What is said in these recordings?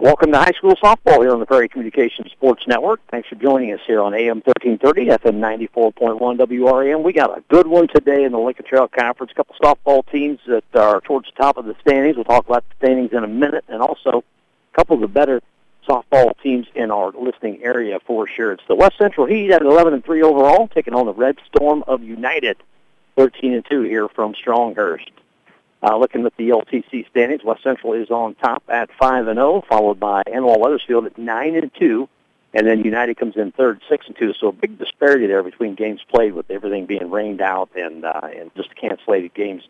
Welcome to high school softball here on the Prairie Communications Sports Network. Thanks for joining us here on AM 1330, FM 94.1 WRAM. We got a good one today in the Lincoln Trail Conference. A couple softball teams that are towards the top of the standings. We'll talk about the standings in a minute, and also a couple of the better softball teams in our listening area for sure. It's the West Central Heat at 11 and 3 overall, taking on the Red Storm of United, 13 and 2 here from Stronghurst. Uh, looking at the LTC standings, West Central is on top at 5 and 0, followed by Annawan Wethersfield at 9 and 2, and then United comes in third, 6 and 2. So a big disparity there between games played, with everything being rained out and uh, and just canceled games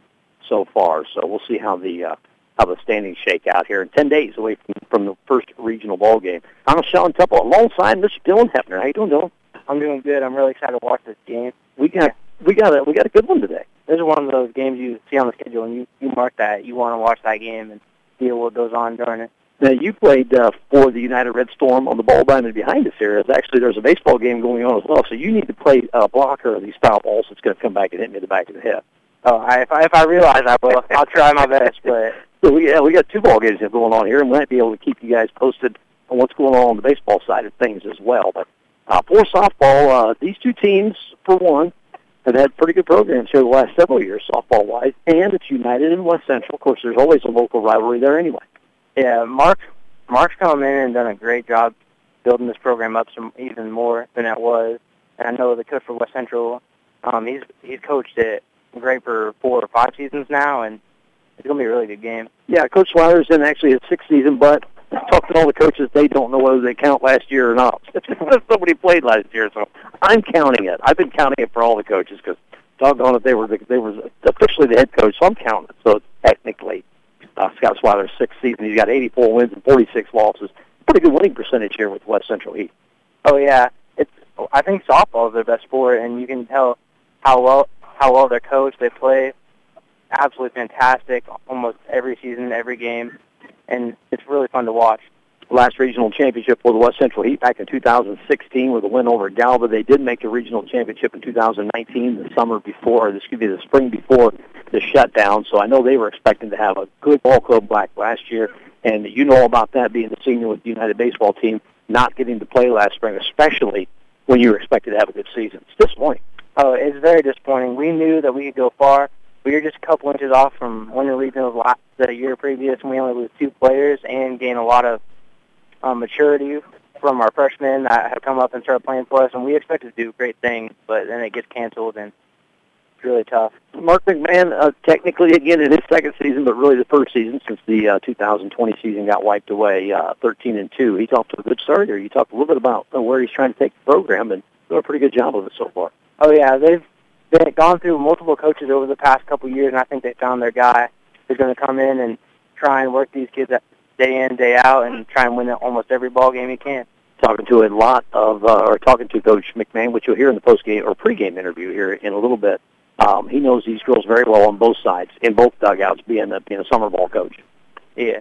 so far. So we'll see how the uh, how the standings shake out here in 10 days away from, from the first regional ball game. I'm Sean Temple alongside Mr. Dylan Hefner. How you doing, Dylan? I'm doing good. I'm really excited to watch this game. We got we got a we got a good one today this is one of those games you see on the schedule and you, you mark that. You want to watch that game and see what goes on during it. Now, you played uh, for the United Red Storm on the ball diamond behind us here. Actually, there's a baseball game going on as well, so you need to play a blocker of these foul balls that's going to come back and hit me in the back of the head. Oh, I, if I if I realize I will, I'll try my best. But so we yeah, we got two ball games going on here, and we might be able to keep you guys posted on what's going on on the baseball side of things as well. But uh, for softball, uh, these two teams, for one, have had pretty good programs here the last several years, softball-wise, and it's United and West Central. Of course, there's always a local rivalry there anyway. Yeah, Mark, Mark's come in and done a great job building this program up some even more than it was. And I know the coach for West Central, um, he's he's coached it great for four or five seasons now, and it's going to be a really good game. Yeah, Coach Swiler's in actually his sixth season, but talking to all the coaches, they don't know whether they count last year or not. Somebody played last year, so I'm counting it. I've been counting it for all the coaches because doggone it, they were the, they were officially the head coach, so I'm counting it. So technically, uh, Scott Swiler's sixth season, he's got 84 wins and 46 losses. Pretty good winning percentage here with West Central Heat. Oh yeah, it's. I think softball is their best sport, and you can tell how well how well they're coached. They play absolutely fantastic almost every season, every game and it's really fun to watch. Last regional championship for the West Central Heat back in 2016 with a win over Galva. They did make the regional championship in 2019, the summer before, this could be the spring before the shutdown. So I know they were expecting to have a good ball club back last year, and you know about that being the senior with the United baseball team, not getting to play last spring, especially when you were expected to have a good season. It's disappointing. Oh, it's very disappointing. We knew that we could go far we were just a couple inches off from winning the regionals last the year previous, and we only lose two players and gain a lot of um, maturity from our freshmen that have come up and started playing for us, and we expected to do great things, but then it gets canceled, and it's really tough. Mark McMahon, uh, technically again in his second season, but really the first season since the uh, 2020 season got wiped away, uh, 13 and two. He talked to a good start here. You talked a little bit about uh, where he's trying to take the program, and doing a pretty good job of it so far. Oh yeah, they've they've gone through multiple coaches over the past couple of years, and I think they found their guy who's going to come in and try and work these kids day in, day out, and try and win almost every ball game he can. Talking to a lot of, uh, or talking to Coach McMahon, which you'll hear in the post game or pregame interview here in a little bit. Um, he knows these girls very well on both sides, in both dugouts, being a being a summer ball coach. Yeah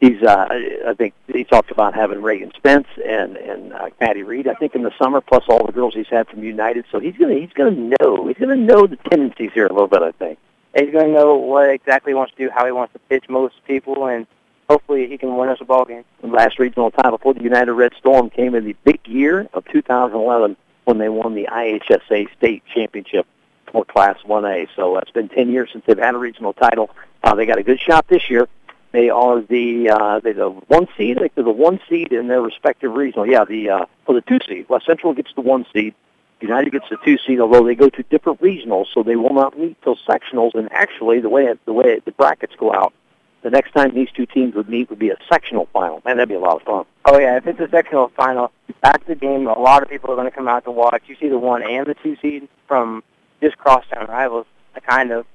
he's uh I think he talked about having Reagan Spence and and uh, Maddie Reed I think in the summer plus all the girls he's had from United so he's gonna he's gonna know he's gonna know the tendencies here a little bit I think he's gonna know what exactly he wants to do how he wants to pitch most people and hopefully he can win us a ball game. Last regional title for the United Red Storm came in the big year of 2011 when they won the IHSA state championship for Class 1A. So it's been 10 years since they've had a regional title. Uh, they got a good shot this year. They are the uh, the one seed. Think they're the one seed in their respective regional. Yeah, the uh, for the two seed. West Central gets the one seed. United gets the two seed, although they go to different regionals, so they will not meet till sectionals. And actually, the way it, the way it, the brackets go out, the next time these two teams would meet would be a sectional final. Man, that'd be a lot of fun. Oh yeah, if it's a sectional final, that's the game a lot of people are going to come out to watch. You see the one and the two seed from just crosstown rivals, kind of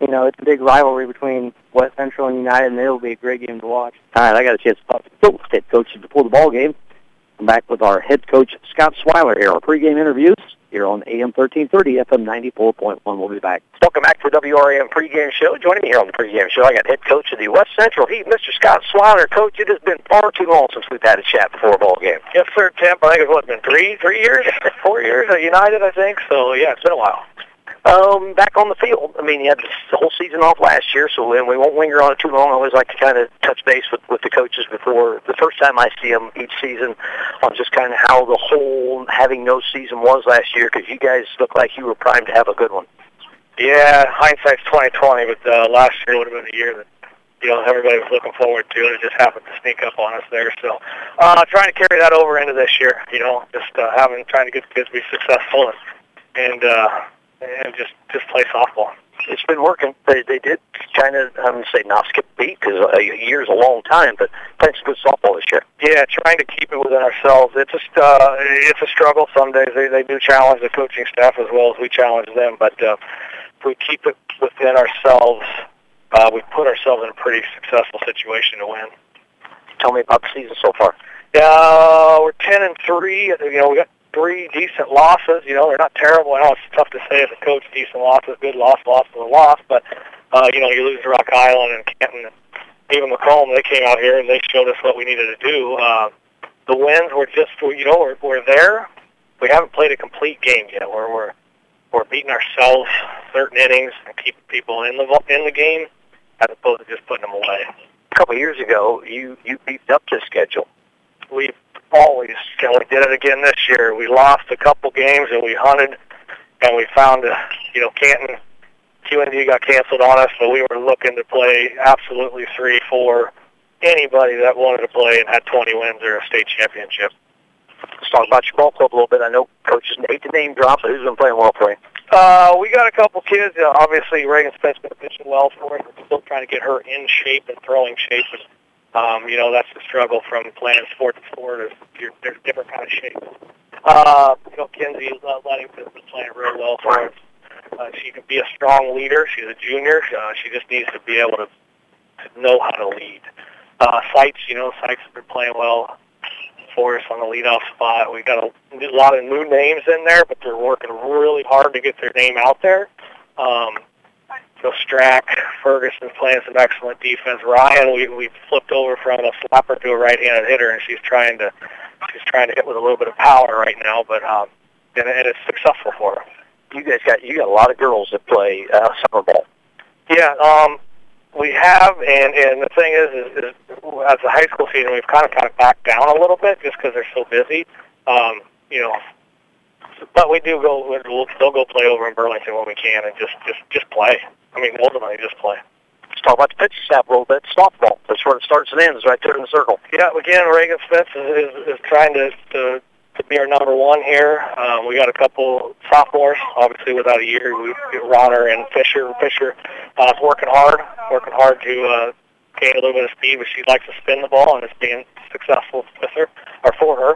you know, it's a big rivalry between West Central and United, and it'll be a great game to watch. All right, I got a chance to talk to Phillips head coach before the ball game. I'm back with our head coach Scott Swiler here. Our pregame interviews here on AM 1330, FM 94.1. We'll be back. Welcome back to WRAM pregame show. Joining me here on the pregame show, I got head coach of the West Central Heat, Mr. Scott Swiler. Coach, it has been far too long since we've had a chat before a ball game. Yes, sir, Tim. I think it's what been three, three years, four years at United, I think. So yeah, it's been a while. Um, back on the field. I mean, you had the whole season off last year, so and we won't linger on it too long. I always like to kind of touch base with with the coaches before the first time I see them each season on just kind of how the whole having no season was last year because you guys look like you were primed to have a good one. Yeah, hindsight's twenty twenty, but uh, last year would have been a year that you know everybody was looking forward to, and it just happened to sneak up on us there. So, uh, trying to carry that over into this year. You know, just uh, having trying to get the kids to be successful and and uh, and just just play softball. It's been working. They they did kind of I would say not skip beat because a year's a long time, but playing some good softball this year. Yeah, trying to keep it within ourselves. It's just uh, it's a struggle. Some days they they do challenge the coaching staff as well as we challenge them, but uh, if we keep it within ourselves, uh, we put ourselves in a pretty successful situation to win. Tell me about the season so far. Yeah, we're ten and three. You know, we got three decent losses. You know, they're not terrible. I know it's tough to say as a coach, decent losses, good loss, loss, a loss. But uh, you know, you lose to Rock Island and Canton, and even Macomb. They came out here and they showed us what we needed to do. Uh, the wins were just, you know, we're, we're there. We haven't played a complete game yet. We're we're we're beating ourselves certain innings and keeping people in the in the game as opposed to just putting them away. A couple of years ago, you you beefed up the schedule. We've always, and we did it again this year. We lost a couple games and we hunted, and we found, uh, you know, Canton, QND got canceled on us, but we were looking to play absolutely three, four, anybody that wanted to play and had 20 wins or a state championship. Let's talk about your ball club a little bit. I know coaches hate to name drop, but who's been playing well for you? Uh, we got a couple kids. Uh, obviously, Reagan Spence been pitching well for us. We're still trying to get her in shape and throwing shape. And, um, you know, that's the struggle from playing sport to sport. There's different kind of shapes. Uh, you know, Kinsey uh, Ludington's been playing real well for us. Uh, she can be a strong leader. She's a junior. Uh, she just needs to be able to, to know how to lead. Uh, Seitz, you know, Seitz has been playing well for us on the leadoff spot. We got a, a lot of new names in there, but they're working really hard to get their name out there. Um, so Strack, Ferguson playing some excellent defense. Ryan, we we flipped over from a slapper to a right-handed hitter, and she's trying to she's trying to hit with a little bit of power right now, but um, and, and it's successful for her. You guys got you got a lot of girls that play uh, summer ball. Yeah, um, we have, and and the thing is, is, is as the high school season, we've kind of kind of backed down a little bit just because they're so busy. Um, you know, but we do go. We'll still go play over in Burlington when we can, and just just just play. I mean, ultimately, just play. Let's talk about the pitching staff a little bit. Softball. That's where it starts and ends, right there in the circle. Yeah, again, Reagan Smith is, is, is trying to, to to be our number one here. Um, we got a couple sophomores, obviously without a year. We get Ronner and Fisher. Fisher uh, is working hard, working hard to uh, gain a little bit of speed, but she likes to spin the ball, and it's being successful with her or for her.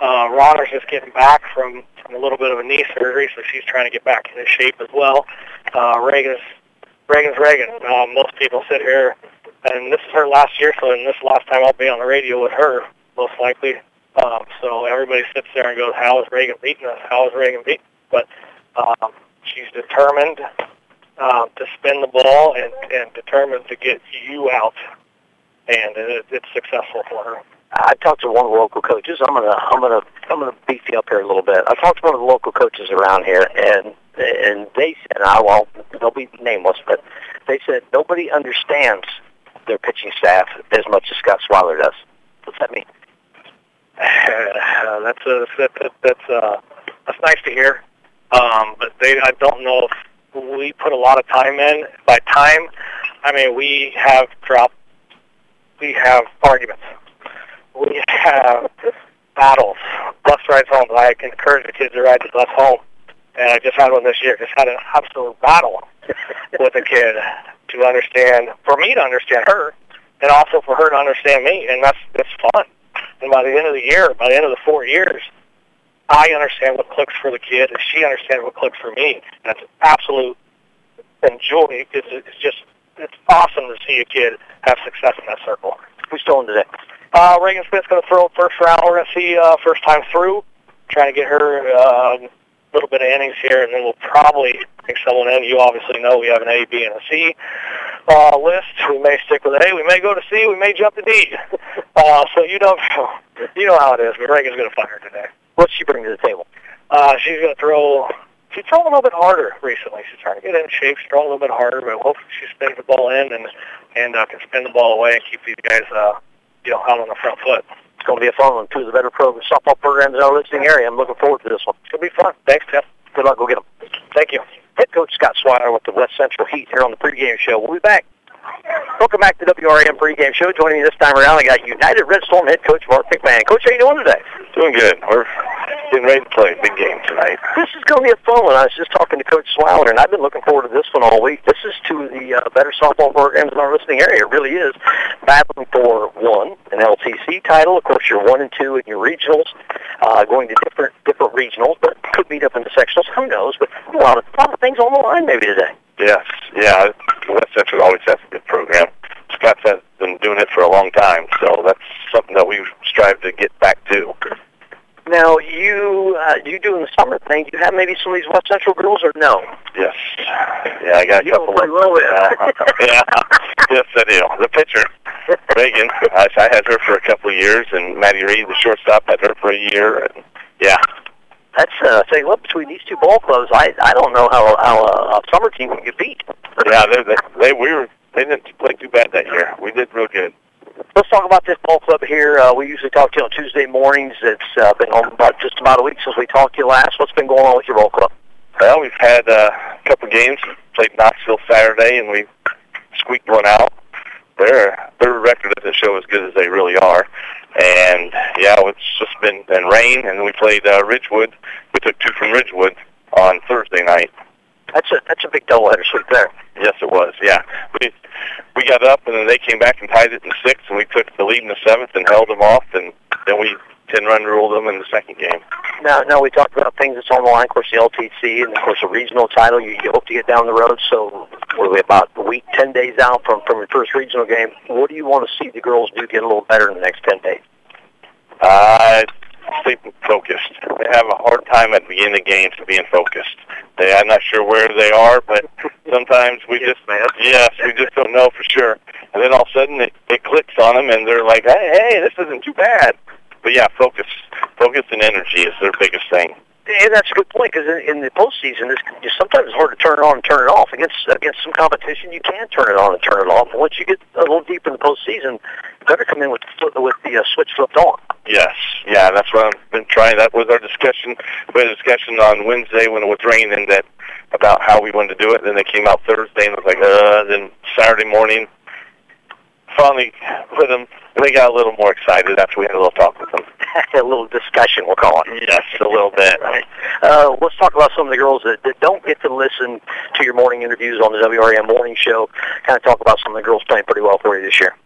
Uh, Ronner's just getting back from, from a little bit of a knee surgery, so she's trying to get back into shape as well. Uh, Reagan's Reagan's Reagan. Um, most people sit here, and this is her last year, so and this last time I'll be on the radio with her, most likely. Um, so everybody sits there and goes, "How is Reagan beating us? How is Reagan beating?" But um, she's determined uh, to spin the ball and, and determined to get you out, and it, it's successful for her. I talked to one of the local coaches. I'm gonna I'm gonna I'm gonna beef you up here a little bit. I talked to one of the local coaches around here, and and they said, I well, they'll be nameless, but they said nobody understands their pitching staff as much as Scott Swiler does. What's that mean? Uh, that's a, that, that, that's uh, that's nice to hear. Um, but they, I don't know if we put a lot of time in. By time, I mean we have dropped, we have arguments, we have battles, bus rides home. I encourage the kids to ride the bus home, and I just had one this year. Just had an absolute battle with a kid to understand, for me to understand her, and also for her to understand me, and that's that's fun. And by the end of the year, by the end of the four years, I understand what clicks for the kid, and she understands what clicks for me. And it's absolute and joy. It's, it's just it's awesome to see a kid have success in that circle. Who's throwing today? Uh, Reagan Smith's going to throw first round. We're going to see uh, first time through, trying to get her uh, little bit of innings here, and then we'll probably bring someone in. You obviously know we have an A, B, and a C uh, list. We may stick with A. We may go to C. We may jump to D. Uh, so you know, you know how it is. But Reagan's going to fire today. What's she bring to the table? Uh, she's going to throw she's throwing a little bit harder recently. She's trying to get in shape. She's throwing a little bit harder, but hopefully she spins the ball in and and uh, can spin the ball away and keep these guys, uh, you know, out on the front foot. It's going to be a fun one. Two of the better pro softball programs in our listening area. I'm looking forward to this one. It's going to be fun. Thanks, Jeff. Good luck. Go get them. Thank you. Head coach Scott Swiler with the West Central Heat here on the pregame show. We'll be back. Welcome back to the WRAM pregame show. Joining me this time around, I got United Red Storm head coach Mark McMahon. Coach, how you doing today? Doing good. We're getting ready to play a big game tonight. This is going to be a fun one. I was just talking to Coach Swiler, and I've been looking forward to this one all week. This is two of the uh, better softball programs in our listening area. It really is. Battling for one, an LTC title. Of course, you're one and two in your regionals, uh, going to different different regionals, but could meet up in the sectionals. Who knows? But a lot of, a lot of things on the line maybe today. Yes, yeah. West Central always has a good program. Scott's has been doing it for a long time, so that's something that we strive to get back to. Now, you uh, you doing the summer thing? You have maybe some of these West Central girls, or no? Yes. Yeah, I got a You couple. play well with uh, yeah. Yes, I do. The pitcher, Reagan. I, I had her for a couple of years, and Maddie Reed, the shortstop, had her for a year. And yeah, That's uh, say, look between these two ball clubs. I I don't know how how a, a summer team can get beat. yeah. They, they, they we were they didn't play too bad that year. We did real good. Let's talk about this ball club here. Uh, we usually talk to you on Tuesday mornings. It's uh, been on about just about a week since we talked to you last. What's been going on with your ball club? Well, we've had uh, a couple games. Played Knoxville Saturday, and we squeaked one out. Their their record doesn't show as good as they really are. And yeah, it's just been and rain. And we played uh, Ridgewood. We took two from Ridgewood on Thursday night. That's a that's a big doubleheader sweep there. Yes, it was. Yeah, we we got up, and then they came back and tied it in six, and we took the lead in the seventh and held them off, and then we ten run ruled them in the second game. Now, now we talked about things that's on the line. Of course, the LTC and of course a regional title. You, you hope to get down the road. So we're about a week, ten days out from from your first regional game. What do you want to see the girls do get a little better in the next ten days? Uh, I think focused. They have a hard time at the beginning of games being focused. They, I'm not sure where they are, but sometimes we just, yes, we just don't know for sure. And then all of a sudden it, it clicks on them, and they're like, hey, hey, this isn't too bad. But yeah, focus, focus and energy is their biggest thing. And that's a good point because in, in the postseason, it's, sometimes it's hard to turn it on and turn it off. Against against some competition, you can turn it on and turn it off. But once you get a little deep in the postseason, you better come in with the, with the uh, switch flipped on. Yes, yeah, that's what I've been trying. That was our discussion. We had a discussion on Wednesday when it was raining that about how we wanted to do it. Then they came out Thursday and it was like, uh. Then Saturday morning, finally with them, they got a little more excited after we had a little talk with them. a little discussion, we'll call it. Yes, a little bit. Uh, let's talk about some of the girls that, that don't get to listen to your morning interviews on the WRM morning show. Kind of talk about some of the girls playing pretty well for you this year.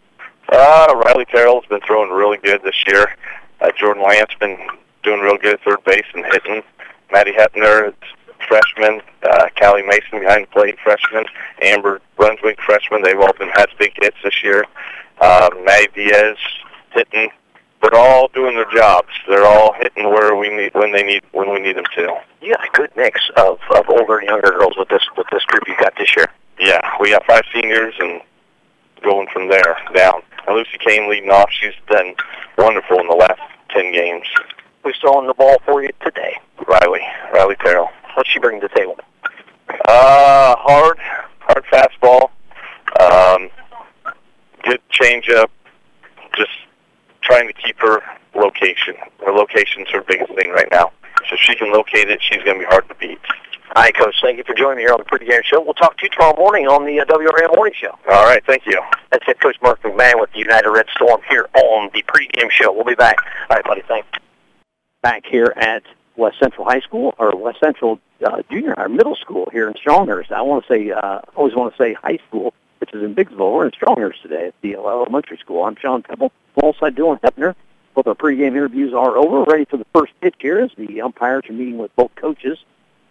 Uh, Riley Terrell's been throwing really good this year. Uh, Jordan Lance been doing real good at third base and hitting. Maddie Hepner, freshman. Uh, Callie Mason behind the plate, freshman. Amber Brunswick, freshman. They've all been had big hits this year. Uh, Maddie Diaz hitting. They're all doing their jobs. They're all hitting where we need when they need when we need them to. You got a good mix of, of older and younger girls with this with this group you got this year. Yeah, we got five seniors and going from there down. And Lucy Kane leading off. She's done wonderful in the last ten games. Who's throwing the ball for you today? Riley, Riley Terrell. What's she bring to the table? Uh, hard, hard fastball. Um, good changeup. Just trying to keep her location. Her location's her biggest thing right now. So if she can locate it, she's going to be hard to beat. All right, Coach. Thank you for joining me here on the pregame show. We'll talk to you tomorrow morning on the uh, WRAM Morning Show. All right, thank you. That's head coach Mark McMahon with the United Red Storm here on the pregame show. We'll be back. All right, buddy. Thanks. Back here at West Central High School or West Central uh, Junior or Middle School here in Stronghurst. I want to say, uh, always want to say high school, which is in Biggsville. We're in Stronghurst today at the elementary school. I'm Sean Temple, alongside Dylan Hepner. Both our pregame interviews are over. Ready for the first pitch here as the umpires are meeting with both coaches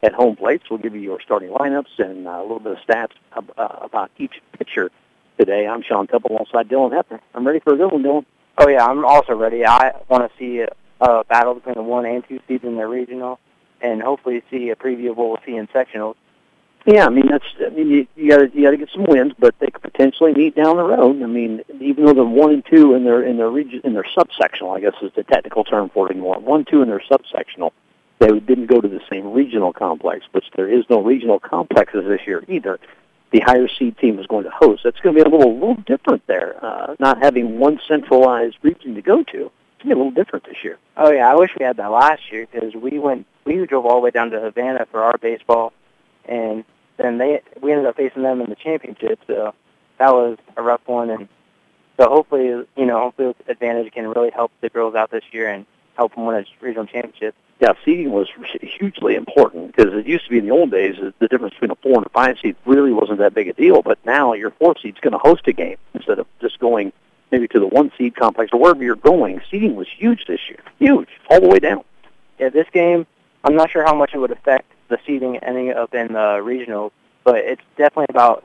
at home plates. We'll give you your starting lineups and uh, a little bit of stats ab- uh, about each pitcher today. I'm Sean Temple alongside Dylan Hepner. I'm ready for a good one, Dylan. Oh yeah, I'm also ready. I want to see a, a battle between the one and two seeds in the regional, and hopefully see a preview of what we'll see in sectionals. Yeah, I mean that's. I mean you, you got to you got to get some wins, but they could potentially meet down the road. I mean, even though they're one and two in their in their region in their subsectional, I guess is the technical term for it anymore. One two in their subsectional. They didn't go to the same regional complex, which there is no regional complexes this year either. The higher seed team is going to host. That's going to be a little, a little different there. Uh, not having one centralized region to go to. It's going to be a little different this year. Oh yeah, I wish we had that last year because we went, we drove all the way down to Havana for our baseball, and then they we ended up facing them in the championship. So that was a rough one, and so hopefully, you know, hopefully Advantage can really help the girls out this year and help them win a regional championship. Yeah, seeding was hugely important because it used to be in the old days the difference between a four and a five seed really wasn't that big a deal. But now your four seed's going to host a game instead of just going maybe to the one seed complex or wherever you're going. Seeding was huge this year, huge all the way down. Yeah, this game, I'm not sure how much it would affect the seeding ending up in the regional, but it's definitely about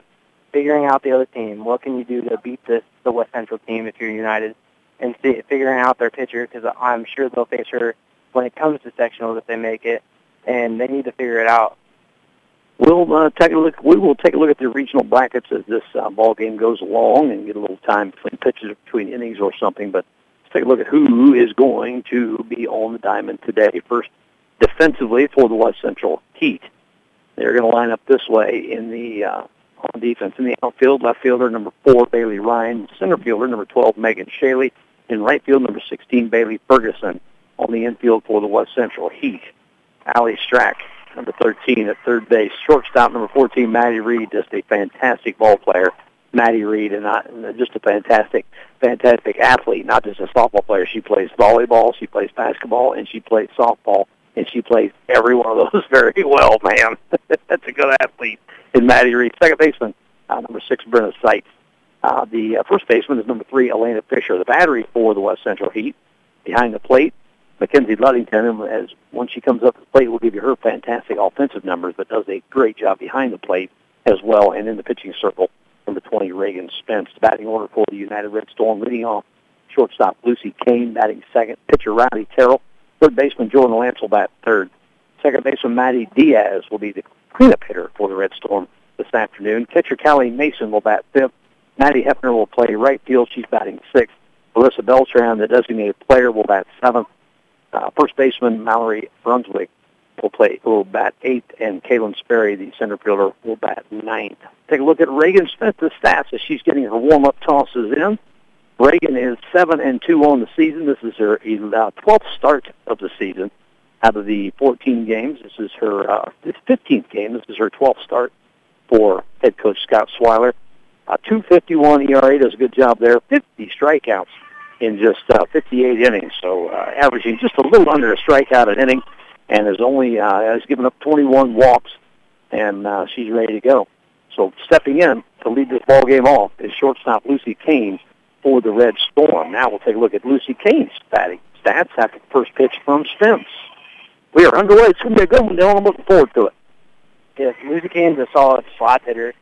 figuring out the other team. What can you do to beat this the West Central team if you're United, and see, figuring out their pitcher because I'm sure they'll face her when it comes to sectionals if they make it, and they need to figure it out. We'll uh, take a look. We will take a look at the regional brackets as this uh, ball game goes along, and get a little time between pitches, between innings, or something. But let's take a look at who is going to be on the diamond today. First, defensively for the West Central Heat, they're going to line up this way in the uh, on defense. In the outfield, left fielder number four Bailey Ryan, center fielder number twelve Megan Shaley, in right field number sixteen Bailey Ferguson on the infield for the West Central Heat. Allie Strack, number 13 at third base. Shortstop, number 14, Maddie Reed, just a fantastic ball player. Maddie Reed, and not, just a fantastic, fantastic athlete, not just a softball player. She plays volleyball, she plays basketball, and she plays softball, and she plays every one of those very well, man. That's a good athlete. And Maddie Reed, second baseman, uh, number six, Brenna Seitz. Uh, the uh, first baseman is number three, Elena Fisher. The battery for the West Central Heat. Behind the plate, Mackenzie Ludington, as once she comes up to the plate, will give you her fantastic offensive numbers, but does a great job behind the plate as well. And in the pitching circle, number 20, Reagan Spence. Batting order for the United Red Storm, leading off shortstop Lucy Kane, batting second. Pitcher Riley Terrell. Third baseman Jordan Lance will bat third. Second baseman Maddie Diaz will be the cleanup hitter for the Red Storm this afternoon. Catcher Callie Mason will bat fifth. Maddie Hefner will play right field. She's batting sixth. Melissa Beltran, the designated player, will bat seventh. Uh, first baseman Mallory Brunswick will play will bat eighth, and Kaylin Sperry, the center fielder, will bat ninth. Take a look at Reagan Smith, the stats as she's getting her warm-up tosses in. Reagan is seven and two on the season. This is her 12th start of the season. Out of the 14 games, this is her uh, 15th game. This is her 12th start for head coach Scott Swiler. Uh, 251 ERA does a good job there. 50 strikeouts in just uh, 58 innings, so uh, averaging just a little under a strikeout an inning, and has only uh, has given up 21 walks, and uh, she's ready to go. So stepping in to lead this ball game off is shortstop Lucy Kane for the Red Storm. Now we'll take a look at Lucy Kane's batting stats after the first pitch from Spence. We are underway. It's going to be a good one, Dylan. I'm looking forward to it. Yes, Lucy Kane's a solid slot hitter,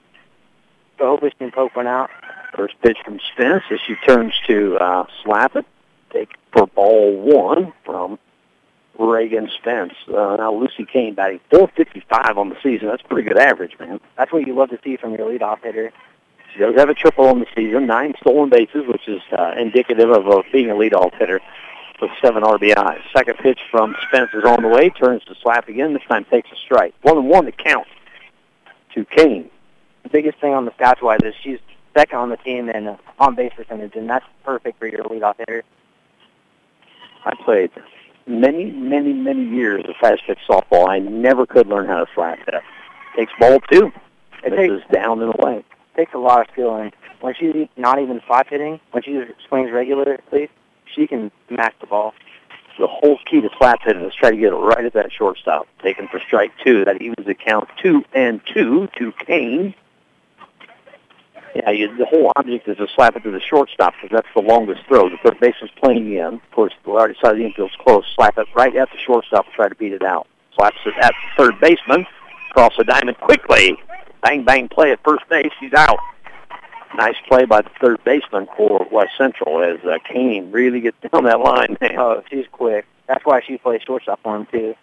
so hopefully she can poke one out. First pitch from Spence as she turns to uh, slap it. Take for ball one from Reagan Spence. Uh, now Lucy Kane batting 455 on the season. That's a pretty good average, man. That's what you love to see from your leadoff hitter. She does have a triple on the season, nine stolen bases, which is uh, indicative of uh, being a leadoff hitter with seven RBIs. Second pitch from Spence is on the way, turns to slap again. This time takes a strike. One and one to count to Kane. The biggest thing on the stats wise is she's second on the team in uh, on base percentage, and that's perfect for your leadoff hitter. I played many, many, many years of fast pitch softball. I never could learn how to slap that. Takes ball two. It this takes, down and away. Takes a lot of skill, and when she's not even slap hitting, when she swings regularly, she can smash the ball. The whole key to slap hitting is try to get it right at that shortstop. Taken for strike two. That evens the count two and two to Kane. Yeah, you, the whole object is to slap it to the shortstop because that's the longest throw. The third baseman's playing in. Of course, the right side the infield's close. Slap it right at the shortstop and try to beat it out. Slaps it at third baseman. Cross the diamond quickly. Bang, bang play at first base. He's out. Nice play by the third baseman for West Central as uh, Kane really gets down that line. Oh, she's quick. That's why she plays shortstop for him, too.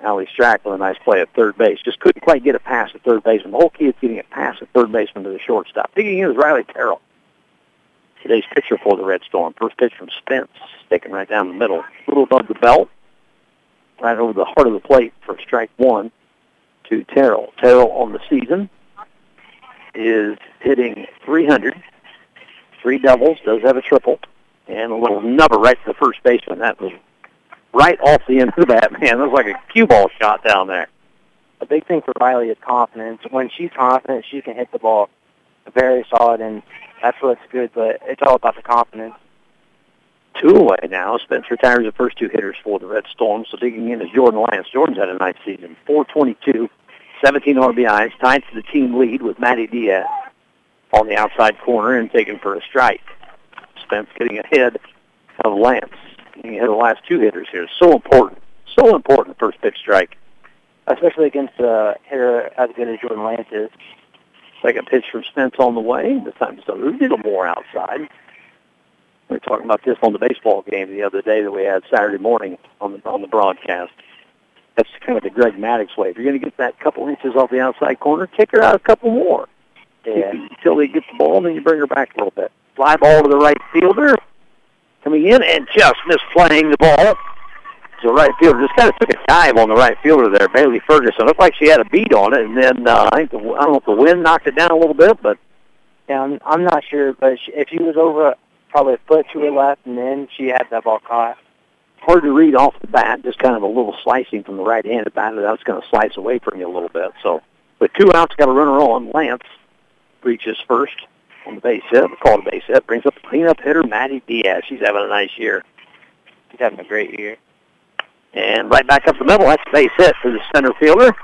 Allie Strackland, a nice play at third base. Just couldn't quite get a pass at third baseman. The whole key is getting a pass at third baseman to the shortstop. Digging in is Riley Terrell. Today's pitcher for the Red Storm. First pitch from Spence, sticking right down the middle. A little above the belt. right over the heart of the plate for strike one to Terrell. Terrell on the season is hitting 300, three doubles, does have a triple, and a little nubber right to the first baseman. That was right off the end of the bat, man. That was like a cue ball shot down there. A big thing for Riley is confidence. When she's confident, she can hit the ball very solid, and that's what's good, but it's all about the confidence. Two away now. Spence retires the first two hitters for the Red Storm, so digging in is Jordan Lance. Jordan's had a nice season. 422, 17 RBIs, tied to the team lead with Matty Diaz on the outside corner and taken for a strike. Spence getting ahead of Lance. Getting ahead of the last two hitters here. So important. So important, first pitch strike. Especially against a hitter as good as Jordan Lance is. Second pitch from Spence on the way. This time it's a little more outside. We were talking about this on the baseball game the other day that we had Saturday morning on the on the broadcast. That's kind of the Greg Maddux way. If you're going to get that couple inches off the outside corner, kick her out a couple more. Yeah. Until they get the ball, and then you bring her back a little bit. Fly ball to the right fielder. Coming in and just misplaying the ball. So right fielder just kind of took a dive on the right fielder there, Bailey Ferguson. Looked like she had a beat on it, and then uh, I think the, I don't know if the wind knocked it down a little bit, but Yeah, I'm, I'm not sure, but if she was over probably a foot to her left, and then she had that ball caught. hard to read off the bat. Just kind of a little slicing from the right-handed batter. That's going to slice away from you a little bit. So with two outs, got a runner on. Lance reaches first on the base hit. Called a base hit. Brings up the cleanup hitter, Maddie Diaz. She's having a nice year. She's having a great year. And right back up the middle, that's a base hit for the center fielder.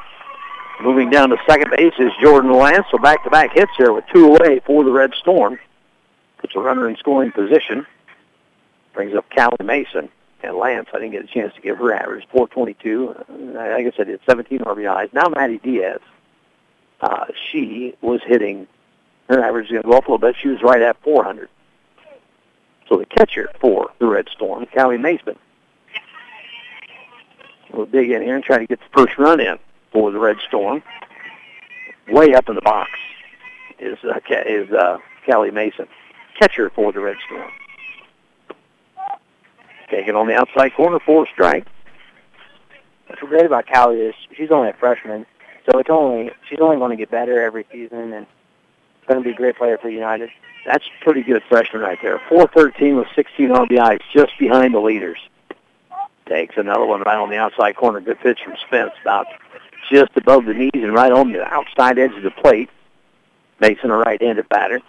Moving down to second base is Jordan Lance. So back-to-back hits here with two away for the Red Storm. Puts a runner in scoring position. Brings up Callie Mason. And Lance, I didn't get a chance to give her average, 422. Uh, Like I said, it's 17 RBIs. Now Maddie Diaz, uh, she was hitting, her average is going to go up a little bit. She was right at 400. So the catcher for the Red Storm, Callie Mason, We'll dig in here and try to get the first run in for the Red Storm. Way up in the box is uh, is uh, Callie Mason, catcher for the Red Storm. Taking on the outside corner for a strike. What's great about Callie is she's only a freshman, so it's only she's only going to get better every season, and going to be a great player for United. That's pretty good freshman right there. 413 with 16 RBIs, just behind the leaders. Takes another one right on the outside corner. Good pitch from Spence, about just above the knees and right on the outside edge of the plate. Mason, a right-handed batter.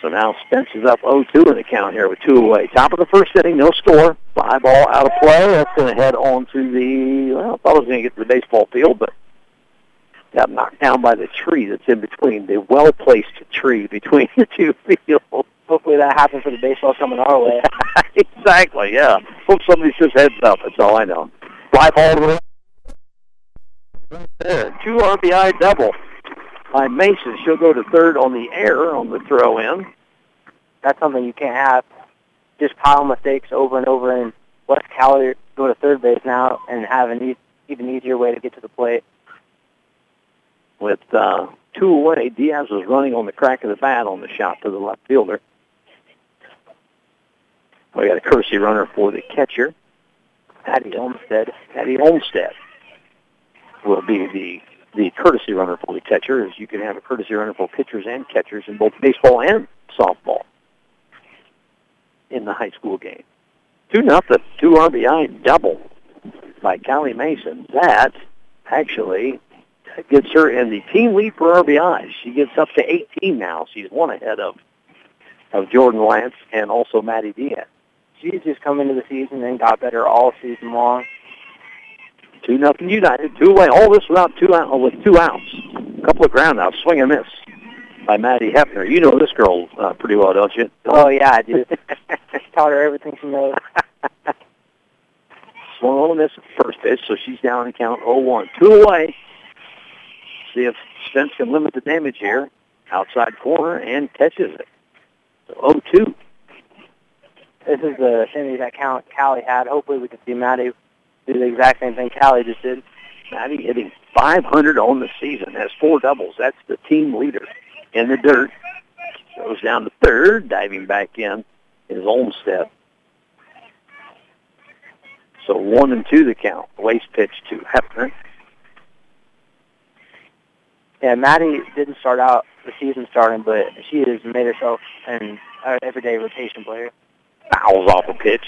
So now Spence is up 0-2 in the count here with two away. Top of the first inning, no score. Fly ball out of play. That's going to head on to the, well, I thought it was going to get to the baseball field, but got knocked down by the tree that's in between, the well-placed tree between the two fields. Hopefully that happens for the baseball coming our way. exactly, yeah. Hope somebody just heads up. That's all I know. Fly ball to the right there. Two RBI double by Mason. She'll go to third on the air on the throw in. That's something you can't have. Just pile mistakes over and over, and let Callie go to third base now and have an e- even easier way to get to the plate. With uh, two away, Diaz was running on the crack of the bat on the shot to the left fielder. We got a courtesy runner for the catcher. Patty Olmstead. Patty Olmstead will be the the courtesy runner for the catcher, is you can have a courtesy runner for pitchers and catchers in both baseball and softball in the high school game. Two nothing, two RBI double by Callie Mason. That actually gets her in the team lead for RBIs. She gets up to 18 now. She's one ahead of of Jordan Lance and also Maddie Diaz. She's just come into the season and got better all season long. Two nothing United. Two away. All this without two out with two outs. A couple of ground outs. Swing and miss by Maddie Hefner. You know this girl uh, pretty well, don't you? Oh yeah, I do. Taught her everything she knows. Swung on at first pitch, so she's down in count 0-1. Two away. See if Spence can limit the damage here. Outside corner and catches it. So 0-2. This is the same that count Callie had. Hopefully we can see Maddie do the exact same thing Callie just did. Maddie hitting 500 on the season. Has four doubles. That's the team leader in the dirt. Goes down to third. Diving back in is Olmstead. So one and two the count. Waste pitch to Hefner. Yeah, Maddie didn't start out the season starting, but she has made herself an uh, everyday rotation player. Fouls off a pitch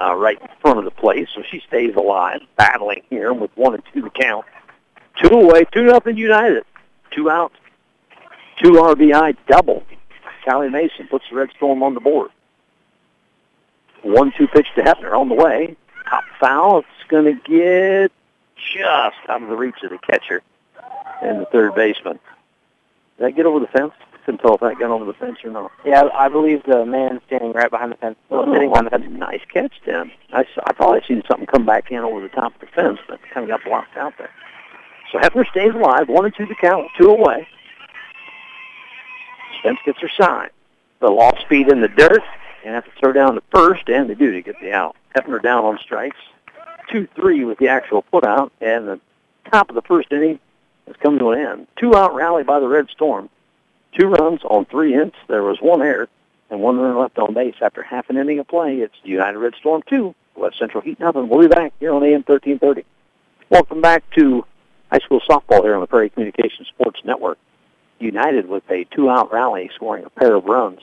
uh, right in front of the plate, so she stays alive, battling here with one and two to count. Two away, two nothing United. Two out, two RBI double. Callie Mason puts the Red Storm on the board. One-two pitch to Hefner on the way. Top foul. It's going to get just out of the reach of the catcher and the third baseman. Did that get over the fence? Couldn't tell if that got over the fence or not. Yeah, I believe the man standing right behind the fence, oh, well, Oh, sitting behind the fence. nice catch, Tim. I, saw, I thought I seen something come back in over the top of the fence, but kind of got blocked out there. So Hefner stays alive, one and two to count, two away. Spence gets her sign. The lost speed in the dirt, and have to throw down the first, and they do to get the out. Hefner down on strikes, two three with the actual put out, and the top of the first inning has come to an end. Two out rally by the Red Storm. Two runs on three hits. There was one error and one runner left on base after half an inning of play. It's United Red Storm 2, West Central Heat nothing. We'll be back here on AM 1330. Welcome back to high school softball here on the Prairie Communications Sports Network. United with a two-out rally scoring a pair of runs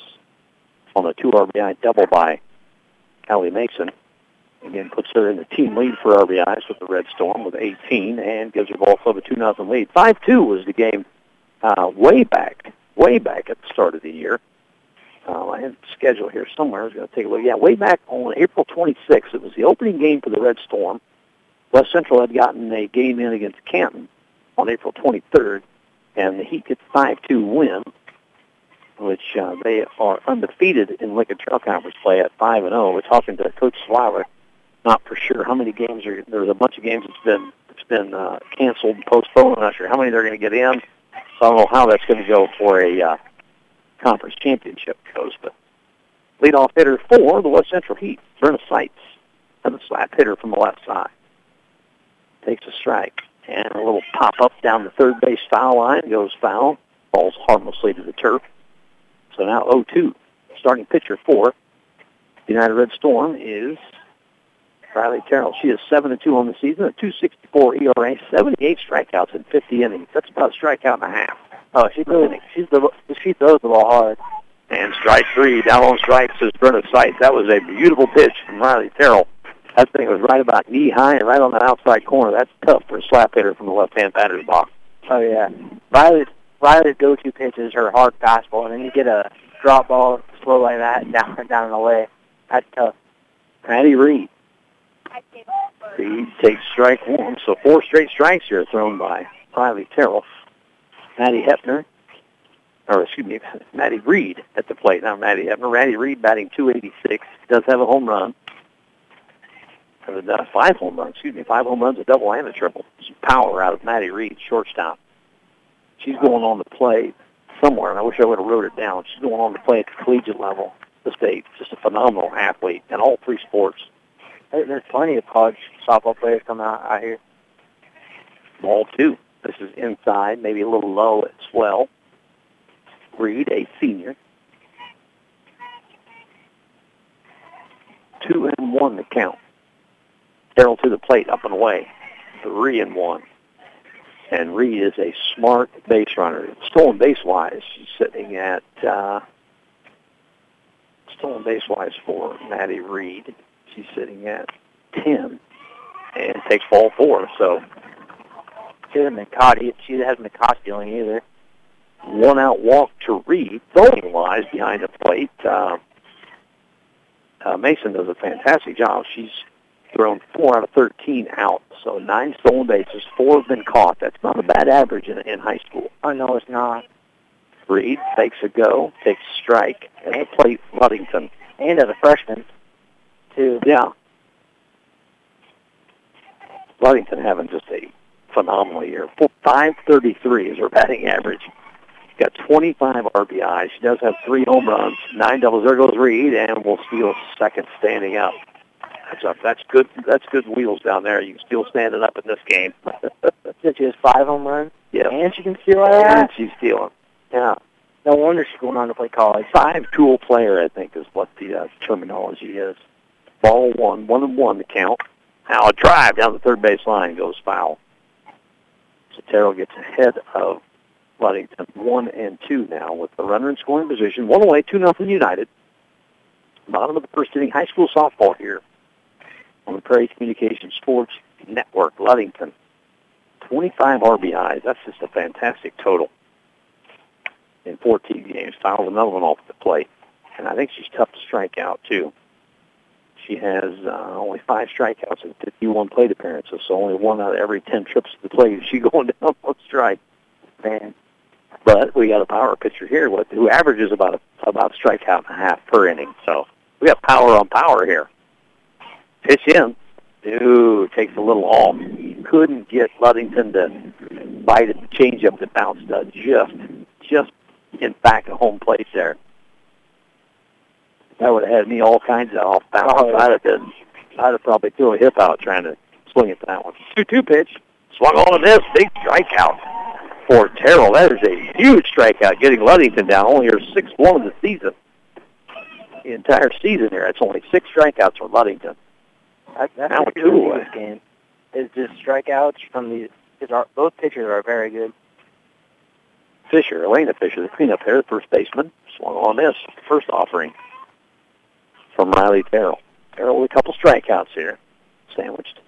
on a two RBI double by Callie Mason. Again, puts her in the team lead for RBIs with the Red Storm with 18 and gives her ball club a 2-0 lead. 5-2 was the game uh, way back, way back at the start of the year. Uh, I have the schedule here somewhere. I was going to take a look. Yeah, way back on April 26th, it was the opening game for the Red Storm. West Central had gotten a game in against Canton on April 23rd, and the Heat gets 5-2 win, which uh, they are undefeated in Lincoln Trail Conference play at 5-0. We're talking to Coach Swiler, not for sure how many games are. There's a bunch of games that's been that's been uh, canceled postponed. I'm not sure how many they're going to get in. So I don't know how that's going to go for a uh, conference championship goes, but leadoff hitter for the West Central Heat, Brenna Seitz, has a slap hitter from the left side. Takes a strike, and a little pop-up down the third base foul line, goes foul, falls harmlessly to the turf. So now 0-2. Starting pitcher for the United Red Storm is Riley Terrell. She is seven and two on the season, a 264 ERA, 78 strikeouts in 50 innings. That's about a strikeout and a half. Oh, she really she's the she throws the ball hard. And strike three, down on strikes is Brenna Seitz. That was a beautiful pitch from Riley Terrell. That thing was right about knee high and right on the outside corner. That's tough for a slap hitter from the left-hand batter's box. Oh yeah, Riley's Riley's go-to pitch is her hard fastball, and then you get a drop ball slow like that down down and away. That's tough. Maddie Reed. Reed takes strike one, so four straight strikes here thrown by Riley Terrell. Maddie Hepner, or excuse me, Maddie Reed at the plate. Now Maddie Hepner. Maddie Reed batting 286. Does have a home run. Uh, five home runs, excuse me, five home runs, a double and a triple. Some power out of Maddie Reed, shortstop. She's going on to play somewhere, and I wish I would have wrote it down. She's going on to play at the collegiate level, the state. Just a phenomenal athlete in all three sports. There- There's plenty of college softball players coming out out here. Ball two. This is inside, maybe a little low as well. Reed, a senior. Two and one to count. Terrell to the plate, up and away. Three and one. And Reed is a smart base runner. Stolen base wise, sitting at uh, stolen base wise for Maddie Reed. She's sitting at ten and takes ball four. So She hasn't been caught. She hasn't been caught stealing either. one out walk to Reed. Throwing wise behind the plate. Uh, uh, Mason does a fantastic job. She's thrown four out of 13 out. So nine stolen bases, four have been caught. That's not a bad average in, in high school. Oh no, it's not. Reed takes a go, takes a strike at the plate. Ludington. And as a freshman, too. Yeah. Ludington having just a phenomenal year. 533 is her batting average. Got 25 RBIs. She does have three home runs, nine doubles. There goes Reed, and will steal second standing up. That's up. That's good. That's good wheels down there. You can still standing up in this game. She has five home runs, yeah. and she can steal And she's stealing. Yeah. No wonder she's going on to play college. Five-tool player, I think, is what the uh, terminology is. Ball one, one and one to count. Now a drive down the third base line goes foul. So Terrell gets ahead of Ludington, one and two now with the runner in scoring position. One away, two nothing United. Bottom of the first inning, high school softball here on the Prairie Communications Sports Network. Ludington, 25 RBIs. That's just a fantastic total in 14 games. Fouled another one off the plate, and I think she's tough to strike out too. She has uh, only five strikeouts in 51 plate appearances, so only one out of every 10 trips to the plate is she going down on strike. Man, but we got a power pitcher here with who averages about a, about a strikeout and a half per inning. So we got power on power here. Pitch in. Ooh, takes a little off. Couldn't get Ludington to bite at the changeup that bounced uh, just just in back of home plate there. That would have had me all kinds of off balance. Oh, I'd have been, I'd have probably threw a hip out trying to swing at that one. Two-two pitch, swung on to this, big strikeout for Terrell. That is a huge strikeout, getting Ludington down. Only her sixth one of the season. The entire season here, it's only six strikeouts for Ludington. That, that's now two away. This game is just strikeouts from these. Because both pitchers are very good. Fisher, Elena Fisher, the cleanup hitter, the first baseman, swung on this first offering from Riley Terrell. Terrell with a couple strikeouts here, sandwiched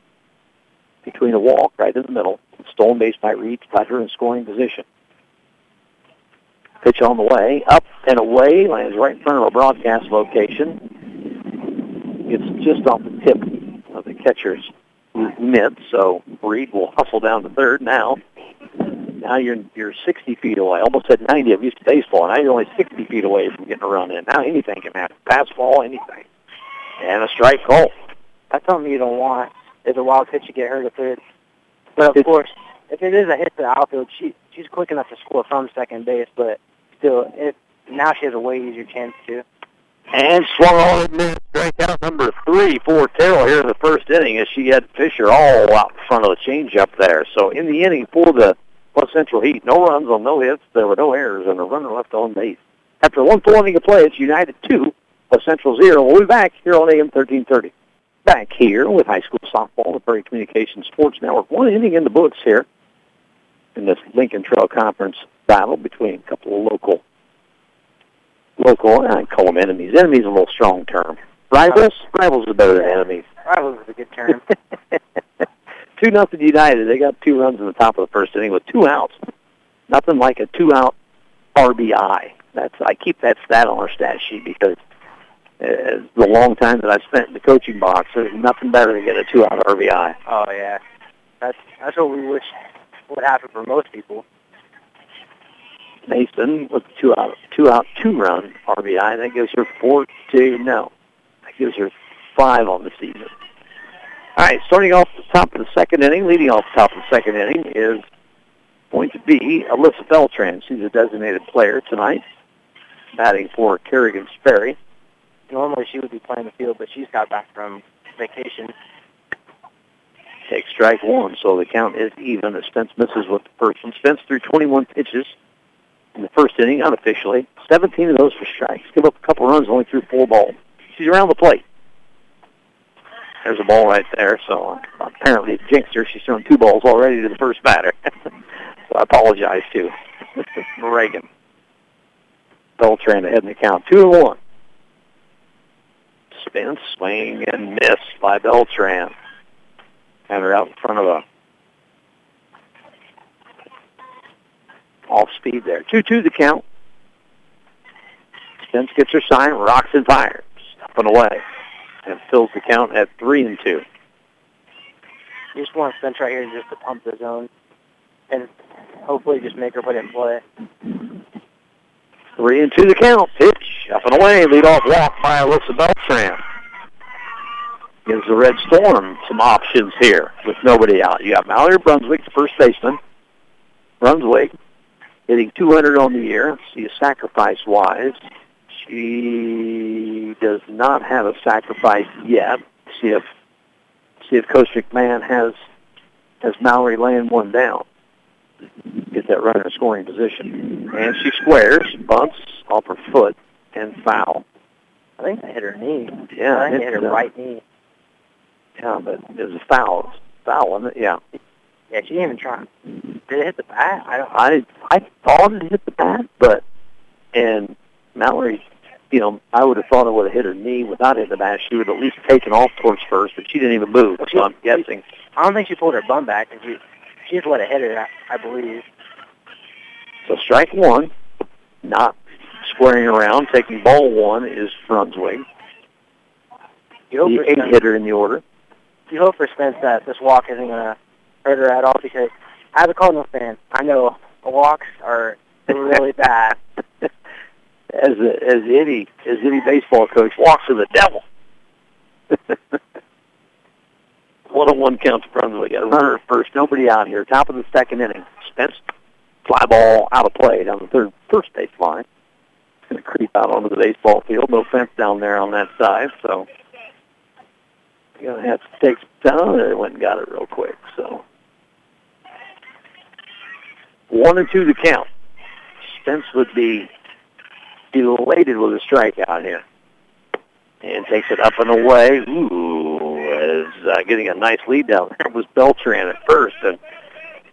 between a walk right in the middle. Stolen base by Reed, got her in scoring position. Pitch on the way, up and away, lands right in front of a broadcast location. It's just off the tip of the catcher's mitt, so Reed will hustle down to third now. Now you're you're 60 feet away. Almost at 90. I'm used to baseball. Now you're only 60 feet away from getting a run in. Now anything can happen. Pass ball, anything. And a strike call. That's something you don't want. Is a wild pitch to get hurt to third. But of it's, course, if it is a hit to the outfield, she she's quick enough to score from second base. But still, it now she has a way easier chance to. And swung on and missed strikeout number three for Terrell here in the first inning as she had Fisher all out in front of the changeup there. So in the inning for the West Central Heat, no runs on no hits, there were no errors, and a runner left on base. After one full inning of play, it's United 2, West Central 0. We'll be back here on AM 1330. Back here with high school softball, the Prairie Communications Sports Network. One inning in the books here in this Lincoln Trail Conference battle between a couple of local local, I call them enemies. Enemies is a little strong term. Rivals? Rivals are better than enemies. Rivals is a good term. two nothing United. They got two runs in the top of the first inning with two outs. Nothing like a two out RBI. That's I keep that stat on our stat sheet because uh, the long time that I spent in the coaching box, there's nothing better than get a two out RBI. Oh yeah, that's that's what we wish would happen for most people. Mason with two out, two out, two run RBI. That gives her four to no. That gives her five on the season. All right, starting off the top of the second inning, leading off the top of the second inning is going to be Alyssa Beltran. She's a designated player tonight, batting for Kerrigan Sperry. Normally she would be playing the field, but she's got back from vacation. Take strike one, so the count is even as Spence misses with the first one. Spence threw 21 pitches in the first inning unofficially. 17 of those for strikes. Give up a couple runs, only threw four balls. She's around the plate. There's a ball right there, so apparently it jinxed her. She's thrown two balls already to the first batter. so I apologize to Mr. Reagan. Beltran ahead in the count. Two and one. Spin, swing, and miss by Beltran. And her out in front of a off speed there. 2-2 the count. Spence gets her sign, rocks and fires. Up and away. And fills the count at 3 and 2. You just want Spence right here just to pump the zone and hopefully just make her put in play. 3 and 2 the count. Pitch up and away. Lead off walk by Alyssa Beltran. Gives the Red Storm some options here with nobody out. You got Mallory Brunswick, the first baseman. Brunswick hitting 200 on the year. See a sacrifice-wise. She does not have a sacrifice yet. See if see if Coach McMahon has has Mallory laying one down. Get that runner in scoring position. And she squares, bunts off her foot, and foul. I think I hit her knee. Yeah, I hit her right knee. Yeah, but it was a foul. Foul, wasn't it? Yeah. Yeah, she didn't even try. Did it hit the bat? I don't. I I thought it hit the bat, but and Mallory, you know, I would have thought it would have hit her knee without hitting the bat. She would have at least taken off towards first, but she didn't even move. So I'm guessing. I don't think she pulled her bum back, and she she just let it hit her. I, I believe. So strike one, not squaring around, taking ball one is Brunswick. You hope The eight hitter in the order. you hope for Spence that this walk isn't gonna hurt her at all because as a Cardinals fan, I know walks are really bad. as a, as any as any baseball coach walks to the devil. one on one count to Brunswick. Got a runner at first, nobody out here. Top of the second inning. Spence fly ball out of play down the third first base line. It's to creep out onto the baseball field. No fence down there on that side, so you're to have to take some time. They went and got it real quick. So one and two to count. Spence would be elated with a strikeout here. And takes it up and away. Ooh, is uh, getting a nice lead down there was Beltran at first and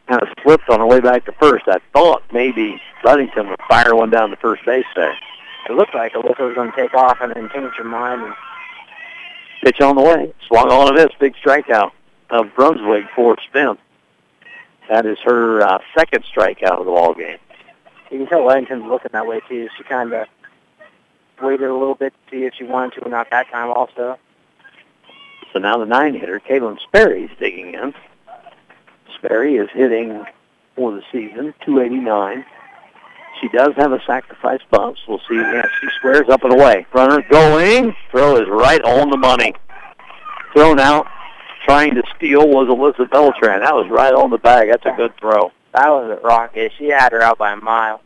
kind of slipped on the way back to first. I thought maybe Ludington would fire one down the first base there. It looked like Alyssa was going to take off and then change her mind. And Pitch on the way. Swung on to this big strikeout of Brunswick for Spence. That is her uh, second strikeout of the ball game. you can tell Ludington's looking that way too. She kind of waited a little bit to see if she wanted to or not that time also. So now the nine hitter, Caitlin Sperry, is digging in. Sperry is hitting for the season, 289. She does have a sacrifice bunt. So we'll see. Yeah, she squares up and away. Runner going. Throw is right on the money. Thrown out. Trying to steal was Alyssa Beltran. That was right on the bag. That's a good throw. That was a rocket. She had her out by a mile.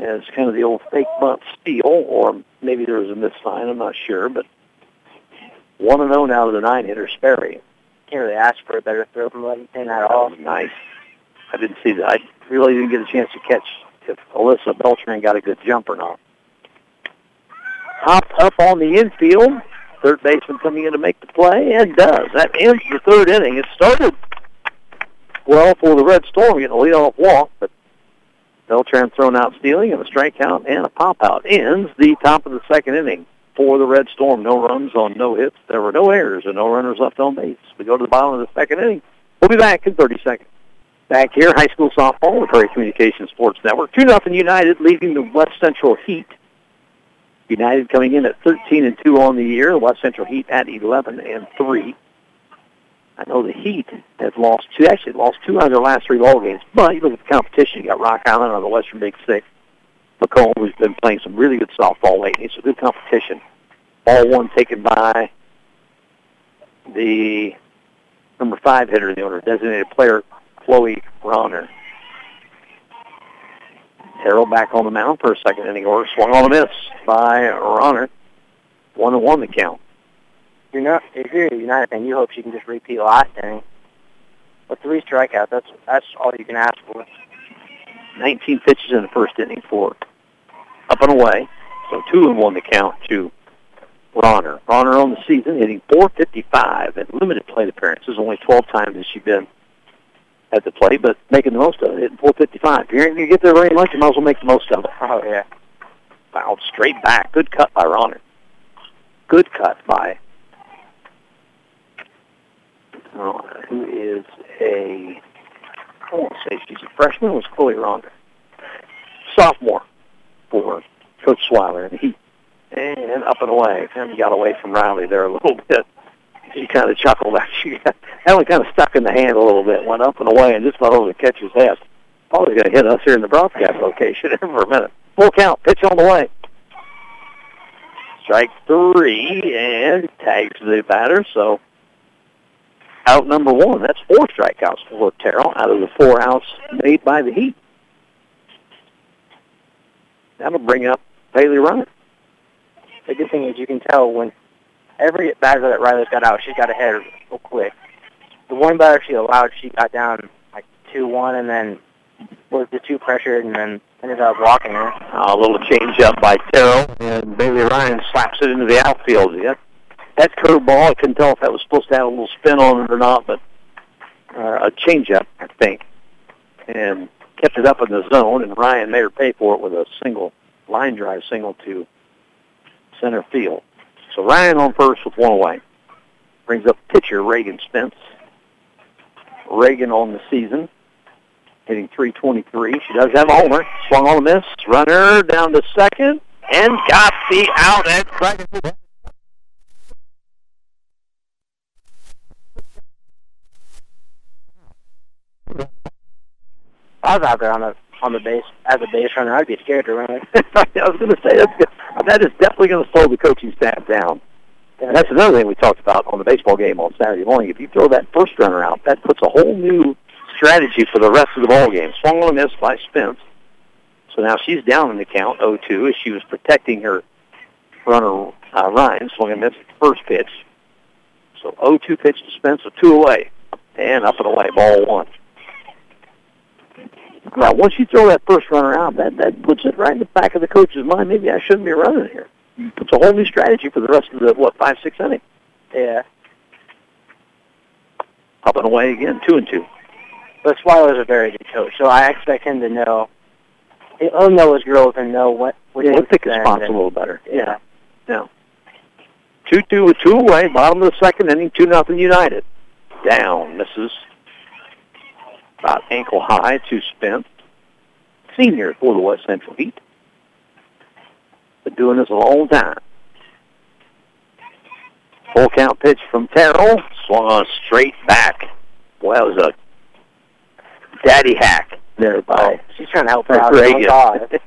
Yeah, it's kind of the old fake bunt steal, or maybe there was a missign. I'm not sure, but one and zero now to the nine hitter Sperry. Can't really ask for a better throw from Ludington at That all. nice. I didn't see that. I really didn't get a chance to catch if Alyssa Beltran got a good jump or not. Hopped up on the infield. Third baseman coming in to make the play, and does. That ends the third inning. It started well for the Red Storm getting a leadoff walk, but Beltran thrown out stealing and a strikeout and a pop out ends the top of the second inning for the Red Storm. No runs on no hits. There were no errors and no runners left on base. We go to the bottom of the second inning. We'll be back in 30 seconds. Back here, high school softball with Prairie Communications Sports Network. 2 nothing United leading the West Central Heat. United coming in at 13 and 2 on the year. West Central Heat at 11 and 3. I know the Heat have lost two, actually lost two out of their last three ball games. But you look at the competition. You got Rock Island on the Western Big Six. Macomb, who's been playing some really good softball lately. It's a good competition. Ball one taken by the number five hitter in the order, designated player Chloe Ronner. Terrell back on the mound for a second inning order. Swung on a miss by Ronner. One and one the count. You're not, if you're a United fan, you hope she can just repeat last inning. With three strikeouts, that's that's all you can ask for. 19 pitches in the first inning for up and away. So two and one to count to Ronner. Ronner on the season hitting 455 and limited plate appearances. Only 12 times has she been at the plate, but making the most of it, hitting 455. If you ain't going to get there very much, you might as well make the most of it. Oh yeah. Fouled straight back. Good cut by Ronner. Good cut by Ronner, who is a, I won't say she's a freshman, it was Chloe Ronner. Sophomore for Coach Swiler. And he, and up and away. Kind of got away from Riley there a little bit. She kind of chuckled. She got, that one kind of stuck in the hand a little bit, went up and away, and just went over the catcher's head. Probably going to hit us here in the broadcast location for a minute. Full count, pitch on the way. Strike three, and tags the batter, so out number one. That's four strikeouts for Terrell out of the four outs made by the Heat. That'll bring up Bailey Runner. The good thing is you can tell when every batter that Riley's got out, she's got ahead real quick. The one batter she allowed, she got down like two one, and then was the two pressured, and then ended up walking her. A little change up by Terrell, and Bailey Ryan slaps it into the outfield. Yep. that curveball, I couldn't tell if that was supposed to have a little spin on it or not, but uh, a changeup, I think, and kept it up in the zone. And Ryan made her pay for it with a single line drive single to center field. So Ryan on first with one away. Brings up pitcher Reagan Spence. Reagan on the season, hitting 323. She does have a homer. Swung on a miss. Runner down to second and got the out at second. I was out there on the on the base as a base runner. I'd be scared to run. I was going to say that's good. that is definitely going to slow the coaching staff down. And that's another thing we talked about on the baseball game on Saturday morning. If you throw that first runner out, that puts a whole new strategy for the rest of the ball game. Swung on miss by Spence. So now she's down in the count, 0-2, as she was protecting her runner uh, Ryan. Swung and missed the first pitch. So 0-2 pitch to Spence with two away. And up and away, ball one. Now, once you throw that first runner out, that, that puts it right in the back of the coach's mind. Maybe I shouldn't be running here. It's a whole new strategy for the rest of the, what, five, six innings. Yeah. Up and away again, two and two. But Swiler's a very good coach, so I expect him to know. He'll know his growth and know what. what Yeah, he'll pick his spots a little better. Yeah. Yeah. Two two with two away, bottom of the second inning, two nothing United. Down, misses. About ankle high to Spence. Senior for the West Central Heat. Been doing this a long time. Full count pitch from Terrell. Swung on straight back. Boy, that was a daddy hack there by oh, She's trying to help her out. Oh, God.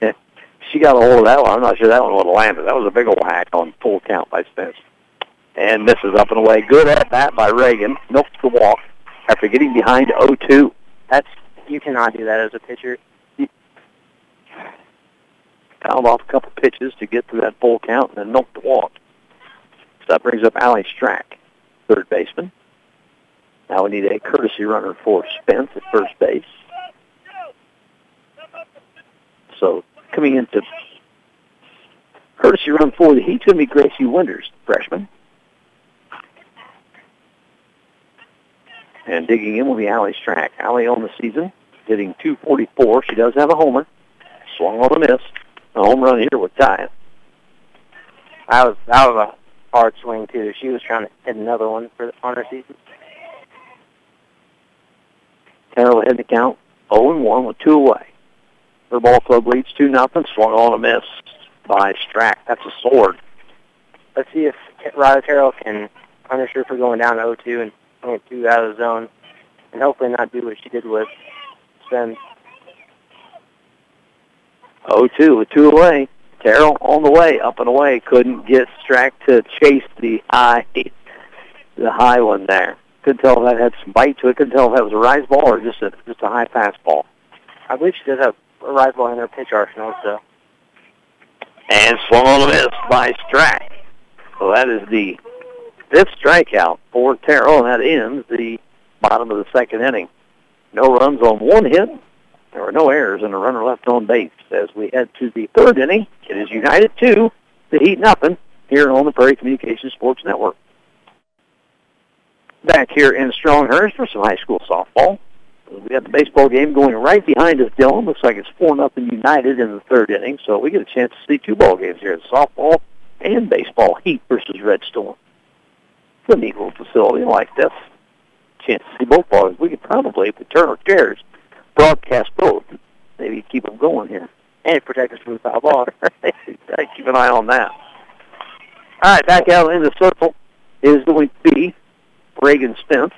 she got a hold of that one. I'm not sure that one would have landed. That was a big old hack on full count by Spence. And misses up and away. Good at bat by Reagan. Milks the walk after getting behind 0-2. That's you cannot do that as a pitcher. Fouled off a couple pitches to get to that full count and then milked the walk. So that brings up Allie Strack, third baseman. Now we need a courtesy runner for Spence at first base. So coming into courtesy run for the Heat's going to be Gracie Winters, freshman. And digging in will be Allie Strack. Allie on the season, hitting 244. She does have a homer. Swung on a miss. A home run here would tie it. That was that was a hard swing too. She was trying to hit another one for on her season. Terrell had the count 0-1 with two away. Her ball club leads 2 nothing. Swung on a miss by Strack. That's a sword. Let's see if Riley Terrell can punish her for going down 0-2 and two out of the zone, and hopefully not do what she did with Spence. 0-2 with two away. Terrell on the way, up and away. Couldn't get Strack to chase the high, the high one there. Couldn't tell if that had some bite to it. Couldn't tell if that was a rise ball or just a just a high fastball. I believe she does have a rise ball in her pitch arsenal, so And swung on a miss by Strack. So that is the fifth strikeout for Terrell, and that ends the bottom of the second inning. No runs on one hit. There were no errors and a runner left on base. As we head to the third inning, it is United 2, the Heat nothing, here on the Prairie Communications Sports Network. Back here in Stronghurst for some high school softball. We got the baseball game going right behind us, Dylan. Looks like it's 4 nothing United in the third inning, so we get a chance to see two ball games here, softball and baseball, Heat versus Red Storm. It's a neat little facility like this. Chance to see both games. We could probably, if we turn our chairs, broadcast both. Maybe keep them going here. and protect us from foul ball. Keep an eye on that. All right, back out in the circle is going to be Reagan Spence.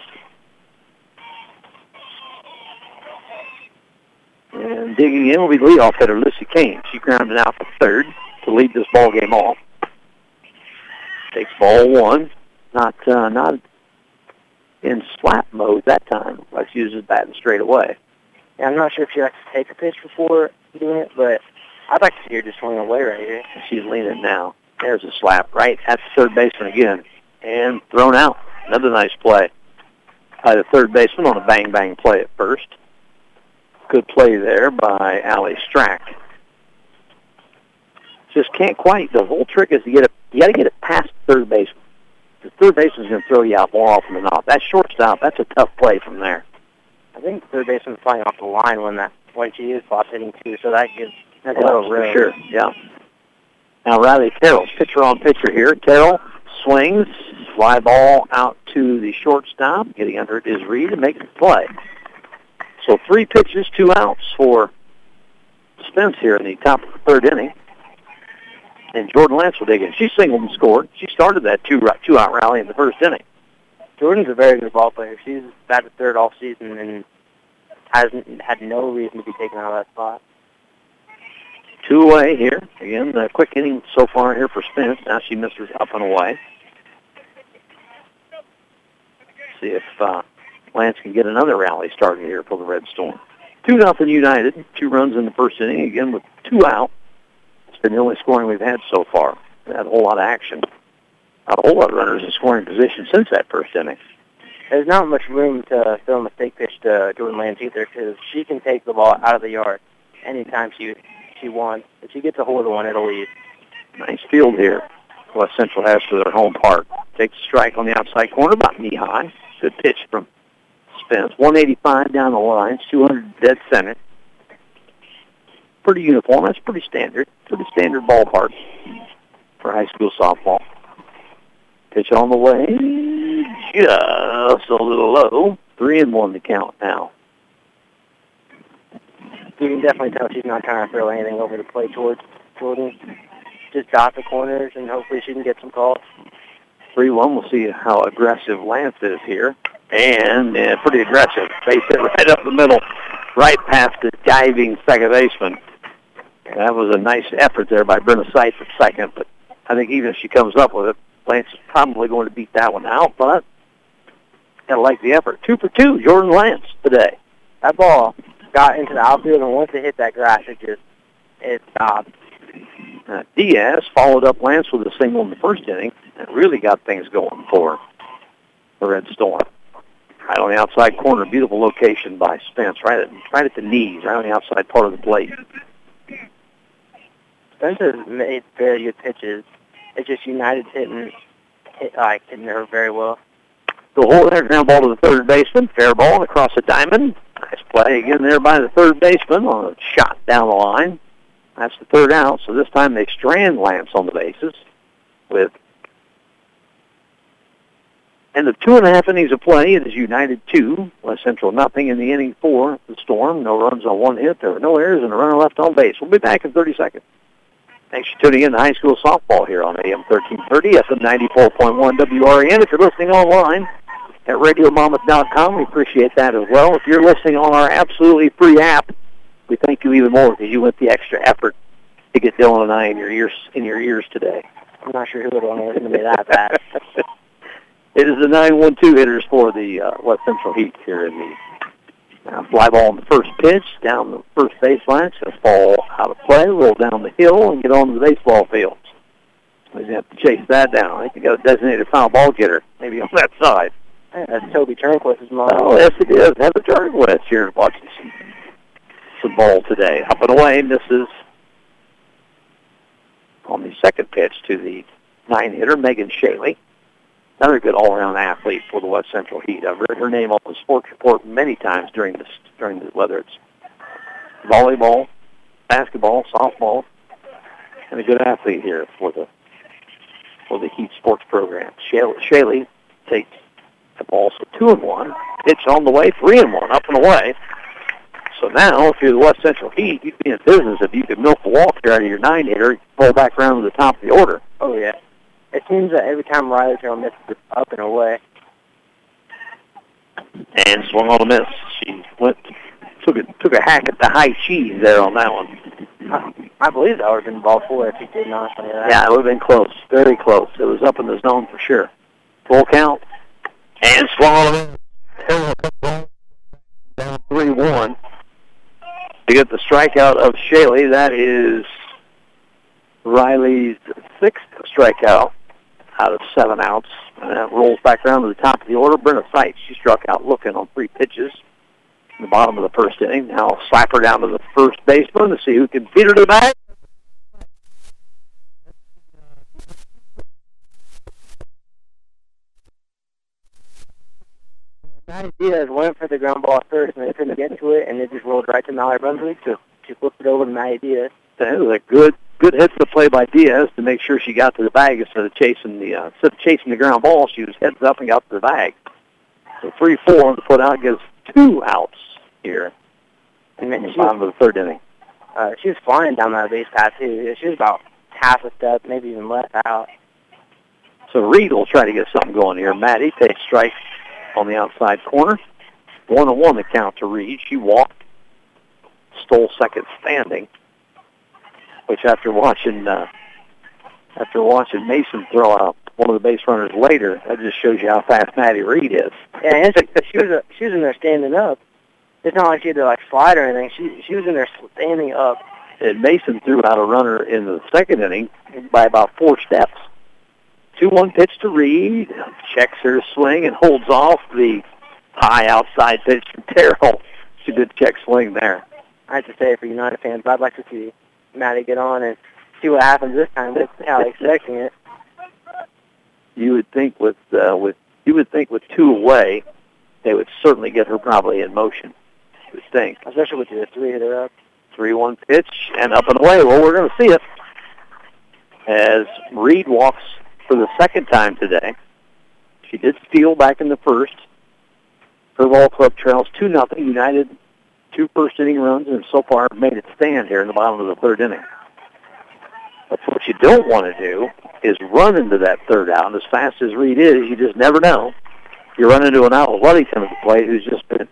And digging in will be leadoff hitter Lucy Kane. She grounded out for third to lead this ball game off. Takes ball one. Not uh, not in slap mode that time. Like she uses batting straight away. Yeah, I'm not sure if she likes to take a pitch before doing it, but I'd like to see her just swing away right here. She's leaning now. There's a slap right at the third baseman again. And thrown out. Another nice play by the third baseman on a bang-bang play at first. Good play there by Allie Strack. Just can't quite. The whole trick is to get it You got to get it past third baseman. The third baseman's going to throw you out more often than not. That shortstop, that's a tough play from there. I think third baseman's flying off the line when that when she is box hitting too, so that gives that Yeah, little for room. sure. Yeah. Now Riley Terrell, pitcher on pitcher here. Terrell swings, fly ball out to the shortstop. Getting under it is Reed and making the play. So three pitches, two outs for Spence here in the top of the third inning. And Jordan Lance will dig in. She singled and scored. She started that two two out rally in the first inning. Jordan's a very good ball player. She's batted third all season and hasn't had no reason to be taken out of that spot. Two away here. Again, a quick inning so far here for Spence. Now she misses up and away. See if uh, Lance can get another rally started here for the Red Storm. Two nothing United. Two runs in the first inning. Again with two out. It's been the only scoring we've had so far. Had a whole lot of action. Not a whole lot of runners in scoring position since that first inning. There's not much room to throw a mistake pitch to Jordan Lance either because she can take the ball out of the yard anytime she she wants. If she gets a hold of one, it'll leave. Nice field here. West Central has for their home park. Takes a strike on the outside corner, about knee high. Good pitch from Spence. 185 down the line, 200 dead center. Pretty uniform. That's pretty standard. Pretty standard ballpark for high school softball. Pitch on the way. Just a little low. Three and one to count now. You can definitely tell she's not trying to throw anything over the plate towards Jordan. Just dot the corners and hopefully she can get some calls. 3-1. We'll see how aggressive Lance is here. And uh, pretty aggressive. Base hit right up the middle, right past the diving second baseman. That was a nice effort there by Brenna Seitz at second, but I think even if she comes up with it, Lance is probably going to beat that one out, but I like the effort. Two for two, Jordan Lance today. That ball got into the outfield and once it hit that grass, it just it stopped. Uh, Diaz followed up Lance with a single in the first inning and really got things going for the Red Storm. Right on the outside corner, beautiful location by Spence, right at right at the knees, right on the outside part of the plate. Spencer's made very good pitches. It's just United's hitting hit, like hitting her very well. The hole there, ground ball to the third baseman, fair ball across the diamond. Nice play again there by the third baseman on a shot down the line. That's the third out, so this time they strand Lance on the bases with and the two and a half innings of play, it is United two, West Central nothing in the inning four. The Storm, no runs on one hit. There were no errors and a runner left on base. We'll be back in 30 seconds. Thanks for tuning in to high school softball here on AM 1330, FM 94.1 WRAM. If you're listening online at RadioMonmouth.com, we appreciate that as well. If you're listening on our absolutely free app, we thank you even more because you went the extra effort to get Dylan and I in your ears in your ears today. I'm not sure who would want to listen to me that bad. It is the 9-1-2 hitters for the uh, West Central Heat here in the uh, fly ball on the first pitch down the first baseline. It's going to fall out of play, roll down the hill, and get onto the baseball field. So you have to chase that down. I think got a designated foul ball getter, maybe on that side. Yeah, That's Toby Turnquist's mom. Oh, yes, it is. Have a turn with here watching some, some ball today. Up and away, misses on the second pitch to the nine hitter, Megan Shaley. Another good all-around athlete for the West Central Heat. I've read her name on the sports report many times during this, during the, whether it's volleyball, basketball, softball, and a good athlete here for the for the Heat sports program. Shaley, takes the ball, so two and one. Pitch on the way, three and one, up and away. So now, if you're the West Central Heat, you'd be in business if you could milk the walk out of your nine hitter, pull back around to the top of the order. Oh yeah. It seems that every time Riley Terrell misses, it's up and away. and swung on a miss. She went took a took a hack at the high cheese there on that one. I, I believe that would have been ball four if he did not. Yeah, it would have been close, very close. It was up in the zone for sure. Full count and swung on a miss. Down three one. To get the strikeout of Shaley, that is Riley's sixth strikeout out of seven outs. And it rolls back around to the top of the order. Brenna Seitz, she struck out looking on three pitches in the bottom of the first inning. Now slapper down to the first baseman to see who can beat her to the bag. Diaz went for the ground ball first, and they couldn't get to it, and it just rolled right to Mallory Brunswick, so she flipped it over to Maddie Diaz. That was a good good hit to the play by Diaz to make sure she got to the bag instead of chasing the uh, instead of chasing the ground ball. She was heads up and got to the bag. So three four the put out gives two outs here And in then the she was, of the third inning. uh, she was flying down that base path too. She was about half a step, maybe even less out. So Reed will try to get something going here. Maddie takes strike on the outside corner. One and one the count to Reed. She walked, stole second standing. Which after watching uh, after watching Mason throw out one of the base runners later, that just shows you how fast Maddie Reed is. Yeah, and she, she was uh, she was in there standing up. It's not like she had to like slide or anything. She she was in there standing up. And Mason threw out a runner in the second inning by about four steps. Two one pitch to Reed, checks her swing and holds off the high outside pitch from Terrell. She did check swing there. I have to say for United fans, I'd like to see Maddie get on and see what happens this time. That's how I'm expecting it. You would think with uh, with you would think with two away, they would certainly get her probably in motion. You would think. Especially with the three hitter up. Three one pitch and up and away. Well, we're going to see it as Reed walks for the second time today. She did steal back in the first. Her ball club trails two nothing. United two first inning runs and so far made it stand here in the bottom of the third inning. But what you don't want to do is run into that third out. And as fast as Reed is, you just never know. You run into an out with Ludington at the plate who's just been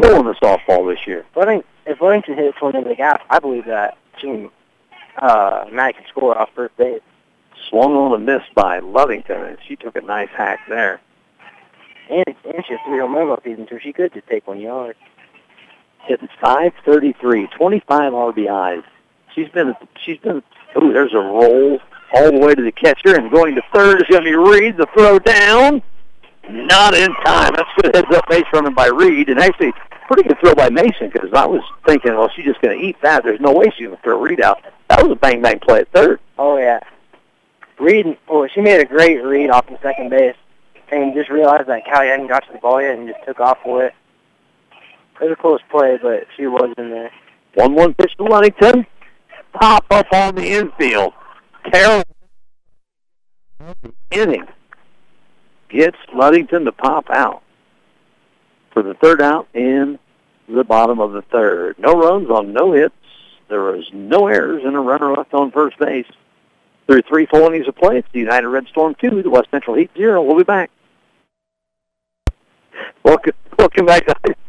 killing the softball this year. Luding, if Ludington hits one into the gap, I believe that can, uh, Maddie can score off first base. Swung on a miss by Ludington, and she took a nice hack there. And, and she has three home run season, so she could just take one yard. Hitting 533, 25 RBIs. She's been, she's been, ooh, there's a roll all the way to the catcher, and going to third is going to be Reed. The throw down, not in time. That's good heads up base running by Reed, and actually pretty good throw by Mason because I was thinking, well, she's just going to eat that. There's no way she's going to throw Reed out. That was a bang bang play at third. Oh yeah. Reed, oh, she made a great read off the second base, and just realized that Callie hadn't got to the ball yet, and just took off for it. It was a close play, but she was in there. One one pitch to Ludington. Pop up on the infield. Terrell inning gets Ludington to pop out for the third out in the bottom of the third. No runs on no hits. There was no errors and a runner left on first base. Through three full innings of play, it's the United Red Storm 2, the West Central Heat 0. We'll be back. Welcome, welcome back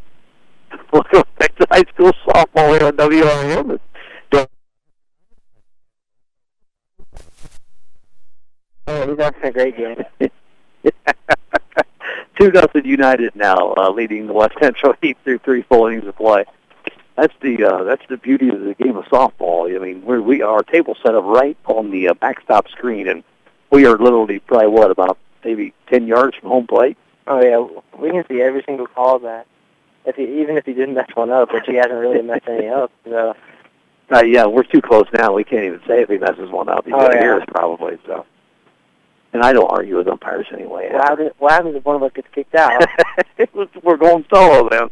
Welcome back to high school softball here on WRAM. Oh, he's having a great game. Two nothing United now, uh, leading the West Central Heat through three full innings of play. That's the uh, that's the beauty of the game of softball. I mean, we're, we our table set up right on the uh, backstop screen, and we are literally probably what about maybe ten yards from home plate. Oh yeah, we can see every single call that. If he, even if he didn't mess one up, which he hasn't really messed any up. So Uh, yeah, we're too close now. We can't even say if he messes one up. He's Oh, going to yeah. hear us probably. So, and I don't argue with umpires anyway. what happens, what happens if one of us gets kicked out? we're going solo then.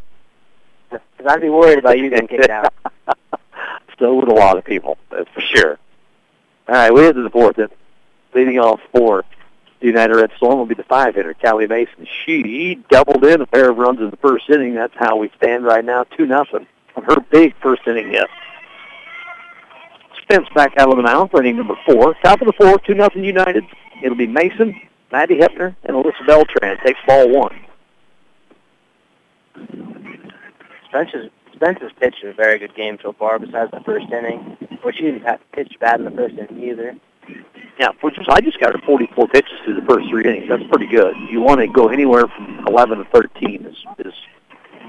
Because I'd be worried about you getting kicked out. so would a lot of people, that's for sure. All right, we head to the fourth. Leading off for the United Red Storm will be the five hitter, Callie Mason. She doubled in a pair of runs in the first inning. That's how we stand right now, two nothing her big first inning hit. Spence back out of the mound for inning number four. Top of the fourth, two nothing United. It'll be Mason, Maddie Hepner, and Alyssa Beltran takes ball one. Spence's Spence's pitched a very good game so far, besides the first inning, which he didn't pitched bad in the first inning either. Yeah, for just I just got her 44 pitches through the first three innings. That's pretty good. You want to go anywhere from 11 to 13 is, is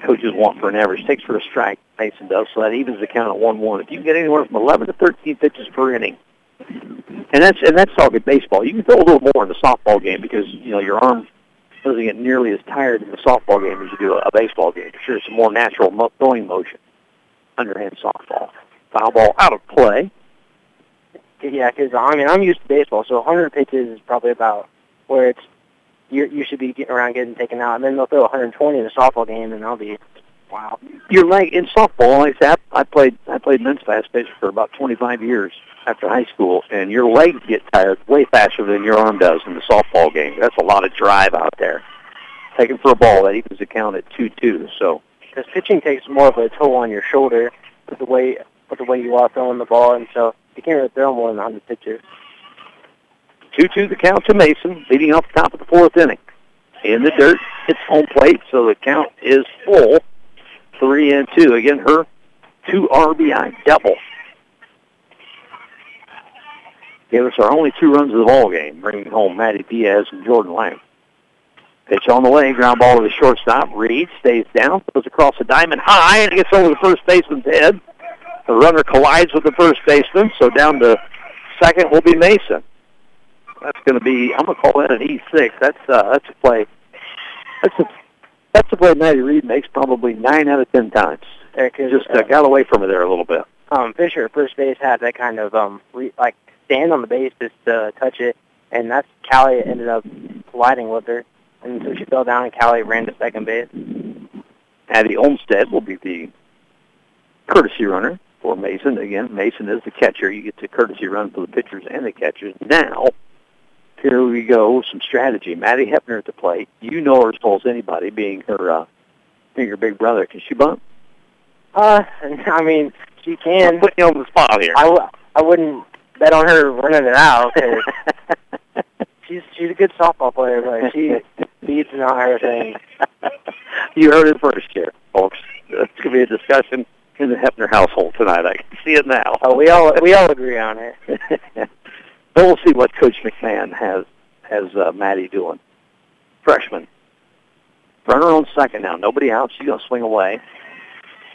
coaches want for an average. Takes for a strike, Mason does, so that evens the count at 1-1. If you can get anywhere from 11 to 13 pitches per inning, and that's and that's talking baseball. You can throw a little more in the softball game because you know your arm doesn't get nearly as tired in the softball game as you do a, a baseball game. Sure, it's a more natural mo- throwing motion. Underhand softball, foul ball out of play. Yeah, because I mean I'm used to baseball, so 100 pitches is probably about where it's you you should be getting around getting taken out, and then they'll throw 120 in a softball game, and I'll be wow. Your leg in softball, like that, I played I played men's fast pitch for about 25 years after high school, and your legs get tired way faster than your arm does in the softball game. That's a lot of drive out there. Taking for a ball that evens the count at two-two. So because pitching takes more of a toll on your shoulder with the way with the way you are throwing the ball, and so you can't really throw more than 100 pitches. Two-two the count to Mason, leading off the top of the fourth inning. In the dirt, it's home plate, so the count is full. Three and two. Again, her two RBI double. Gave us our only two runs of the ball game, bringing home Maddie Diaz and Jordan Lance. Pitch on the way, ground ball to the shortstop. Reed stays down, goes across the diamond high, and gets over the first baseman's head. The runner collides with the first baseman, so down to second will be Mason. That's going to be. I'm going to call that an E6. That's uh, that's a play. That's a that's a play Maddie Reed makes probably nine out of ten times. There, Just uh, got away from it there a little bit. um, Fisher first base had that kind of um re- like stand on the base just to touch it, and that's Callie ended up colliding with her, and so she fell down, and Callie ran to second base. Addie Olmstead will be the courtesy runner for Mason. Again, Mason is the catcher. You get the courtesy run for the pitchers and the catchers. Now, here we go, some strategy. Maddie Hepner at the plate. You know her as well as anybody, being her uh, being her big brother. Can she bump? Uh, I mean, she can. I'm putting you on the spot here. I, w- I wouldn't bet on her running it out. she's she's a good softball player, but she not her thing. you heard it first here, folks. It's going to be a discussion in the Hepner household tonight. I can see it now. Oh, we all we all agree on it. but we'll see what Coach McMahon has has uh, Maddie doing. Freshman. Runner on second now. Nobody out. She's going to swing away.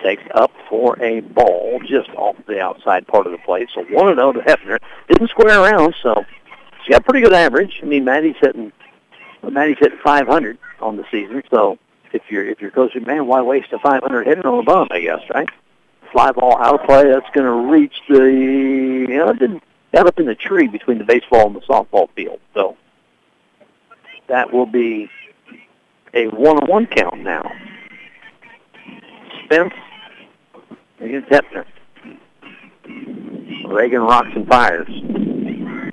Takes up for a ball just off the outside part of the plate. So 1 0 to Hepner. Didn't square around, so she got pretty good average. I mean, Maddie's hitting Maddie's hitting 500 on the season. So if you're if you're Coach McMahon, why waste a 500 hitter on a bump? I guess right. Fly ball out play. That's going to reach the you know it didn't up in the tree between the baseball and the softball field. So that will be a one-on-one count now. Spence against Hepner. Reagan rocks and fires.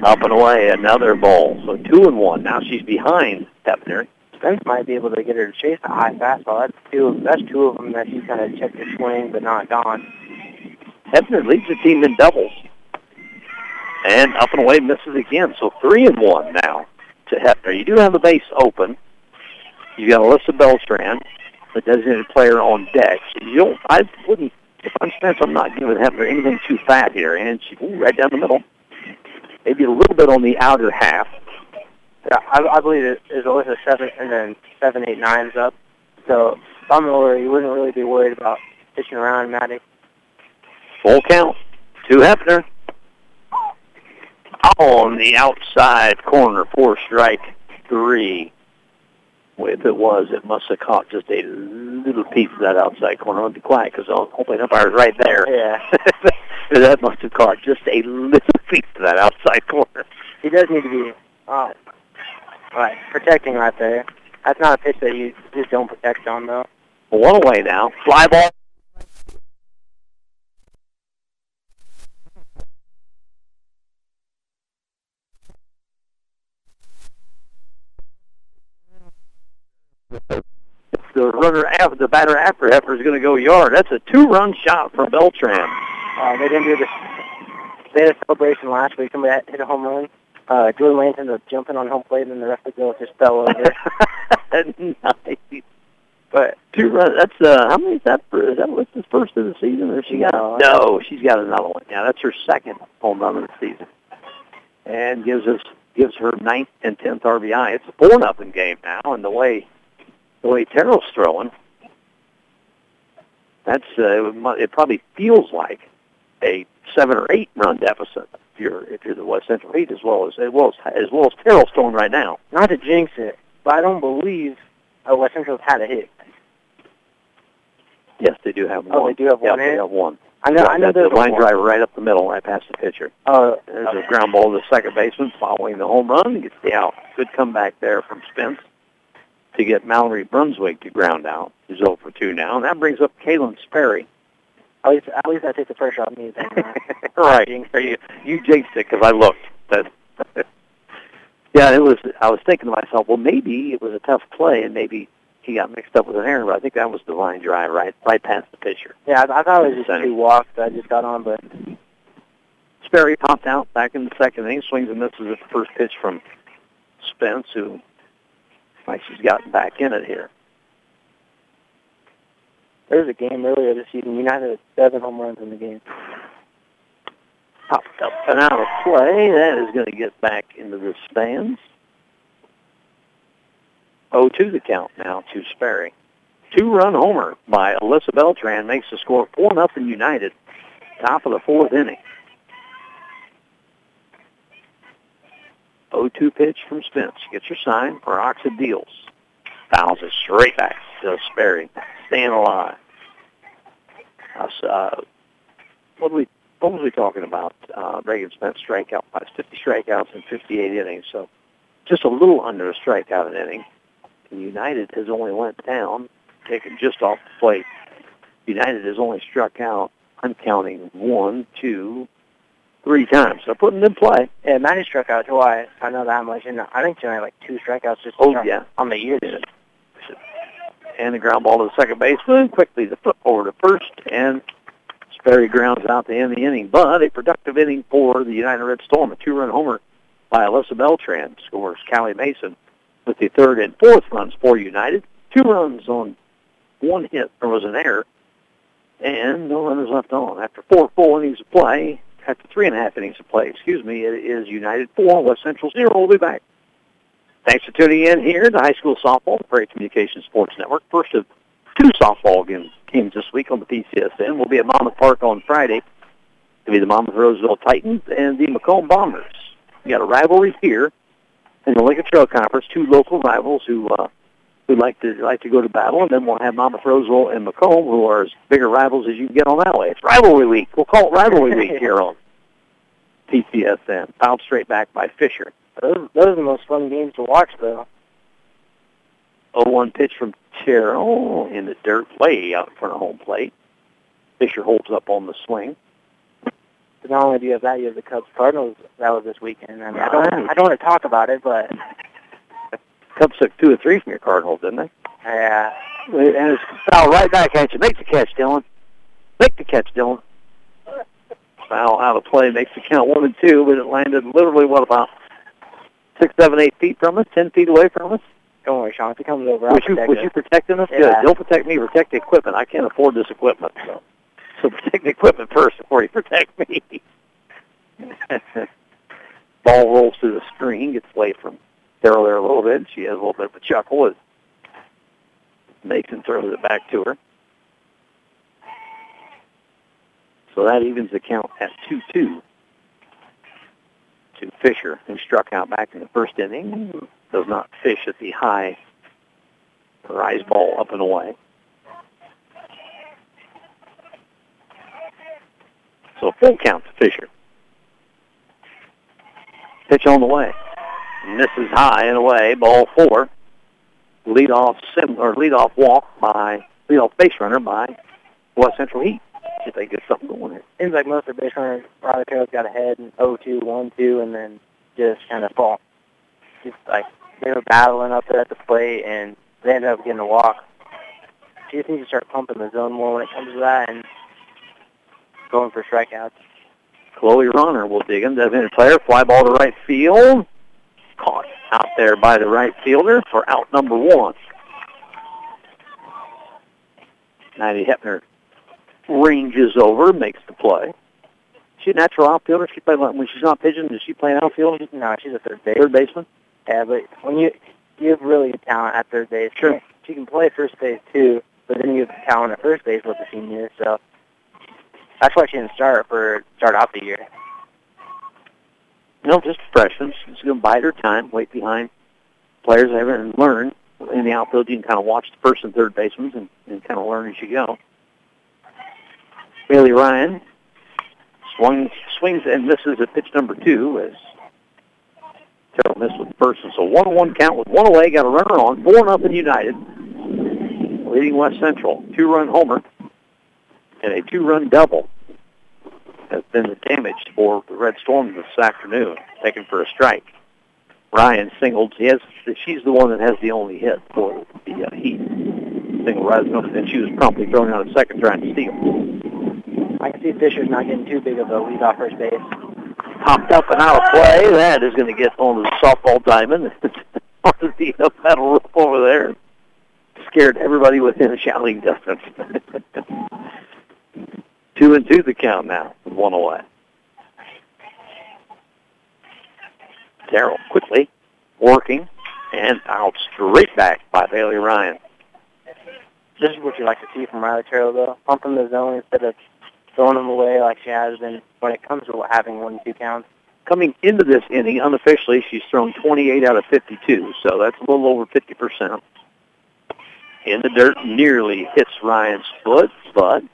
Up and away, another ball. So two and one. Now she's behind Hepner. Spence might be able to get her to chase the high fastball. That's two. That's two of them that she's kind of checked her swing, but not gone. Hepner leads the team in doubles. And up and away misses again. So three and one now to Hepner. You do have the base open. You got Alyssa Beltran, the designated player on deck. So you don't. I wouldn't. If I'm Spence, I'm not giving Hepner anything too fat here. And she ooh, right down the middle. Maybe a little bit on the outer half. Yeah, I, I believe it is always a seven and then seven, eight, nines up. So if I'm over, you wouldn't really be worried about pitching around Maddie. Full count. To Hepner. On the outside corner, four strike three. If it was, it must have caught just a little piece of that outside corner. I'll be quiet because I'll hopefully the umpire's right there. Yeah. that must have caught just a little piece of that outside corner. he does need to be uh, right, protecting right there. That's not a pitch that you just don't protect on, though. One away now. Fly ball. The runner after the batter after Hepner is going to go yard. That's a two-run shot from Beltran. Uh, they didn't do this. They had a celebration last week. Somebody hit a home run. Uh, Jordan Lane ended up jumping on home plate, and the rest of the girls just fell over. nice. But two runs. That's uh, how many is that? For, is that what's the first of the season, or she got? No, she's got another one. Yeah, that's her second home run of the season, and gives us gives her ninth and tenth RBI. It's a four nothing game now, and the way the way Terrell's throwing, that's uh, it, it probably feels like a seven or eight run deficit you're if you're the West Central Heat as well as as well as as well as Terrell's throwing right now. not to jinx it, but I don't believe uh, West Central's had a hit. Yes, they do have one. Oh, they do have yeah, one they hit? have one. I know. Yeah, I know a line one. driver right up the middle, right past the pitcher. Oh, There's a ground ball to the second baseman following the home run. Gets the out. Good comeback there from Spence. to get Mallory Brunswick to ground out. He's 0 for 2 now, and that brings up Kaylin Sperry. At least, at least I take the pressure off me. Then, uh-huh. right. You, you jinxed it because I looked. That, yeah, it was. I was thinking to myself, well, maybe it was a tough play, and maybe he got mixed up with an error. But I think that was the line drive, right, right past the pitcher. Yeah, I, I thought it was just two walks that I just got on, but Sperry popped out back in the second inning, swings and misses at the first pitch from Spence, who like she's gotten back in it here. There was a game earlier this season. United had seven home runs in the game. Popped up and out of play. That is going to get back into the stands. 0-2 the count now to Sperry. Two-run homer by Alyssa Beltran makes the score 4 nothing United. Top of the fourth inning. 0-2 pitch from Spence. Gets your sign. Peroxide deals. Fouls it straight back to Sperry. Staying alive. Uh, what, we, what was we talking about? Uh, Reagan Spence strikeout by 50 strikeouts in 58 innings. So just a little under a strikeout an inning. And United has only went down, taken just off the plate. United has only struck out, I'm counting one, two, three times. So putting in play. Yeah, Maddie struck out twice. I know that much. And I think only like two strikeouts just oh, yeah. on the year. Yeah. And the ground ball to the second baseman. Quickly the flip over to first. And Sperry grounds out to end the inning. But a productive inning for the United Red Storm. A two-run homer by Alyssa Beltran scores Callie Mason with the third and fourth runs for United. Two runs on one hit. There was an error. And no runners left on. After four full innings of play, after three and a half innings of play, excuse me, it is United 4, West Central 0. We'll be back. Thanks for tuning in here to High School Softball, Prairie Communications Sports Network. First of two softball games, games this week on the PCSN. We'll be at Monmouth Park on Friday. It'll be the Monmouth Roseville Titans and the Macomb Bombers. We got a rivalry here in the Lincoln Trail Conference, two local rivals who uh, who like to like to go to battle, and then we'll have Monmouth Roseville and Macomb, who are as bigger rivals as you can get on that way. It's rivalry week. We'll call it rivalry week here on PCSN. Fouled straight back by Fisher. Those, those are the most fun games to watch, though. 0-1 pitch from Terrell in the dirt, way out in front of home plate. Fisher holds up on the swing. But not only do you have that, you have the Cubs Cardinals that was this weekend. I mean, I don't, I don't want to talk about it, but Cubs took two or three from your Cardinals, didn't they? Yeah. And it's foul right back at you. Make the catch, Dylan. Make the catch, Dylan. Foul out of play makes the count one and two, but it landed literally, what, about six, seven, eight feet from us, ten feet away from us? Don't worry, Sean. If he comes over, was you, was you protecting us? Yeah. Good. Don't protect me. Protect the equipment. I can't afford this equipment. So, so protect the equipment first before you protect me. Ball rolls through the screen, gets away from Terrell there a little bit. She has a little bit of a chuckle as Mason throws it back to her. So that evens the count at 2-2 to Fisher, who struck out back in the first inning. Mm-hmm. Does not fish at the high rise ball up and away. So full count to Fisher. Pitch on the way. Misses high and away. Ball four. Lead off sim or lead off walk by lead off base runner by West Central Heat. If they get something going here. Seems like most of the base runners, Riley Terrell's got ahead in 0-2, 1-2, and then just kind of fall. Just like they were battling up there at the plate, and they ended up getting a walk. She just needs to start pumping the zone more when it comes to that, and going for strikeouts. Chloe Ronner will dig him. Designated player, fly ball to right field. Caught out there by the right fielder for out number one. Maddie Hepner ranges over, makes the play. She a natural outfielder. She play when she's not pitching. Does she play an outfield? No, she's a third base. Third baseman. Yeah, but when you you have really good talent at third base. Sure. She can play first base too, but then you have talent at first base with the seniors. So that's why she didn't start for start out the year. No, just freshman. She's going to bide her time, wait behind players ever and learn. In the outfield, you can kind of watch the first and third basemen and, and kind of learn as you go. Bailey Ryan swung, swings and misses at pitch number two as Terrell missed with the person. So one one count with one away, got a runner on, four nothing United, leading West Central. Two run homer and a two run double has been the damage for the Red Storm this afternoon, taken for a strike. Ryan singled. He has, she's the one that has the only hit for the uh, Heat. Single up, and she was promptly thrown out at second trying to steal. I can see Fisher's not getting too big of a lead off first base. Popped up and out of play. That is going to get on the softball diamond. on the up metal roof over there. Scared everybody within a shouting distance. two and two the count now, one away. Terrell quickly working and out straight back by Bailey Ryan. This is what you like to see from Riley Terrell, though. Pumping the zone instead of throwing them away like she has been when it comes to having one two counts. Coming into this inning, unofficially, she's thrown 28 out of 52, so that's a little over 50%. In the dirt, nearly hits Ryan's foot, but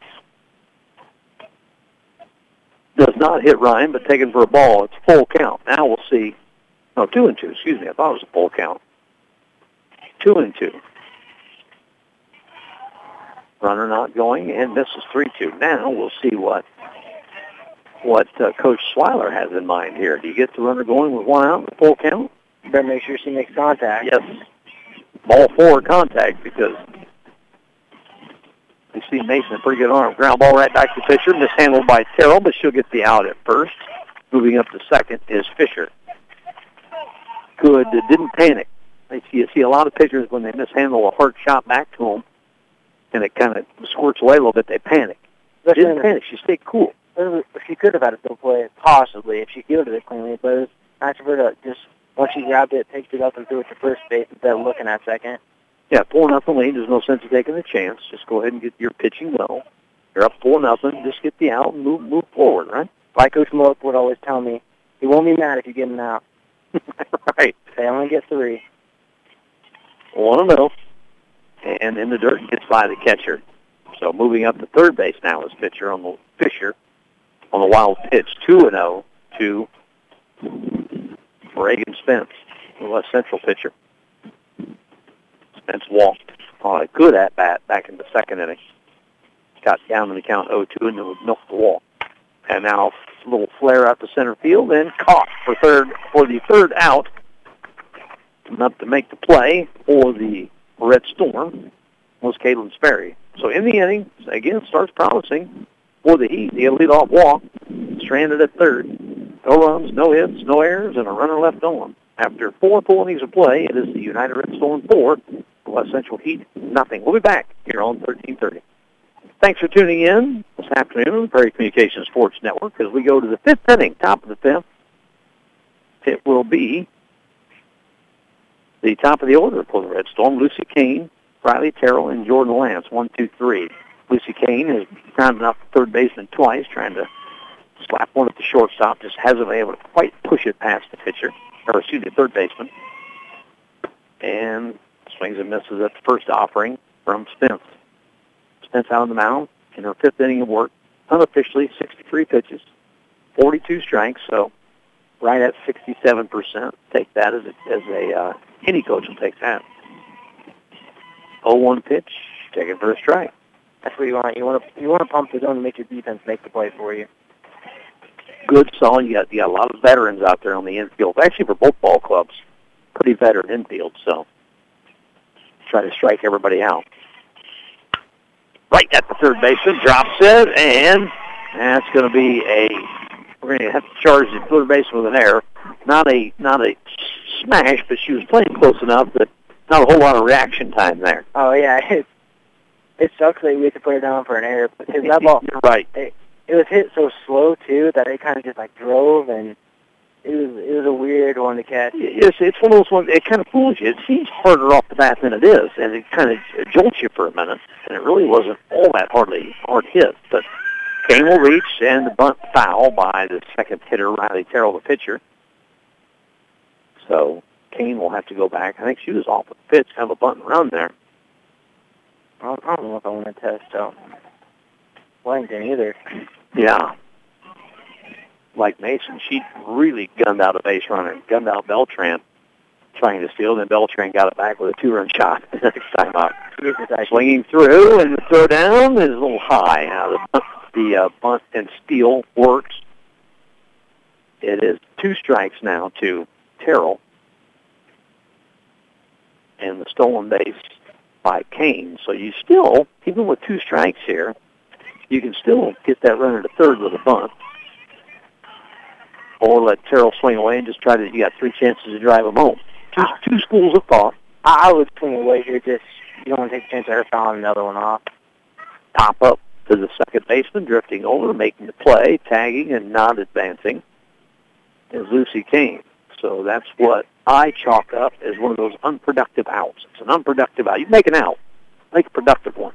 does not hit Ryan, but taken for a ball. It's full count. Now we'll see. No, two and two. Excuse me. I thought it was a full count. Two and two. Runner not going, and misses three-two. Now we'll see what what uh, Coach Swiler has in mind here. Do you get the runner going with one out and full count? Better make sure she makes contact. Yes. Ball four contact because you see Mason a pretty good arm. Ground ball right back to Fisher. Mishandled by Terrell, but she'll get the out at first. Moving up to second is Fisher. Good. Didn't panic. You see a lot of pitchers when they mishandle a hard shot back to them, and it kind of squirts away a little bit. They panic. She didn't panic. She stayed cool. She could have had a still play, possibly, if she fielded it cleanly, but it was nice of her to just, once she grabbed it, picked it up and threw it to first base instead of looking at second. Yeah, four nothing lead. There's no sense of taking the chance. Just go ahead and get your pitching well. You're up four nothing. Just get the out and move move forward, right? Like Coach Moak would always tell me, he won't be mad if you get him out. right. They only get three. One and zero, and in the dirt gets by the catcher. So moving up to third base now is pitcher on the Fisher on the wild pitch, two and zero to Reagan Spence, the West Central pitcher. Spence walked on a good at bat back in the second inning. Got down in the count 0-2 and then milked the wall. And now a little flare out to center field and caught for third for the third out. Up to make the play for the Red Storm was Caitlin Sperry. So in the inning, again, starts promising for the Heat. The lead off walk, stranded at third. No runs, no hits, no errors, and a runner left on. After four full innings of play, it is the United Red Storm 4, West Central Heat nothing. We'll be back here on 1330. Thanks for tuning in this afternoon on the Prairie Communications Sports Network as we go to the fifth inning, top of the fifth. It will be the top of the order for the Red Storm. Lucy Kane, Riley Terrell, and Jordan Lance. One, two, three. Lucy Kane has grounded off the third baseman twice, trying to slap one at the shortstop. Just hasn't been able to quite push it past the pitcher, or excuse me, third baseman. And swings and misses at the first offering from Spence. Spence out on the mound in her fifth inning of work, unofficially 63 pitches, 42 strikes, so right at 67%. Take that as a, as a uh, any coach will take that. 0-1 pitch, taken for a strike. That's what you want. You want to you want to pump the zone and make your defense make the play for you. Good, solid. You got you got a lot of veterans out there on the infield. Actually, for both ball clubs, pretty veteran infield. So try to strike everybody out. Right at the third baseman, drops it, and that's going to be a. We're going to have to charge the third baseman with an error. Not a not a smash, but she was playing close enough that not a whole lot of reaction time there. Oh yeah, it, it sucks that we have to put her down for an error because that ball. You're right. It, it was hit so slow too that it kind of just like drove and it was it was a weird one to catch. It's it's one of those ones. It kind of fools you. It seems harder off the bat than it is, and it kind of jolts you for a minute. And it really wasn't all that hardly hard hit. But Kane will reach and the bunt foul by the second hitter Riley Terrell, the pitcher. So Kane will have to go back. I think she was off with the pitch, have a bunt and run there. I don't, know if I want to test out Ludington either. Yeah. Like Mason, she really gunned out a base runner, gunned out Beltran. trying to steal. Then Beltran got it back with a two-run shot the next time out. Swinging through, and the throw down is a little high. Now the, the uh, bunt and steal works. It is two strikes now to Terrell. And the stolen base by Kane. So you still, even with two strikes here, you can still get that runner to third with a bunt. Or let Terrell swing away and just try to, you got three chances to drive him home. Two, two schools of thought. I would swing away here. Just you don't want to take a chance of her fouling another one off. Pop up to the second baseman, drifting over, making the play, tagging and not advancing is Lucy Kane. So that's what I chalk up as one of those unproductive outs. It's an unproductive out. You make an out, make a productive one.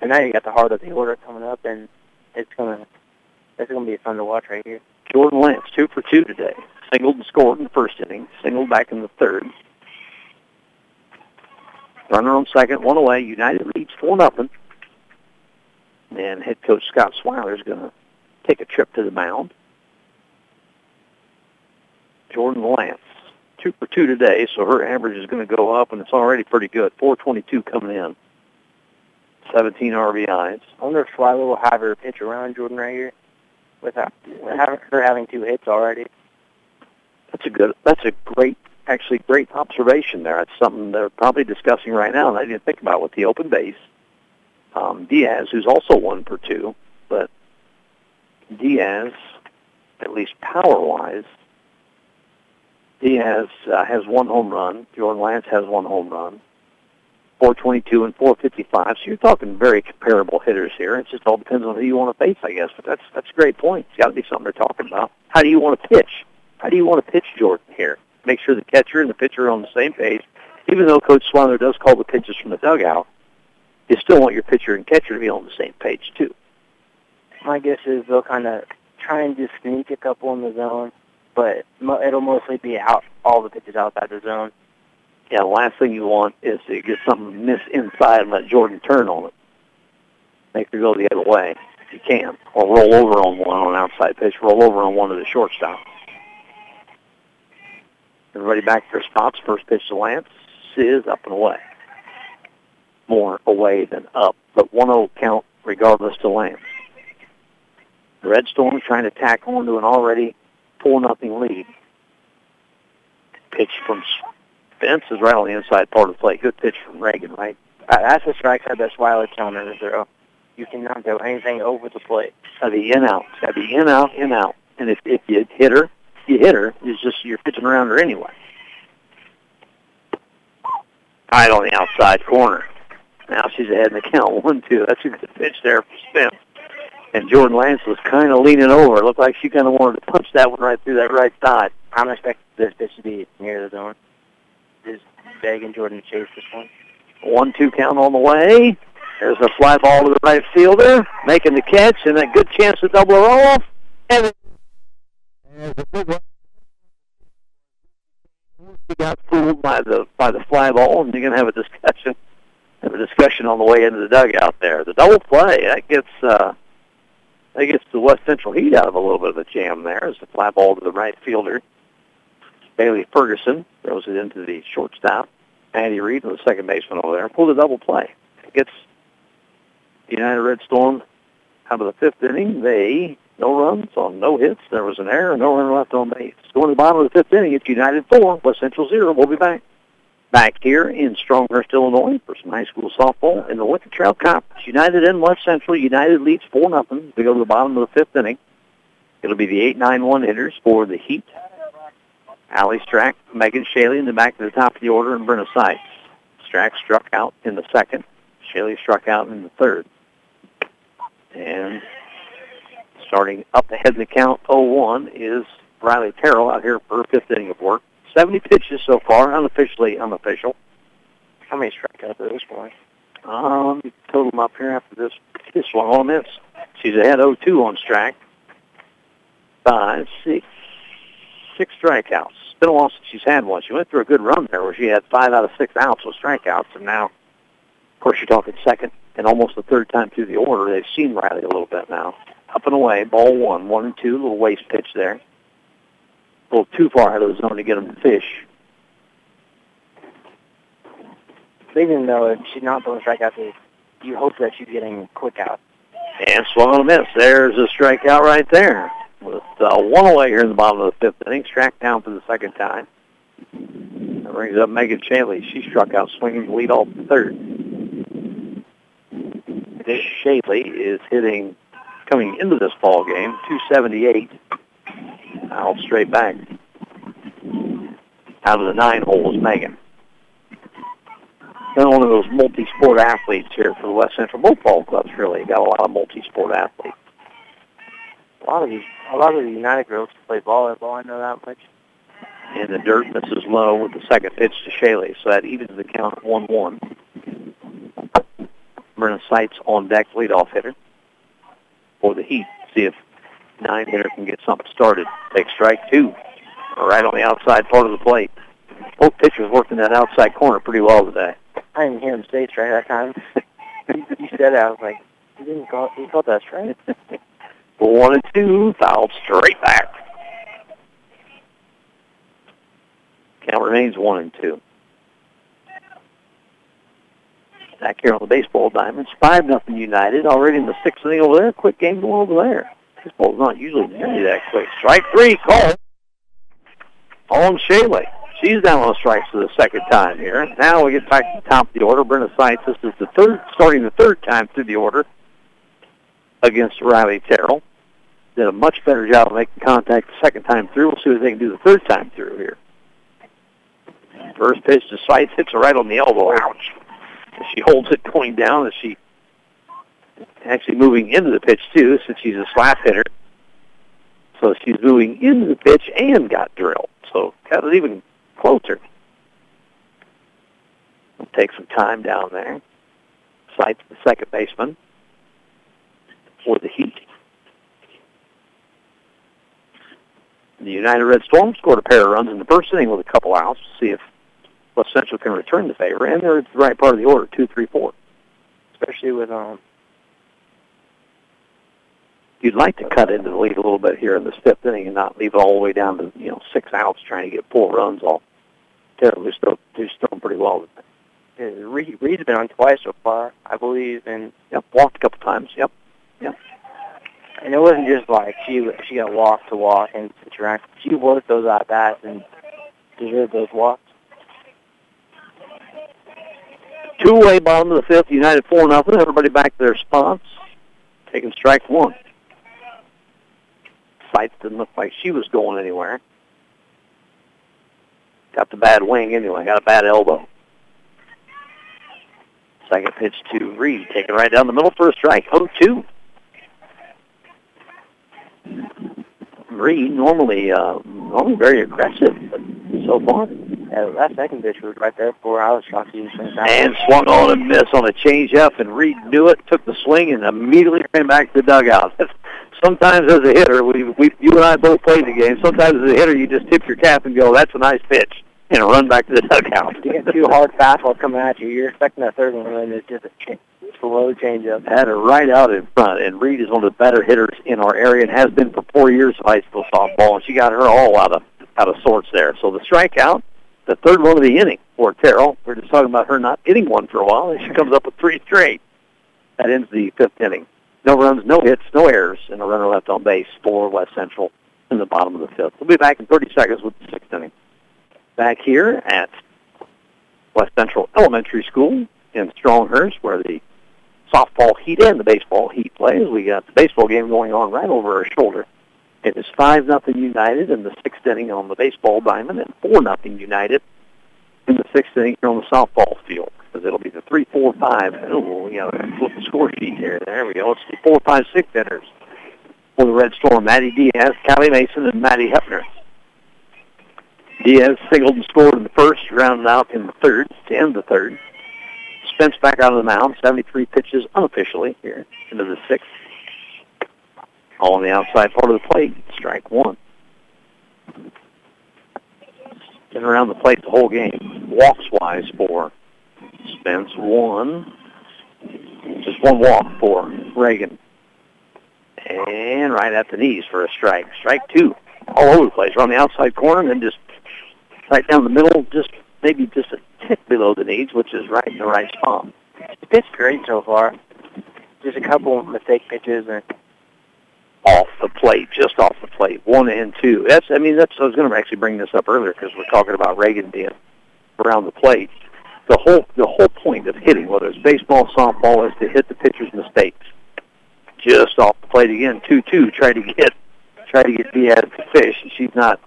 And now you got the heart of the order coming up, and it's gonna it's gonna be fun to watch right here. Jordan Lance, two for two today. Singled and scored in the first inning. Singled back in the third. Runner on second, one away. United leads four nothing. And head coach Scott Swiler is going to take a trip to the mound. Jordan Lance, two for two today, so her average is going to go up, and it's already pretty good. 422 coming in. 17 RBIs. I wonder if Swiler will have her pitch around Jordan right here, without having her having two hits already. That's a good. That's a great, actually great observation there. That's something they're probably discussing right now, and I didn't think about with the open base. Um, Diaz, who's also one for two, but Diaz, at least power-wise, Diaz uh, has one home run. Jordan Lance has one home run. 422 and 455. So you're talking very comparable hitters here. It just all depends on who you want to face, I guess. But that's that's a great point. It's got to be something they're talking about. How do you want to pitch? How do you want to pitch Jordan here? Make sure the catcher and the pitcher are on the same page. Even though Coach Swiler does call the pitches from the dugout, you still want your pitcher and catcher to be on the same page too. My guess is they'll kind of try and just sneak a couple in the zone, but it'll mostly be out all the pitches outside the zone. Yeah, last thing you want is to get something miss inside and let Jordan turn on it. Make her go the other way if you can, or roll over on one on an outside pitch. Roll over on one of the shortstops. Everybody back to their spots. First pitch to Lance is up and away. More away than up, but 1-0 count regardless to. The Red Storm trying to tack on to an already 4 nothing lead. Pitch from Spence is right on the inside part of the plate. Good pitch from Reagan, right? Uh, that's the strike side that Swiler telling her to throw. You cannot do anything over the plate. Got to be in out. Got to be in out, in out. And if if you hit her, you hit her. It's just you're pitching around her anyway. Right on the outside corner. Now she's ahead in the count. One, two. That's a good pitch there for Spence. And Jordan Lance was kind of leaning over. It looked like she kind of wanted to punch that one right through that right side. I'm expecting this pitch to be near the zone. Just begging Jordan to chase this one. One, two count on the way. There's a fly ball to the right fielder, making the catch, and a good chance to double her off. And she got fooled by the by the fly ball, and you're gonna have a discussion, have a discussion on the way into the dugout there. The double play that gets uh, that gets the West Central Heat out of a little bit of a jam there. As the fly ball to the right fielder, Bailey Ferguson throws it into the shortstop. Andy Reed, the second baseman over there, pulled a double play. It gets the United Red Storm out of the fifth inning. They no runs on no hits. There was an error, no run left on base. Going to the bottom of the fifth inning, it's United four, West Central zero. We'll be back. Back here in Stronghurst, Illinois, for some high school softball in the Lincoln Trail Conference. United and West Central. United leads four nothing. We go to the bottom of the fifth inning. It'll be the eight nine one hitters for the Heat. Allie Strack, Megan Shaley in the back to the top of the order, and Brenna Seitz. Strack struck out in the second. Shaley struck out in the third. And starting up ahead in the count 0-1 is Riley Terrell out here for her fifth inning of work. 70 pitches so far, unofficially unofficial. How many strikeouts at this point? Um, total them up here after this this one on this. She's ahead 0-2 on strike. Five, six, six strikeouts. It's been a while since she's had one. She went through a good run there where she had five out of six outs with strikeouts, and now, of course, you're talking second and almost the third time through the order. They've seen Riley a little bit now. Up and away, ball one, one and two, little waste pitch there. Too far out of the zone to get them to fish. even though if she's not throwing strikeouts, you hope that she's getting quick out. And swung on a miss. There's a strikeout right there. With uh, one away here in the bottom of the fifth inning, tracked down for the second time. That brings up Megan Shaley. She struck out swinging the lead off the third. This Shaley is hitting, coming into this ball game, 278. Out straight back. Out of the nine hole is Megan. Been one of those multi-sport athletes here for the West Central both ball clubs. Really got a lot of multi-sport athletes. A lot of these, a lot of the United girls play volleyball. I know that much. In the dirt, misses low with the second pitch to Shaley, so that evens the count 1-1. Brenna Seitz on deck, leadoff hitter for the Heat. See if nine hitter can get something started. Take strike two, right on the outside part of the plate. Both pitchers working that outside corner pretty well today. I didn't hear him say strike that time. you said that. I was like, he didn't call. He called that strike. One and two, fouled straight back. Count remains one and two. Back here on the baseball diamonds, five nothing United. Already in the sixth inning over there. Quick game going over there. Baseball's not usually nearly that quick. Strike three, call on Shaley. She's down on strikes for the second time here. Now we get back to the top of the order. Brenda Seitz, this is the third, starting the third time through the order against Riley Terrell. Did a much better job of making contact the second time through. We'll see what they can do the third time through here. First pitch to Seitz hits her right on the elbow. Ouch. She holds it going down as she actually moving into the pitch too, since she's a slap hitter. So she's moving into the pitch and got drilled. So got it even closer. We'll take some time down there. Seitz, the second baseman for the Heat. The United Red Storm scored a pair of runs in the first inning with a couple outs to see if West Central can return the favor, and they're at the right part of the order, two, three, four. Especially with um. You'd like to cut into the lead a little bit here in the fifth inning and not leave all the way down to you know six outs trying to get four runs off. Terribly still, they're still pretty well. Yeah, Reed, Reed's been on twice so far, I believe, and yep, walked a couple times. Yep, yep. And it wasn't just like she she got walk to walk and interact. She worked those at bats and deserved those walks. Two-way bottom of the fifth, United four nothing. Everybody back to their spots, taking strike one. Seitz didn't look like she was going anywhere. Got the bad wing anyway. Got a bad elbow. Second pitch to Reed, taken right down the middle for a strike. 0-2. Reed normally uh, normally very aggressive, but so far. Yeah, that second pitch was right there for I was shocked he didn't swing down. And swung on and missed on a changeup, and Reed knew it, took the swing, and immediately ran back to the dugout. Sometimes as a hitter, we, we you and I both played the game. Sometimes as a hitter, you just tip your cap and go, "That's a nice pitch," and run back to the dugout. You get two hard fastballs coming at you. You're expecting that third one, and it's just a slow changeup. Had her right out in front, and Reed is one of the better hitters in our area and has been for four years of high school softball, and she got her all out of out of sorts there. So the strikeout, the third one of the inning for Terrell. We're just talking about her not hitting one for a while, and she comes up with three straight. That ends the fifth inning. No runs, no hits, no errors, and a runner left on base for West Central in the bottom of the fifth. We'll be back in 30 seconds with the sixth inning. Back here at West Central Elementary School in Stronghurst, where the softball heat and the baseball heat plays. We got the baseball game going on right over our shoulder. It is five nothing United in the sixth inning on the baseball diamond, and four nothing United in the sixth inning here on the softball field. Because it'll be the three, four, five. Oh, we got to flip the score sheet here. There we go. It's the four, five, six inners for the Red Storm. Maddie Diaz, Callie Mason, and Maddie Hepner. Diaz singled and scored in the first, rounded out in the third to end the third. Spence back out of the mound, 73 pitches unofficially here into the sixth. All on the outside part of the plate, strike one. Been around the plate the whole game. Walks-wise for Spence, one. Just one walk for Reagan. And right at the knees for a strike. Strike two. All over the place. Around the outside corner and then just right down the middle, just maybe just a tick below the knees, which is right in the right spot. She pitched great so far. Just a couple of mistake pitches and off the plate, just off the plate, one and two. That's, I mean, that's. I was going to actually bring this up earlier because we're talking about Reagan being around the plate. The whole, the whole point of hitting, whether it's baseball, softball, is to hit the pitcher's mistakes. Just off the plate again, two-two. Try to get, try to get Diaz to fish, she's not.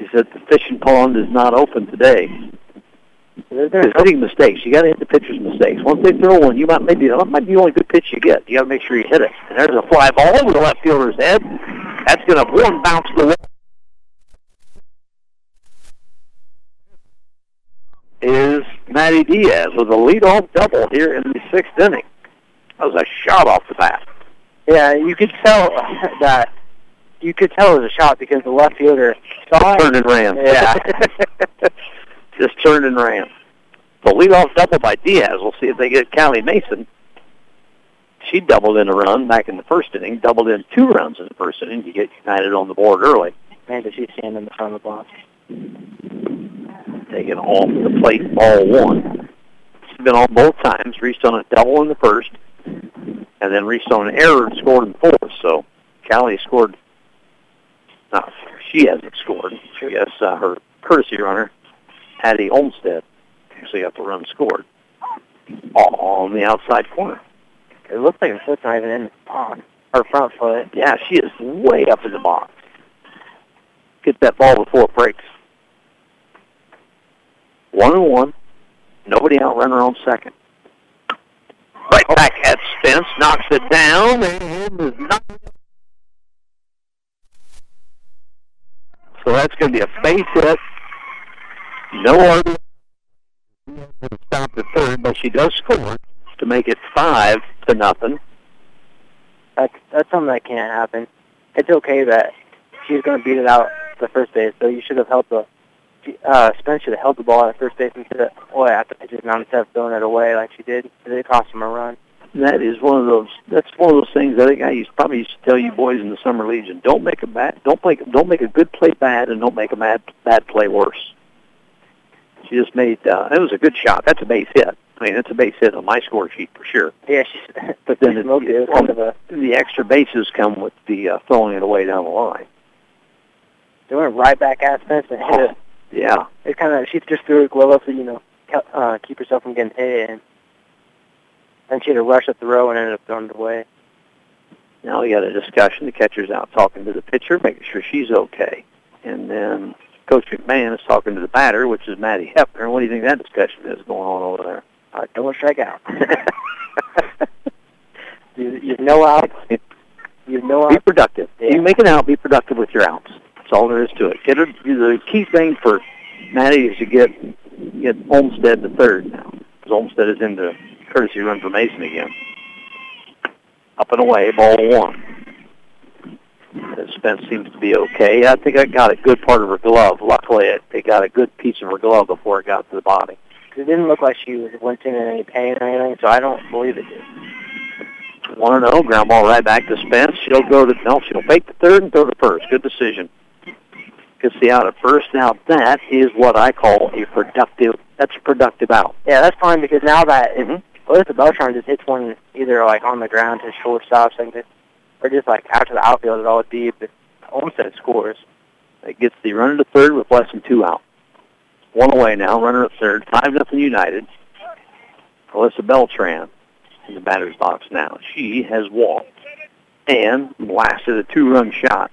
She said the fishing pond is not open today. It's hitting mistakes. You got to hit the pitcher's mistakes. Once they throw one, you might maybe that might be the only good pitch you get. You got to make sure you hit it. And there's a fly ball over the left fielder's head. That's going to one bounce the wall. Is Maddie Diaz with a leadoff double here in the sixth inning. That was a shot off the bat. Yeah, you could tell that. You could tell it was a shot because the left fielder saw. Turned and ran. Yeah. Just turned and ran. The leadoff double by Diaz. We'll see if they get Callie Mason. She doubled in a run back in the first inning, doubled in two runs in the first inning to get United on the board early. Man, does she stand in the front of the box? Taken off the plate, ball one. She's been on both times. Reached on a double in the first, and then reached on an error and scored in fourth. So Callie scored. No, she hasn't scored. I guess uh, her courtesy runner, Hattie Olmstead, actually got the run scored on the outside corner. It looks like her foot's not even in the pond. Her front foot. Yeah, she is way up in the box. Get that ball before it breaks. One and one. Nobody out runner on second. Right back at Spence, knocks it down, and is not. So that's going to be a base hit. No RBI. Stop the third, but she does score to make it five to nothing. That's that's something that can't happen. It's okay that she's going to beat it out the first base, so you should have held the uh, Spence should have held the ball at first base instead of well at the pitcher's mound instead of throwing it away like she did. It cost him a run. That is one of those. That's one of those things. I think I used probably used to tell you boys in the summer legion: don't make a bad, don't make don't make a good play bad, and don't make a bad bad play worse. She just made. Uh, it was a good shot. That's a base hit. I mean, it's a base hit on my score sheet for sure. Yeah, she's. But then she it, it. It kind of a. the extra bases come with the uh, throwing it away down the line. They went right back at Spence and hit it. Yeah, It kind of she just threw her glove up to you know uh, keep herself from getting hit, and then she had to rush up the row and ended up throwing it away. Now we got a discussion. The catcher's out talking to the pitcher, making sure she's okay. And then Coach McMahon is talking to the batter, which is Maddie Hepner. What do you think that discussion is going on over there? Uh, don't strike out. you you know out. You know be productive. Yeah. You make an out, be productive with your outs. That's all there is to it. Get her, the key thing for Maddie is to get get Olmstead to third now. Because Olmstead is into courtesy run for Mason again. Up and away, ball one. Spence seems to be okay. I think I got a good part of her glove. Luckily, it, got a good piece of her glove before it got to the body. It didn't look like she was wincing in any pain or anything, so I don't believe it did. One and zero, ground ball right back to Spence. She'll go to no, she'll fake the third and throw to first. Good decision. Gets the out at first. Now that is what I call a productive. That's a productive out. Yeah, that's fine because now that if Mhm. what if the Beltran just hits one either like on the ground to shortstop something, or just like out to the outfield at all deep, Olmstead scores. It gets the runner to third with less than two out. One away now. Runner at third. Five nothing United. Alyssa Beltran in the batter's box now. She has walked and blasted a two-run shot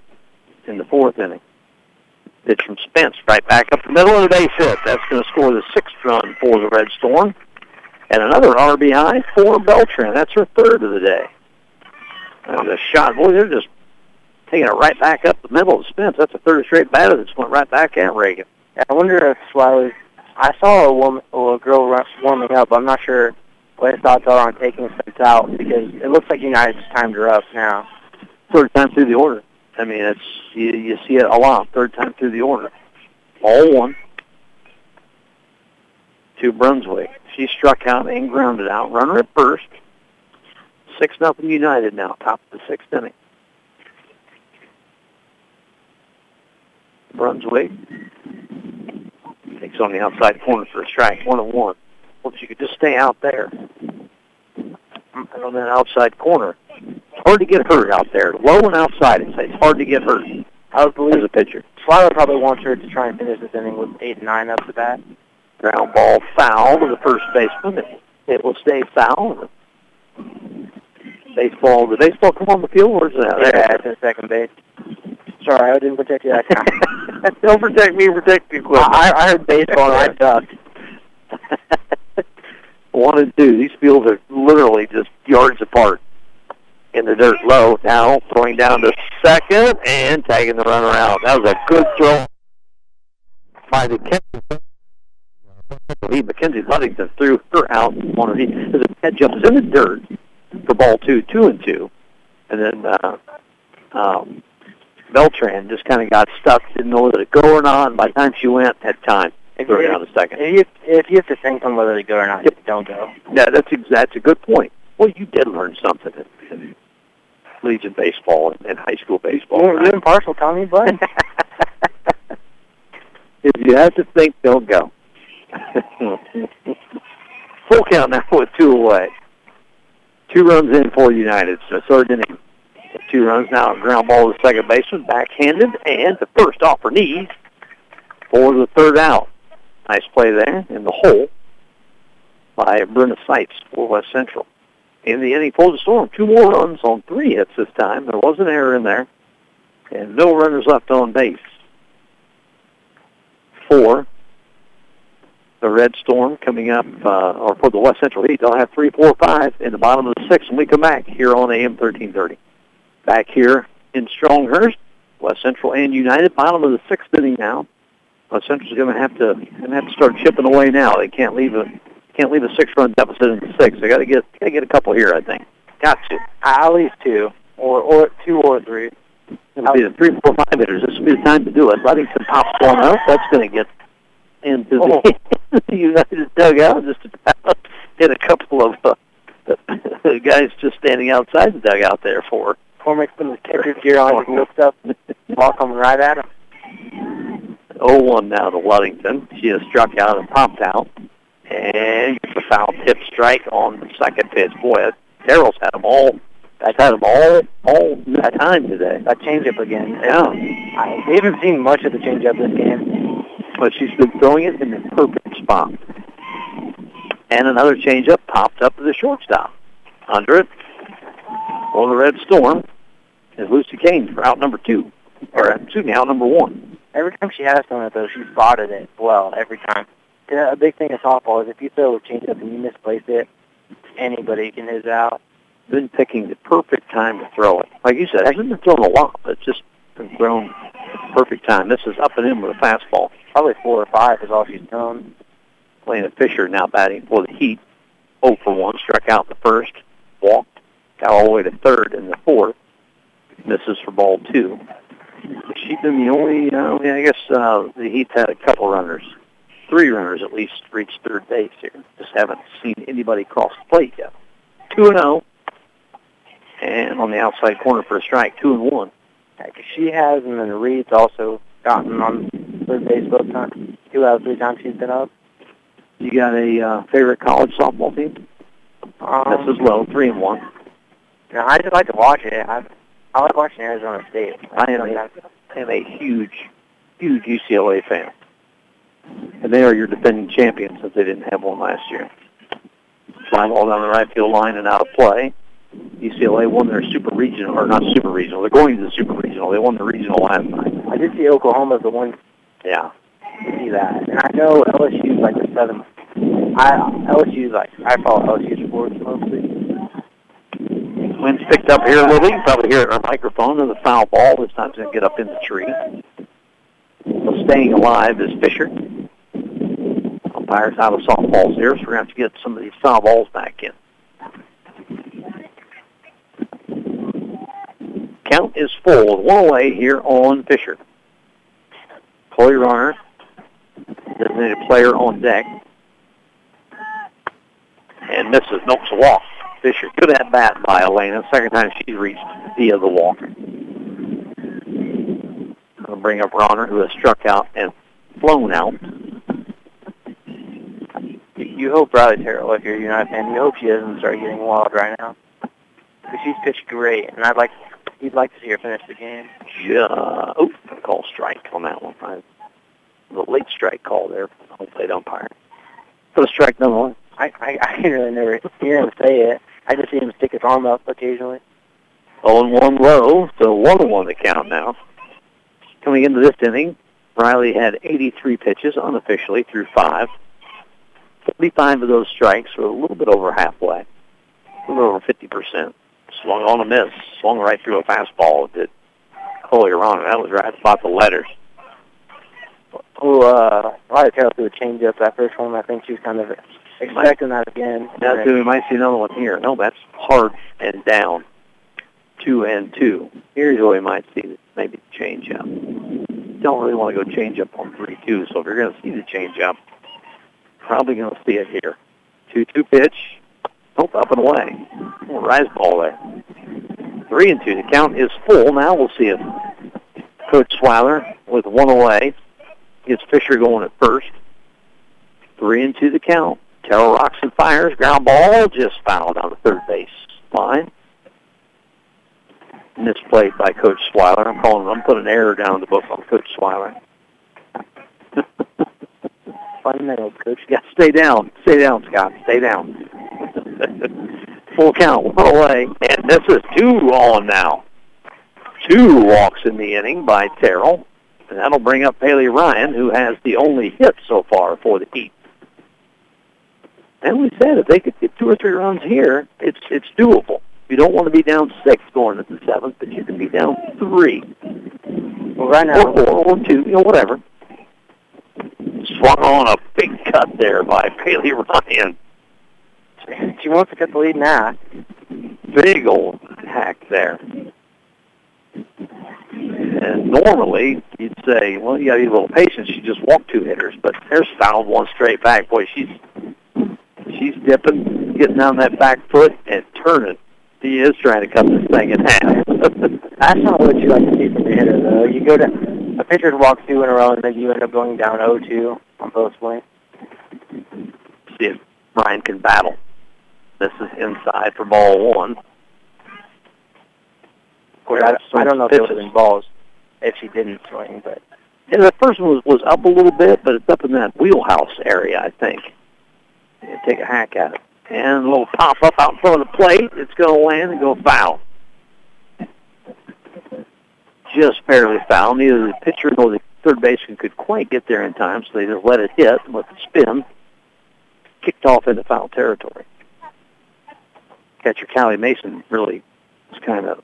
in the fourth inning. Pitch from Spence right back up the middle of the base hit. That's going to score the sixth run for the Red Storm. And another RBI for Beltran. That's her third of the day. And the shot, boy, they're just taking it right back up the middle of Spence. That's a third straight batter that's went right back at Reagan. Yeah, I wonder if Swiler. I saw a woman, or a girl warming up. I'm not sure what his thoughts are on taking Spence out because it looks like United's timed her up now. Third time through the order. I mean, it's you, you see it a lot. Third time through the order. All one. To Brunswick. She struck out and grounded out. Runner at first. Six nothing United now. Top of the sixth inning. Brunswick takes on the outside corner for a strike, one and one. Well, if you could just stay out there on that outside corner, hard to get hurt out there. Low and outside, it's, it's hard to get hurt I would believe as a pitcher. Swiler probably wants her to try and finish this inning with eight and nine up the bat. Ground ball foul to the first baseman. It, it will stay foul. Baseball, the baseball come on the field? Where's that? Yeah, it's in second base. Sorry, I didn't protect you that time. Don't protect me, protect the equipment. I, I heard baseball and I ducked. One and two. These fields are literally just yards apart. In the dirt low now, throwing down to second and tagging the runner out. That was a good throw by the catcher. He Mackenzie Ludington threw her out on her knee. As the head jumps in the dirt for ball two, two and two, and then uh, um, Beltran just kind of got stuck, didn't know whether to go or not. And by the time she went, had time. If Throw you, down to second. if you if you have to think on whether to go or not, Yep. don't go. Yeah, that's that's a good point. Well, you did learn something collegiate baseball and, and high school baseball. You're, right? you're impartial, Tommy, but if you have to think, don't go. Full count now with two away. Two runs in for United. So third inning. Two runs now. Ground ball to second baseman, backhanded, and the first off her knees for the third out. Nice play there in the hole by Brenda Seitz for West Central. In the inning for the Storm, two more runs on three hits this time. There was an error in there, and no runners left on base. For the Red Storm coming up, uh, or for the West Central Heat, they'll have three, four, five in the bottom of the sixth when we come back here on AM 1330. Back here in Stronghurst, West Central and United, bottom of the sixth inning now. West Central's going to have to going have to start chipping away now. They can't leave a can't leave a six-run deficit in six. They got to get got to get a couple here, I think. Got to. at least two or or two or three. It'll be the three, four, five hitters. This will be the time to do it. Ludington pops one out. That's going to get into the, the United dugout. Just about hit a couple of uh, the guys just standing outside the dugout there for. Cormac putting the catcher's gear on, and looks up, ball coming right at him. 0-1 now to Ludington. She has struck out and popped out. And gets a foul tip strike on the second pitch. Boy, Terrell's had them all. That's had them all all that time today. That changeup again. Yeah. I, we haven't seen much of the changeup this game. but she's been throwing it in the perfect spot. And another changeup popped up to the shortstop. Under it, for the Red Storm, is Lucy Kane for out number two. Or, excuse me, out number one. Every time she has done it, though, she spotted it well every time. Yeah, A big thing in softball is if you throw a changeup and you misplace it, anybody can hit it out. Been picking the perfect time to throw it. Like you said, hasn't been thrown a lot, but it's just been thrown the perfect time. This is up and in with a fastball. Probably four or five is all she's thrown. Lena Fisher now batting for the Heat. 0 for 1, struck out the first, walked, got all the way to third in the fourth. Misses for ball two. She's been the only, uh, I guess uh, the Heat's had a couple runners. Three runners at least reached third base here. Just haven't seen anybody cross the plate yet. 2 and 0. And on the outside corner for a strike, 2 and 1. She has, and then Reed's also gotten on third base both times. Two out of three times she's been up. You got a uh, favorite college softball team? Um, this is low, 3 and 1. no, I just like to watch it. I, I like watching Arizona State. I am I am a huge, huge UCLA fan. And they are your defending champions since they didn't have one last year. Fly ball down the right field line and out of play. UCLA won their super regional, or not super regional. They're going to the super regional. They won the regional last night. I did see Oklahoma's the one Yeah. to see that, and I know LSU's like the seventh. I LSU's like I follow LSU sports mostly. Wind's picked up here a little. You can probably hear it on our microphone. And the foul ball this time's going to get up in the tree. So staying alive is Fisher. Umpires out of softballs here, so we're going to have to get some of these foul balls back in. Count is full. One away here on Fisher. Chloe Ronner, designated player on deck. And misses, milks a walk. Fisher. Good at bat by Elena. Second time she's reached via the walk. I'll bring up Ronner, who has struck out and flown out you hope Riley Terrell, if you're a United fan, you hope she doesn't start getting wild right now. Because she's pitched great, and I'd like, you'd like to see her finish the game. Yeah. Oh, call strike on that one. Right? The late strike call there. Home plate umpire. Put a strike nonetheless. I, I, I really never hear him say it. I just see him stick his arm up occasionally. 0 and 1 low, so 1 and 1 to count now. Coming into this inning, Riley had 83 pitches unofficially through five. 45 of those strikes were a little bit over halfway, a little over 50%. Swung on a miss, swung right through a fastball that Chloe Ronner. That was right about the letters. Oh, uh, Riley Terrell threw a changeup that first one. I think she was kind of expecting that again. Now, too, we might see another one here. No, that's hard and down. Two and two. Here's where we might see maybe the change up. Don't really want to go change up on three two. So if you're going to see the change up, probably going to see it here. Two two pitch. Nope, up and away. Rise ball there. Three and two. The count is full. Now we'll see if Coach Swiler with one away gets Fisher going at first. Three and two the count. Terrell rocks and fires. Ground ball just fouled on the third base line. Misplayed by Coach Swiler. I'm calling. I'm putting an error down in the book on Coach Swiler. Fundamental, Coach. Yeah, stay down. Stay down, Scott. Stay down. Full count, one away, and this is two on now. Two walks in the inning by Terrell, and that'll bring up Haley Ryan, who has the only hit so far for the Heat. And we said if they could get two or three runs here, it's it's doable. You don't want to be down six going into the seventh, but you can be down three. Well, right now, or four or two, you know, whatever. Swung on a big cut there by Haley Ryan. she wants to get the lead now. Big old hack there. And normally you'd say, well, you got to be a little patient. She just walked two hitters, but there's fouled one straight back. Boy, she's she's dipping, getting on that back foot and turning. He is trying to cut this thing in half. That's not what you like to see from the hitter, though. You go to a pitcher walks two in a row, and then you end up going down 0-2 on both swings. See if Ryan can battle. This is inside for ball one. Of course, I, I don't know if it have been balls if she didn't swing, but Yeah, the first one was, was up a little bit, but it's up in that wheelhouse area, I think. You take a hack at it. And a little pop up out in front of the plate. It's going to land and go foul. Just barely foul. Neither the pitcher nor the third baseman could quite get there in time, so they just let it hit let it spin. Kicked off into foul territory. Catcher Callie Mason really was kind of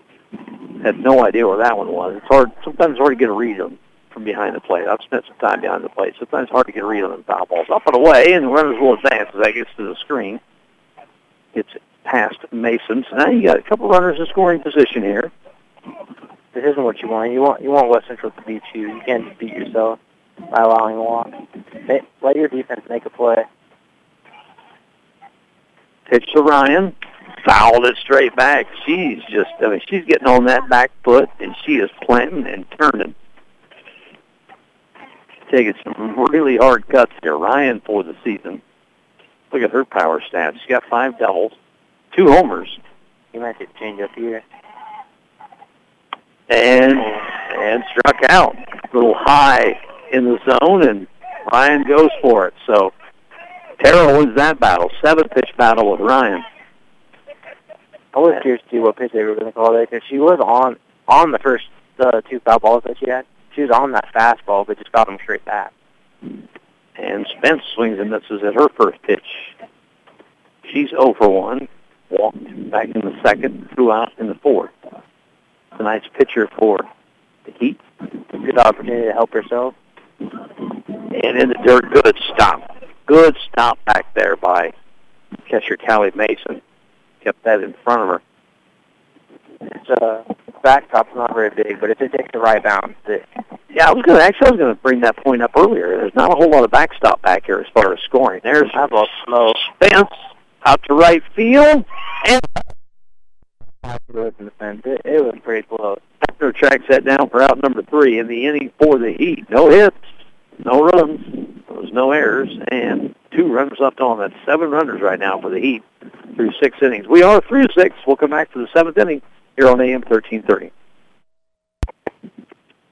had no idea where that one was. It's hard. Sometimes it's hard to get a read on from behind the plate. I've spent some time behind the plate. Sometimes it's hard to get a read on foul balls. Up and away, and the runners will advance as that gets to the screen. It's past Mason. So now you got a couple runners in scoring position here. This isn't what you want. You want you want West Central to beat you. You can't beat yourself by allowing a walk. Let your defense make a play. Pitch to Ryan. Fouled it straight back. She's just, I mean, she's getting on that back foot, and she is planting and turning. Taking some really hard cuts there. Ryan for the season. Look at her power stats. She's got five doubles, two homers, You might get change up here. And and struck out. A little high in the zone, and Ryan goes for it. So Terrell wins that battle. Seven pitch battle with Ryan. I was curious to see what pitch they were going to call there because she was on on the first uh, two foul balls that she had. She was on that fastball, but just got them straight back. And Spence swings and misses at her first pitch. She's 0 for 1. Walked back in the second, threw out in the fourth. Tonight's pitcher for the Heat. Good opportunity to help herself. And in the dirt, good stop. Good stop back there by catcher Callie Mason. Kept that in front of her. It's uh, backstop's not very big, but if it takes the right bounce, it, Yeah, I was gonna actually I was gonna bring that point up earlier. There's not a whole lot of backstop back here as far as scoring. There's that ball slow. Spence out to right field, and Fence. It, was pretty close. After tracks that down for out number three in the inning for the Heat. No hits, no runs, there was no errors, and two runners left on. That's seven runners right now for the Heat through six innings. We are through six. We'll come back to the seventh inning here on AM 1330.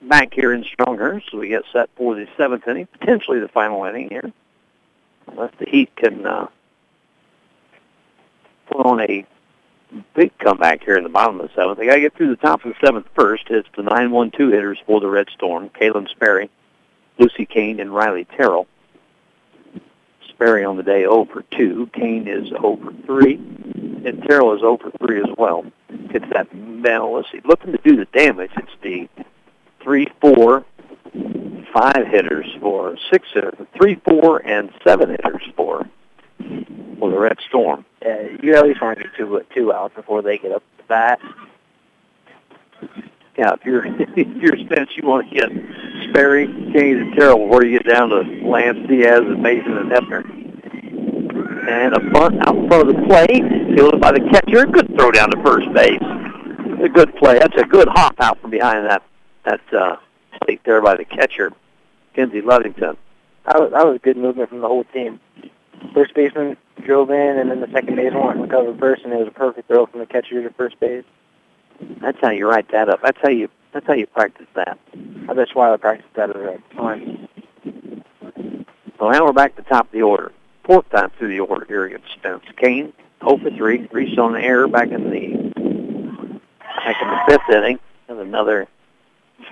Back here in Stronghurst, we get set for the seventh inning, potentially the final inning here. Unless the Heat can uh, put on a big comeback here in the bottom of the seventh. They got to get through the top of the seventh first. It's the 9-1-2 hitters for the Red Storm, Kaylin Sperry, Lucy Kane, and Riley Terrell. Sperry on the day 0 for 2. Kane is 0 for 3. And Terrell is 0 for 3 as well. It's that, now let's see, looking to do the damage, it's the 3, 4, 5 hitters for 6 hitters, 3, 4, and 7 hitters for, for the Red Storm. Yeah, you at least want to get two, two out before they get up the bat. Yeah, if you're if you're Spence, you want to get Sperry, Kane, and Terrell before you get down to Lance Diaz and Mason and Hepner. And a bunt out in front of the plate, fielded by the catcher. Good throw down to first base. A good play. That's a good hop out from behind that that uh, plate there by the catcher, Kenzie Ludington. That was, that was a good movement from the whole team. First baseman drove in, and then the second baseman went and recovered first, and it was a perfect throw from the catcher to first base. That's how you write that up. That's how you that's how you practice that. Uh, that's why I practiced that at the time. Well, now we're back to the top of the order. Fourth time through the order here against Spence. Kane, 0 for 3. Reese on the error back in the back in the fifth inning. And another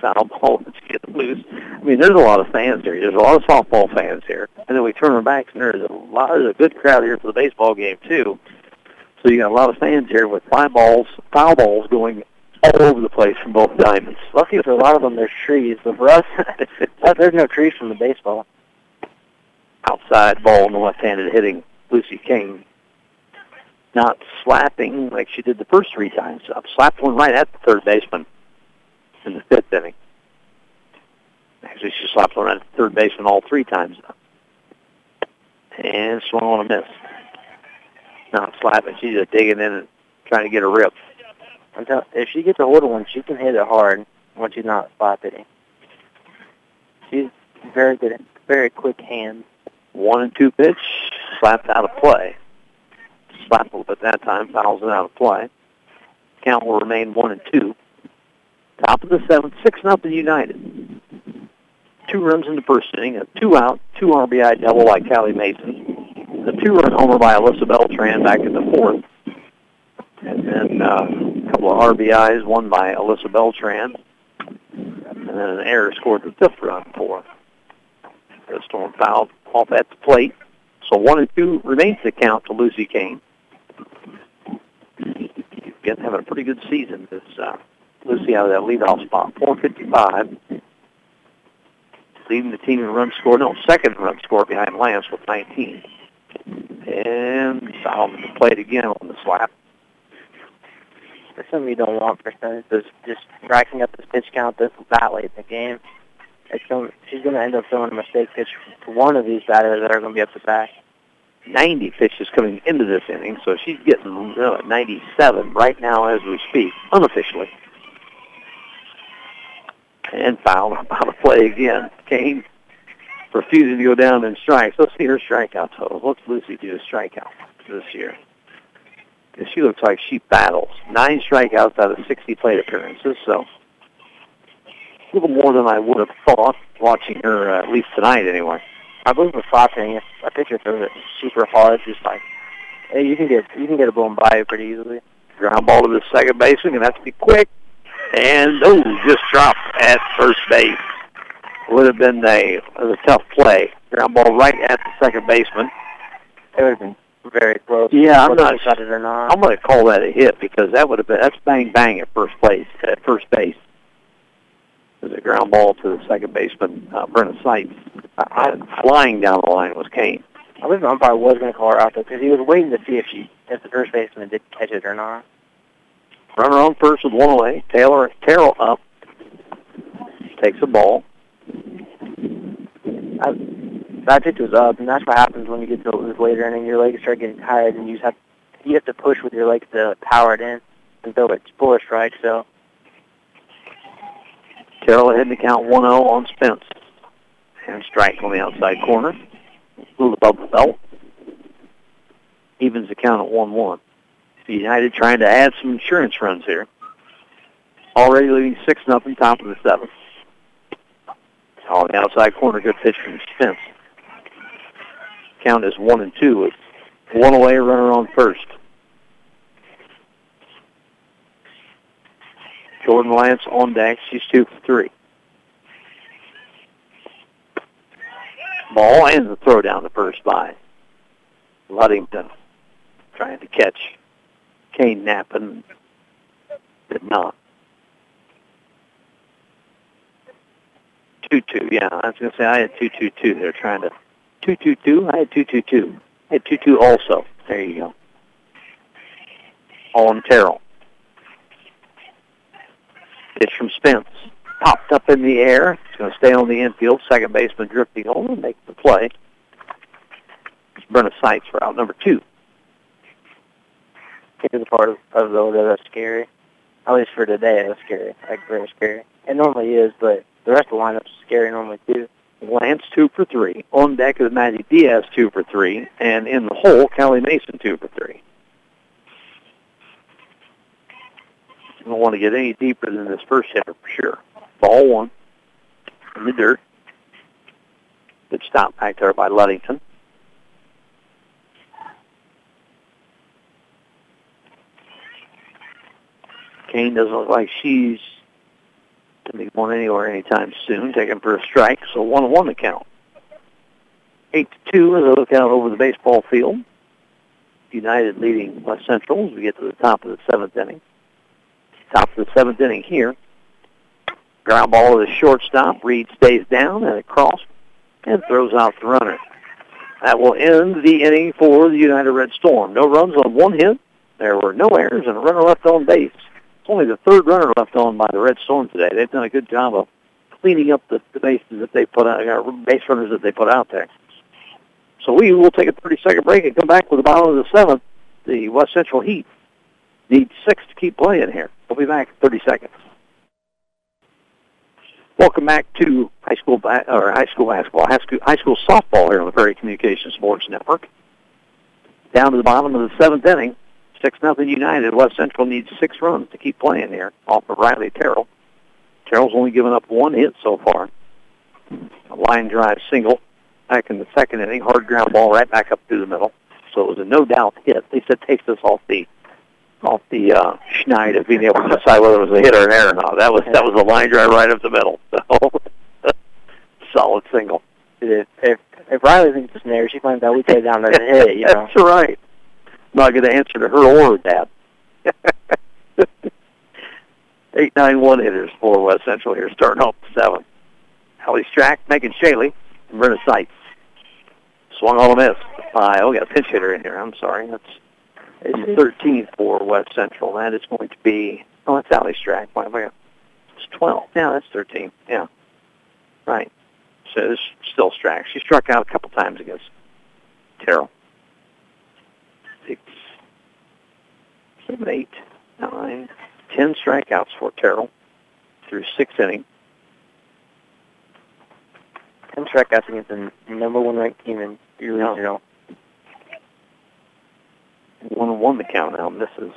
foul ball that's getting loose. I mean, there's a lot of fans here. There's a lot of softball fans here. And then we turn our backs, and there's a lot. There's a good crowd here for the baseball game too. So you got a lot of fans here with fly balls, foul balls going all over the place from both diamonds. Lucky for a lot of them, there's trees, but for us, uh, there's no trees from the baseball. Outside ball in the left-handed hitting Lucy Kane. Not slapping like she did the first three times up. Slapped one right at the third baseman in the fifth inning. Actually, she slapped one at third baseman all three times. And swung on a miss. Not slapping. She's just digging in and trying to get a rip. Until, if she gets a hold of one, she can hit it hard when she's not slap hitting. She's very good, at, very quick hands. One and two pitch, slapped out of play. Slapped a little bit that time, fouls it out of play. Count will remain one and two. Top of the seventh, six nothing United. Two runs in the first inning, a two out, two RBI double by Callie Mason. The two run homer by Alyssa Beltran back in the fourth. And then uh, a couple of RBIs, one by Alyssa Beltran. And then an error scored the fifth run for the Storm fouled off at the plate. So one and two remains the count to Lucy Kane. Again, having a pretty good season. This uh, Lucy out of that leadoff spot, 455. Leading the team in run score. No, second run score behind Lance with 19. And to the plate again on the slap. That's something you don't want for is just racking up this pitch count this that late in the game. It's going, she's going to end up throwing a mistake pitch for one of these batters that are going to be up the back. 90 pitches coming into this inning, so she's getting uh, 97 right now as we speak, unofficially. And foul out of play again. Kane refusing to go down and strikes. Let's see her strikeout totals. What's Lucy do to strikeout this year? Because she looks like she battles. Nine strikeouts out of 60 plate appearances, so a little more than I would have thought watching her, uh, at least tonight anyway. I believe with slapping, if a pitcher throws it super hard, just like hey, you can get you can get a blown by pretty easily. Ground ball to the second baseman, and that's to be quick. And oh, just dropped at first base. Would have been a, a tough play. Ground ball right at the second baseman. It would have been very close. Yeah, I'm not. Got it or not. I'm going to call that a hit because that would have been that's bang bang at first place at first base. There's a ground ball to the second baseman, uh, Brenna Seitz. Uh, flying down the line was Kane. I believe the umpire was going to call her out though because he was waiting to see if she if the first baseman did catch it or not. Runner on first with one away. Taylor Terrell up. Takes the ball. I, that pitch was up, and that's what happens when you get to this later inning. Your legs start getting tired, and you just have you have to push with your legs to power it in and throw it full strike. So Terrell ahead to count 1-0 on Spence. And strike on the outside corner. a little above the belt. Evens the count at 1-1. United trying to add some insurance runs here. Already leading 6 nothing, top of the seventh. On the outside corner, good pitch from Spence. Count is 1 and 2 with one away, runner on first. Jordan Lance on deck. She's 2 for 3. Ball and the throw down the first by Ludington trying to catch Kane Nappin. Did not. 2-2, yeah. I was to say I had 2-2-2. They're trying to... 2-2-2? I had 2-2-2. I had 2-2 also. There you go. On Terrell. Pitch from Spence. Popped up in the air. It's going to stay on the infield. Second baseman drifting over and make the play. It's Brenna Seitz for out number two. Here's the part of, the order that's scary. At least for today, that's scary. Like very scary. It normally is, but the rest of the lineup's scary normally too. Lance two for three. On deck is Maddie Diaz two for three, and in the hole, Kelly Mason two for three. Don't want to get any deeper than this first hitter for sure. Ball one in the dirt. Good stop back there by Ludington. Kane doesn't look like she's to be going anywhere anytime soon. Taking for a strike, so one and one to count. Eight to two as I look out over the baseball field. United leading West Central as we get to the top of the seventh inning. Top of the seventh inning here. Ground ball to the shortstop. Reed stays down and across and throws out the runner. That will end the inning for the United Red Storm. No runs on one hit. There were no errors and a runner left on base. Only the third runner left on by the Red Storm today. They've done a good job of cleaning up the, the bases that they put out, uh, base runners that they put out there. So we will take a 30-second break and come back with the bottom of the seventh. The West Central Heat need six to keep playing here. We'll be back in 30 seconds. Welcome back to high school ba- or high school basketball, high school, high school softball here on the Prairie Communications Sports Network. Down to the bottom of the seventh inning, six nothing United. West Central needs six runs to keep playing here off of Riley Terrell. Terrell's only given up one hit so far. A line drive single back in the second inning, hard ground ball right back up through the middle. So it was a no doubt hit. They said takes this off the off the uh, schneid of being able to decide whether it was a hit or an error or not. That was that was a line drive right up the middle. So solid single. If if, if Riley thinks it's an error, she finds out we it down as a hit. You know. That's right. Not going to answer to her or Dad. Eight nine one hitters for West Central here, starting off the seventh. Hallie Strack, Megan Shaley, and Brenna Seitz. Swung on a miss by, oh, we got a pinch hitter in here. I'm sorry. That's it's 13 for West Central. That is going to be, oh, that's Allie Strack. Why have I it's 12. Yeah, that's 13. Yeah. Right. So it's still Strack. She struck out a couple times against Terrell. Six, seven, eight, nine, ten strikeouts for Terrell through six innings. Ten strikeouts against the number one ranked team in Yeah. regional. One one the count now. This is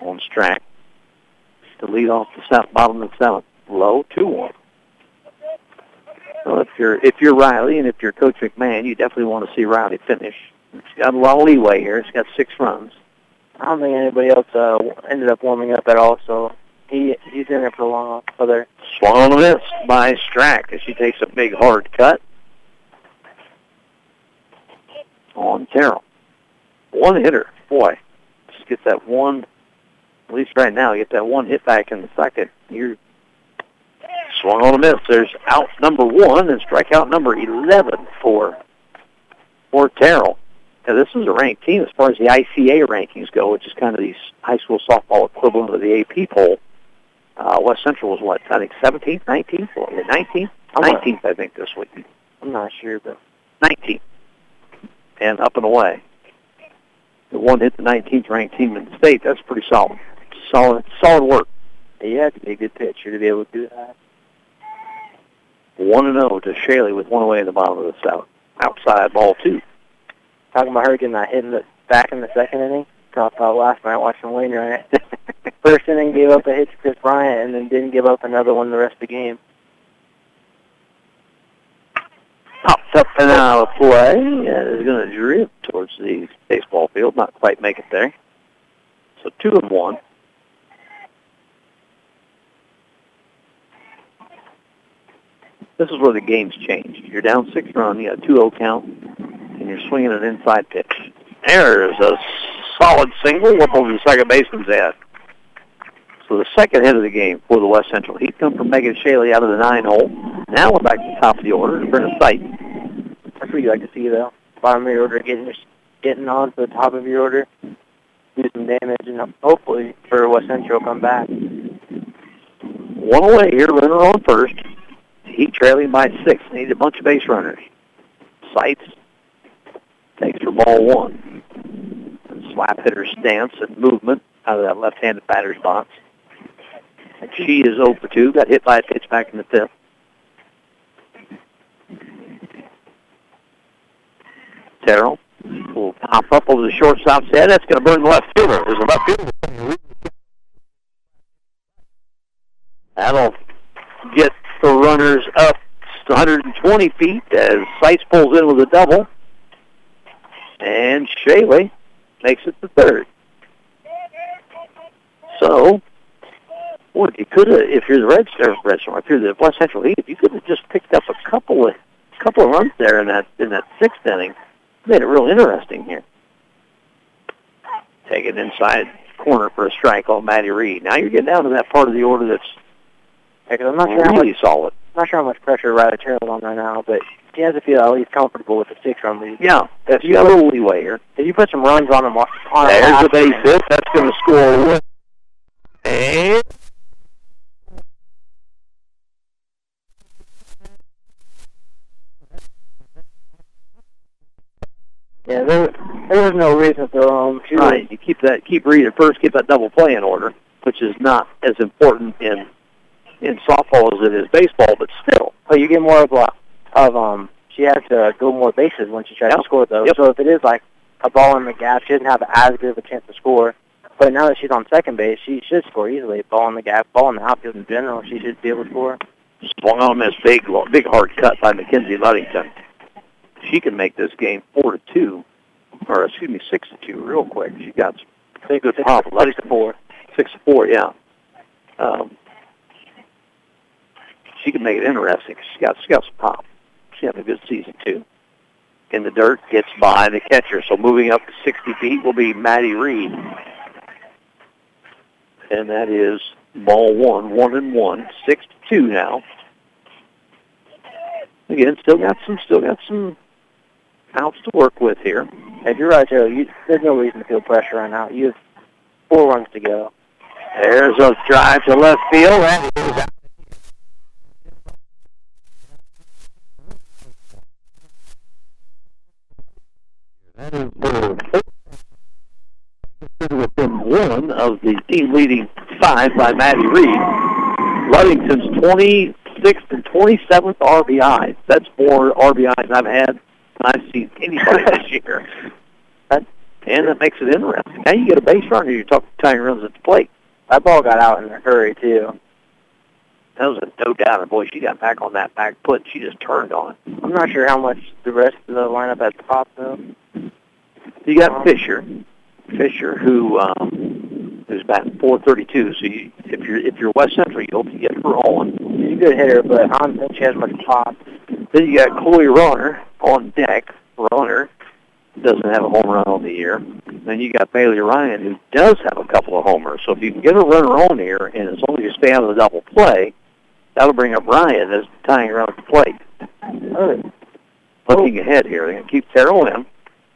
on strike To lead off the south bottom of the seventh. Low two one. Well, if you're if you're Riley and if you're Coach McMahon, you definitely want to see Riley finish. It's got a lot of leeway here. It's got six runs. I don't think anybody else uh, ended up warming up at all, so he he's in there for a long other. Swung on a miss by Strack as she takes a big hard cut on Terrell. One hitter. Boy, just get that one, at least right now, get that one hit back in the second. You're swung on a miss. There's out number one and strikeout number 11 for, for Terrell. Now, this is a ranked team as far as the ICA rankings go, which is kind of the high school softball equivalent of the AP poll. Uh, West Central was what, I think 17th, 19th, or 19th? 19th, I think, this week. I'm not sure, but 19th. And up and away. The one hit the 19th ranked team in the state. That's pretty solid. Solid, solid work. you have to be a good pitcher to be able to do that. 1 and 0 to Shaley with one away in the bottom of the south. Outside ball two. Talking about her getting that hit in the back in the second inning. Talked about last night watching Wainwright. First inning gave up a hit to Kris Bryant and then didn't give up another one the rest of the game. Pops up and out of play. Yeah, it's going to drift towards the baseball field. Not quite make it there. So two and one. This is where the game's changed. You're down six run, you got a 2-0 count, and you're swinging an inside pitch. There's a solid single up over the second baseman's head. So the second hit of the game for the West Central He's come from Megan Shaley out of the nine hole. Now we're back to the top of the order. Brenna Seitz. That's what you like to see, though. Bottom of your order, getting getting on to the top of your order, do some damage, and hopefully for West Central come back. One away here, runner on first. Heat trailing by six. Need a bunch of base runners. Seitz takes for ball one. Slap hitter stance and movement out of that left-handed batter's box. She is 0 for 2. Got hit by a pitch back in the fifth. Terrell will pop up over the shortstop's head. That's going to burn the left fielder. There's a left fielder. That'll get the runners up 120 feet as Seitz pulls in with a double. And Shaley makes it the third. So, boy, if you could have, if you're the Red Star, Red Star, if you're the West Central Heat, if you could have just picked up a couple of couple of runs there in that in that sixth inning, made it real interesting here. Take it inside corner for a strike on Maddie Reed. Now you're getting down to that part of the order that's Yeah, 'cause I'm not sure how much, really solid. not sure how much pressure Terrell's on right now, but he has to feel at least comfortable with a six-run lead. Yeah, that's you got a little leeway here. If you put some runs on him, on him There's last the base hit. That's going to score one. And Yeah, there there was no reason um, to throw him. She right, you keep that keep Reed at first, keep that double play in order, which is not as important in in softball as it is baseball, but still. But you get more of a of um. She has to go more bases when she tries Yep. to score though. Yep. So if it is like a ball in the gap, she doesn't have as good of a chance to score. But now that she's on second base, she should score easily. Ball in the gap, ball in the outfield in general, she should be able to score. Swung on this big, big hard cut by Mackenzie Ludington. She can make this game four to two, or excuse me, six to two, real quick. She got some good Six, pop. six to four. Six to four, yeah. Um, she can make it interesting. She got she got some pop. She had a good season too. In the dirt, gets by the catcher. So moving up to 60 feet will be Maddie Reed, and that is ball one, one and one, six to two now. Again, still got some, still got some outs to work with here. If you're right there, you, there's no reason to feel pressure right now. You have four runs to go. There's a drive to left field. That is out. That is the within one of the team leading five by Maddie Reed. Ludington's 26th and 27th RBIs. That's more RBIs I've had than I've seen anybody this year. That, and that makes it interesting. Now you get a base runner, you're talking tying runs at the plate. That ball got out in a hurry too. That was a no doubter. Boy, she got back on that back foot. She just turned on. I'm not sure how much the rest of the lineup the top though. You got Fisher, Fisher who um, who's batting 432. So you, if you're if you're West Central, you hope you get her on. She's a good hitter, but I don't think she has much pop. Then you got Chloe Ronner on deck. Ronner doesn't have a home run on the year. Then you got Bailey Ryan who does have a couple of homers. So if you can get a runner on here, and as long as you stay out of the double play, that'll bring up Ryan as tying at the plate. Oh, Looking ahead here, they're going to keep Terrell in.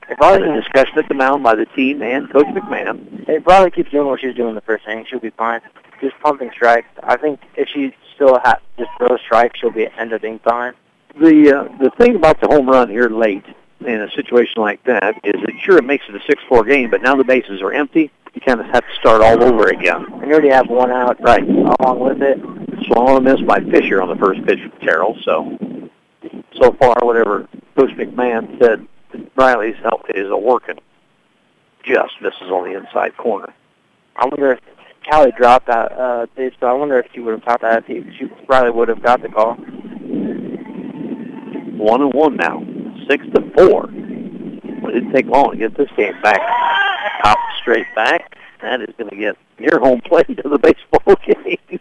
Had probably, a discussion at the mound by the team and Coach McMahon. they probably keeps doing what she was doing in the first inning. She'll be fine. Just pumping strikes. I think if she still ha- just throws strikes, she'll be end up being fine. The uh, the thing about the home run here late in a situation like that is that sure it makes it a six-four game, but now the bases are empty. You kind of have to start all over again. And you already have one out Right. along with it. Swung on a miss by Fisher on the first pitch from Terrell. So, so far, whatever Coach McMahon said, Riley's help is a working. Just misses on the inside corner. I wonder if Callie dropped that uh, pitch, so I wonder if she would have caught that if he, she probably would have got the call. One and one now. Six to four. It didn't take long to get this game back. Top straight back. That is going to get near home plate to the baseball game.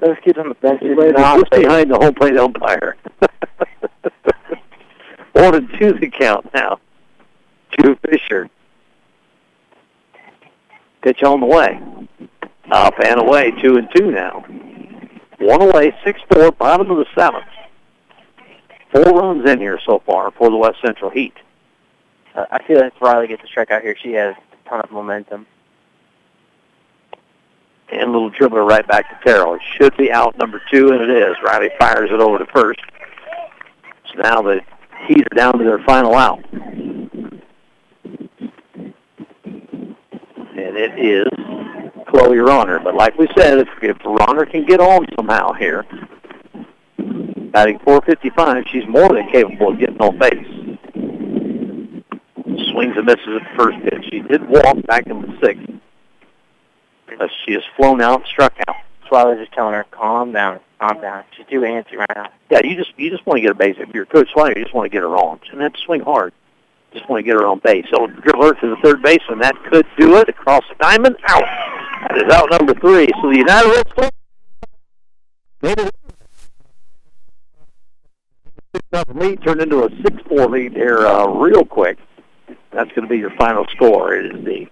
Those kids on the bench is Right, not behind the home plate umpire. One and two the count now. To Fisher. Pitch on the way. Up and away, two and two now. One away, six four, bottom of the seventh. Four runs in here so far for the West Central Heat. Uh, I feel like if Riley gets a strikeout here, she has a ton of momentum. And a little dribbler right back to Terrell. It should be out number two, and it is. Riley fires it over to first. So now the Heat are down to their final out. And it is Chloe Ronner. But like we said, if, if Ronner can get on somehow here, batting 455, she's more than capable of getting on base. Swings and misses at the first pitch. She did walk back in the sixth. But she has flown out, struck out. That's why I was just telling her, calm down, calm down. She's too antsy right now. Yeah, you just you just want to get a base. If you're Coach Sawyer, you just want to get her on. She doesn't swing hard. Just want to get her on base. So dribble her to the third baseman. That could do it. Across the diamond. Out. That is out number three. So the United. Six nothing lead turned into a six four lead here uh, real quick. That's going to be your final score. It is the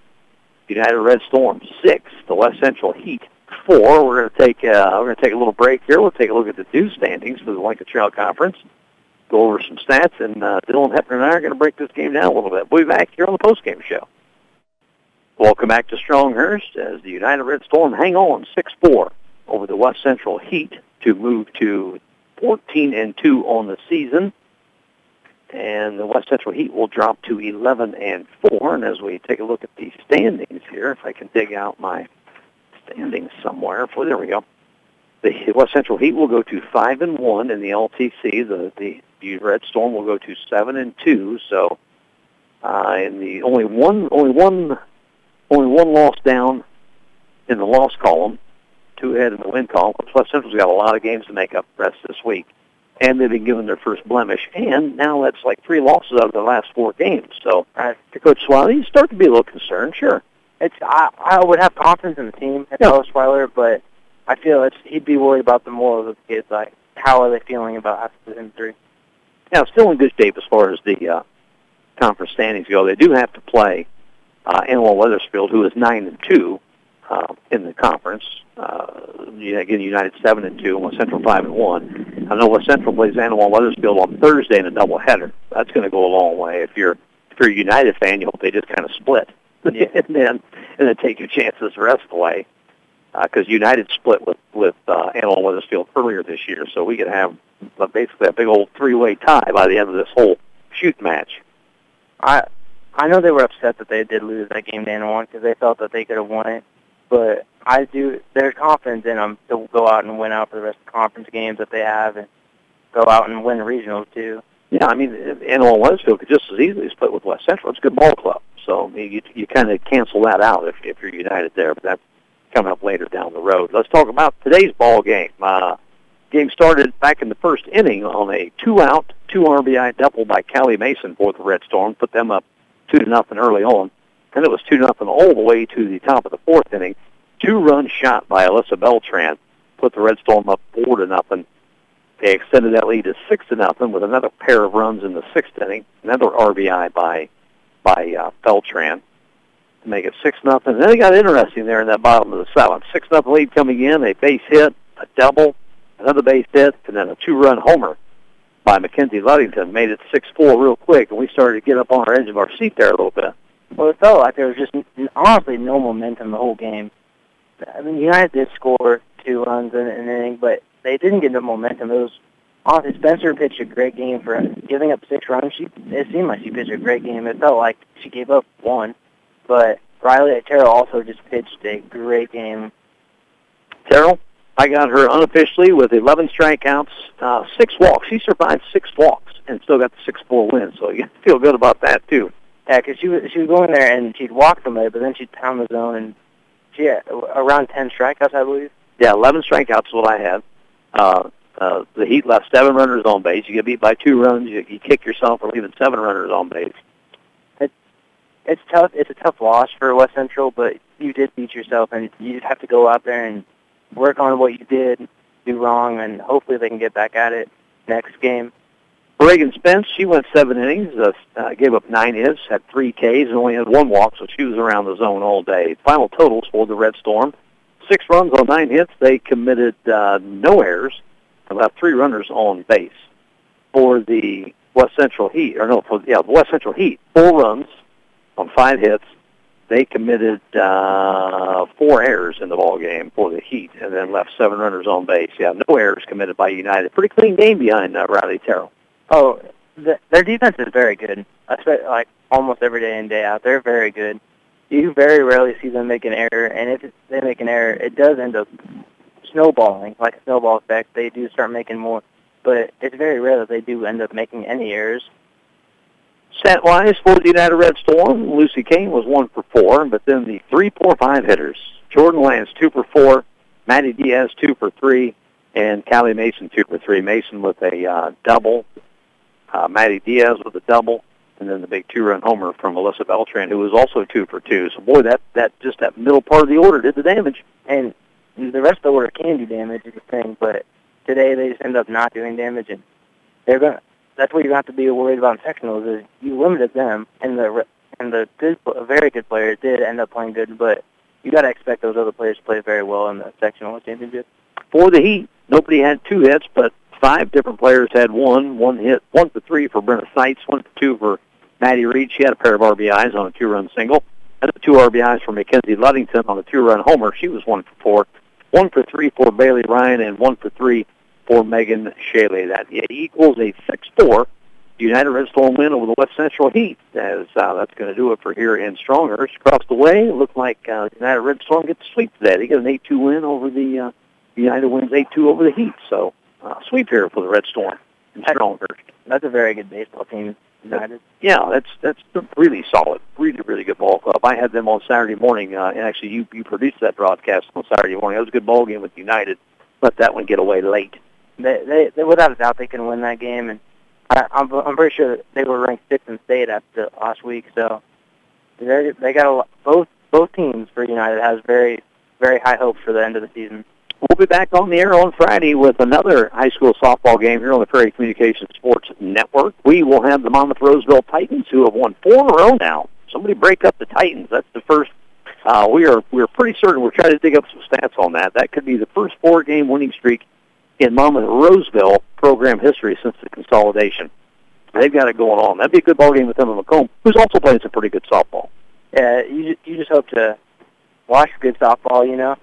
United Red Storm six, the West Central Heat four. We're going to take uh, we're going to take a little break here. We'll take a look at the due standings for the Lincoln Trail Conference. Go over some stats, and uh, Dylan Hepner and I are going to break this game down a little bit. We'll be back here on the post game show. Welcome back to Stronghurst as the United Red Storm hang on six four over the West Central Heat to move to 14 and two on the season and the West Central Heat will drop to 11 and 4. And as we take a look at the standings here, if I can dig out my standings somewhere, for there we go. The West Central Heat will go to 5 and 1 in the LTC. The the Red Storm will go to 7 and 2. So, uh, in the only one only one only one loss down in the loss column, two ahead in the win column. West Central's got a lot of games to make up rest this week and they've been given their first blemish. And now that's like three losses out of the last four games. So, uh, to Coach Swiler, you start to be a little concerned, sure. It's I I would have confidence in the team at Yeah. Coach Swiler, but I feel it's he'd be worried about the morals of the kids. Like, how are they feeling about after the three? Now, still in good shape as far as the uh, conference standings go. They do have to play uh, Annawan Wethersfield, who is nine and two uh, in the conference. Uh, again, United seven and two, and West Central five and one. I know West Central plays Annawan Wethersfield on Thursday in a doubleheader. That's going to go a long way. If you're if you're a United fan, you hope they just kind of split, Yeah. and then and then take your chances the rest of the way. Because United split with with uh, Annawan Wethersfield earlier this year, so we could have uh, basically a big old three-way tie by the end of this whole shoot match. I I know they were upset that they did lose that game to Annawan because they felt that they could have won it, but I do. There's confidence in them to go out and win out for the rest of the conference games that they have, and go out and win regionals too. Yeah, I mean, Annawan Wethersfield could just as easily split with West Central. It's a good ball club, so you you kind of cancel that out if if you're United there, but that's coming up later down the road. Let's talk about today's ball game. Uh, game started back in the first inning on a two-out, two RBI double by Callie Mason for the Red Storm, put them up two to nothing early on. Then it was two nothing all the way to the top of the fourth inning. Two-run shot by Alyssa Beltran put the Red Storm up four to nothing. They extended that lead to six to nothing with another pair of runs in the sixth inning. Another RBI by by uh, Beltran to make it six nothing. Then it got interesting there in that bottom of the seventh. Six nothing lead coming in. A base hit, a double, another base hit, and then a two-run homer by Mackenzie Ludington made it six four real quick, and we started to get up on our edge of our seat there a little bit. Well, it felt like there was just honestly no momentum the whole game. I mean, United did score two runs in an inning, but they didn't get the momentum. It was honestly Spencer pitched a great game for us. Giving up six runs, she it seemed like she pitched a great game. It felt like she gave up one, but Riley Terrell also just pitched a great game. Terrell, I got her unofficially with 11 strikeouts, uh, six walks. She survived six walks and still got the 6-4 win, so you feel good about that, too. Yeah, because she was she was going there and she'd walk somebody, but then she'd pound the zone and she had around ten strikeouts, I believe. Yeah, eleven strikeouts is what I had. Uh, uh, the Heat left seven runners on base. You get beat by two runs, you, you kick yourself for leaving seven runners on base. It, it's tough. It's a tough loss for West Central, but you did beat yourself, and you just have to go out there and work on what you did do wrong, and hopefully they can get back at it next game. Reagan Spence, she went seven innings, uh, uh, gave up nine hits, had three Ks, and only had one walk, so she was around the zone all day. Final totals for the Red Storm, six runs on nine hits. They committed uh, no errors, about three runners on base. For the West Central Heat, or no, for yeah, West Central Heat, four runs on five hits. They committed uh, four errors in the ball game for the Heat, and then left seven runners on base. Yeah, no errors committed by United. Pretty clean game behind uh, Riley Terrell. Oh, the, their defense is very good. Especially like almost every day in day out, they're very good. You very rarely see them make an error, and if they make an error, it does end up snowballing, like a snowball effect. They do start making more, but it's very rare that they do end up making any errors. Stat-wise for the United Red Storm, Lucy Kane was one for four, but then the three, four, five hitters, Jordan Lance two for four, Maddie Diaz two for three, and Callie Mason two for three. Mason with a uh, double, uh, Maddie Diaz with a double, and then the big two-run homer from Melissa Beltran, who was also two for two. So boy, that that just that middle part of the order did the damage. And the rest of the order can do damage is the thing, but today they just end up not doing damage, and they're gonna. That's what you have to be worried about in sectionals is you limited them, and the and the good, very good players did end up playing good, but you got to expect those other players to play very well in the sectional championship. For the Heat, nobody had two hits, but five different players had one. One hit, one for three for Brenna Seitz, one for two for Maddie Reed. She had a pair of RBIs on a two-run single. And two RBIs for Mackenzie Ludington on a two-run homer. She was one for four. One for three for Bailey Ryan and one for three for Megan Shaley. That equals a 6-4 United Red Storm win over the West Central Heat. As uh, that's going to do it for here in Stronghurst. Across the way, it looked like uh, United Red Storm get the sweep today. They get an 8-2 win over the uh, United wins 8-2 over the Heat. So uh, sweep here for the Red Storm in Stronghurst. That's a very good baseball team. Yeah, that's that's really solid, really really good ball club. I had them on Saturday morning, uh, and actually you you produced that broadcast on Saturday morning. It was a good ball game with United. Let that one get away late. They they, they without a doubt they can win that game, and I, I'm I'm pretty sure they were ranked sixth in state after last week. So they they got a both both teams for United has very very high hopes for the end of the season. We'll be back on the air on Friday with another high school softball game here on the Prairie Communications Sports Network. We will have the Monmouth Roseville Titans, who have won four in a row now. Somebody break up the Titans. That's the first. Uh, we are we're pretty certain. We're trying to dig up some stats on that. That could be the first four-game winning streak in Monmouth Roseville program history since the consolidation. They've got it going on. That'd be a good ball game with Emma McComb, who's also playing some pretty good softball. Yeah, you you just hope to watch good softball. You know,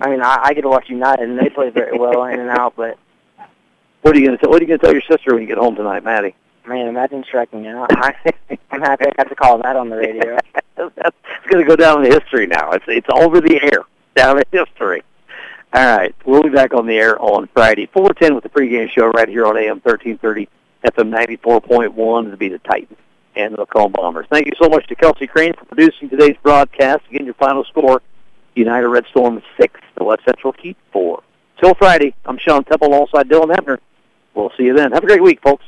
I mean, I, I get to watch United, and they play very well in and out. But what are you going to tell? What are you going to tell your sister when you get home tonight, Maddie? Man, imagine striking out. I, I'm happy I got to call that on the radio. That's going to go down in history now. It's it's over the air, down in history. All right, we'll be back on the air on Friday, 410 with the pregame show right here on AM 1330, FM 94.1 to be the Titans and the Macomb Bombers. Thank you so much to Kelsey Crane for producing today's broadcast. Again, your final score, United Red Storm 6, the West Central Heat 4. Till Friday, I'm Sean Temple alongside Dylan Hepner. We'll see you then. Have a great week, folks.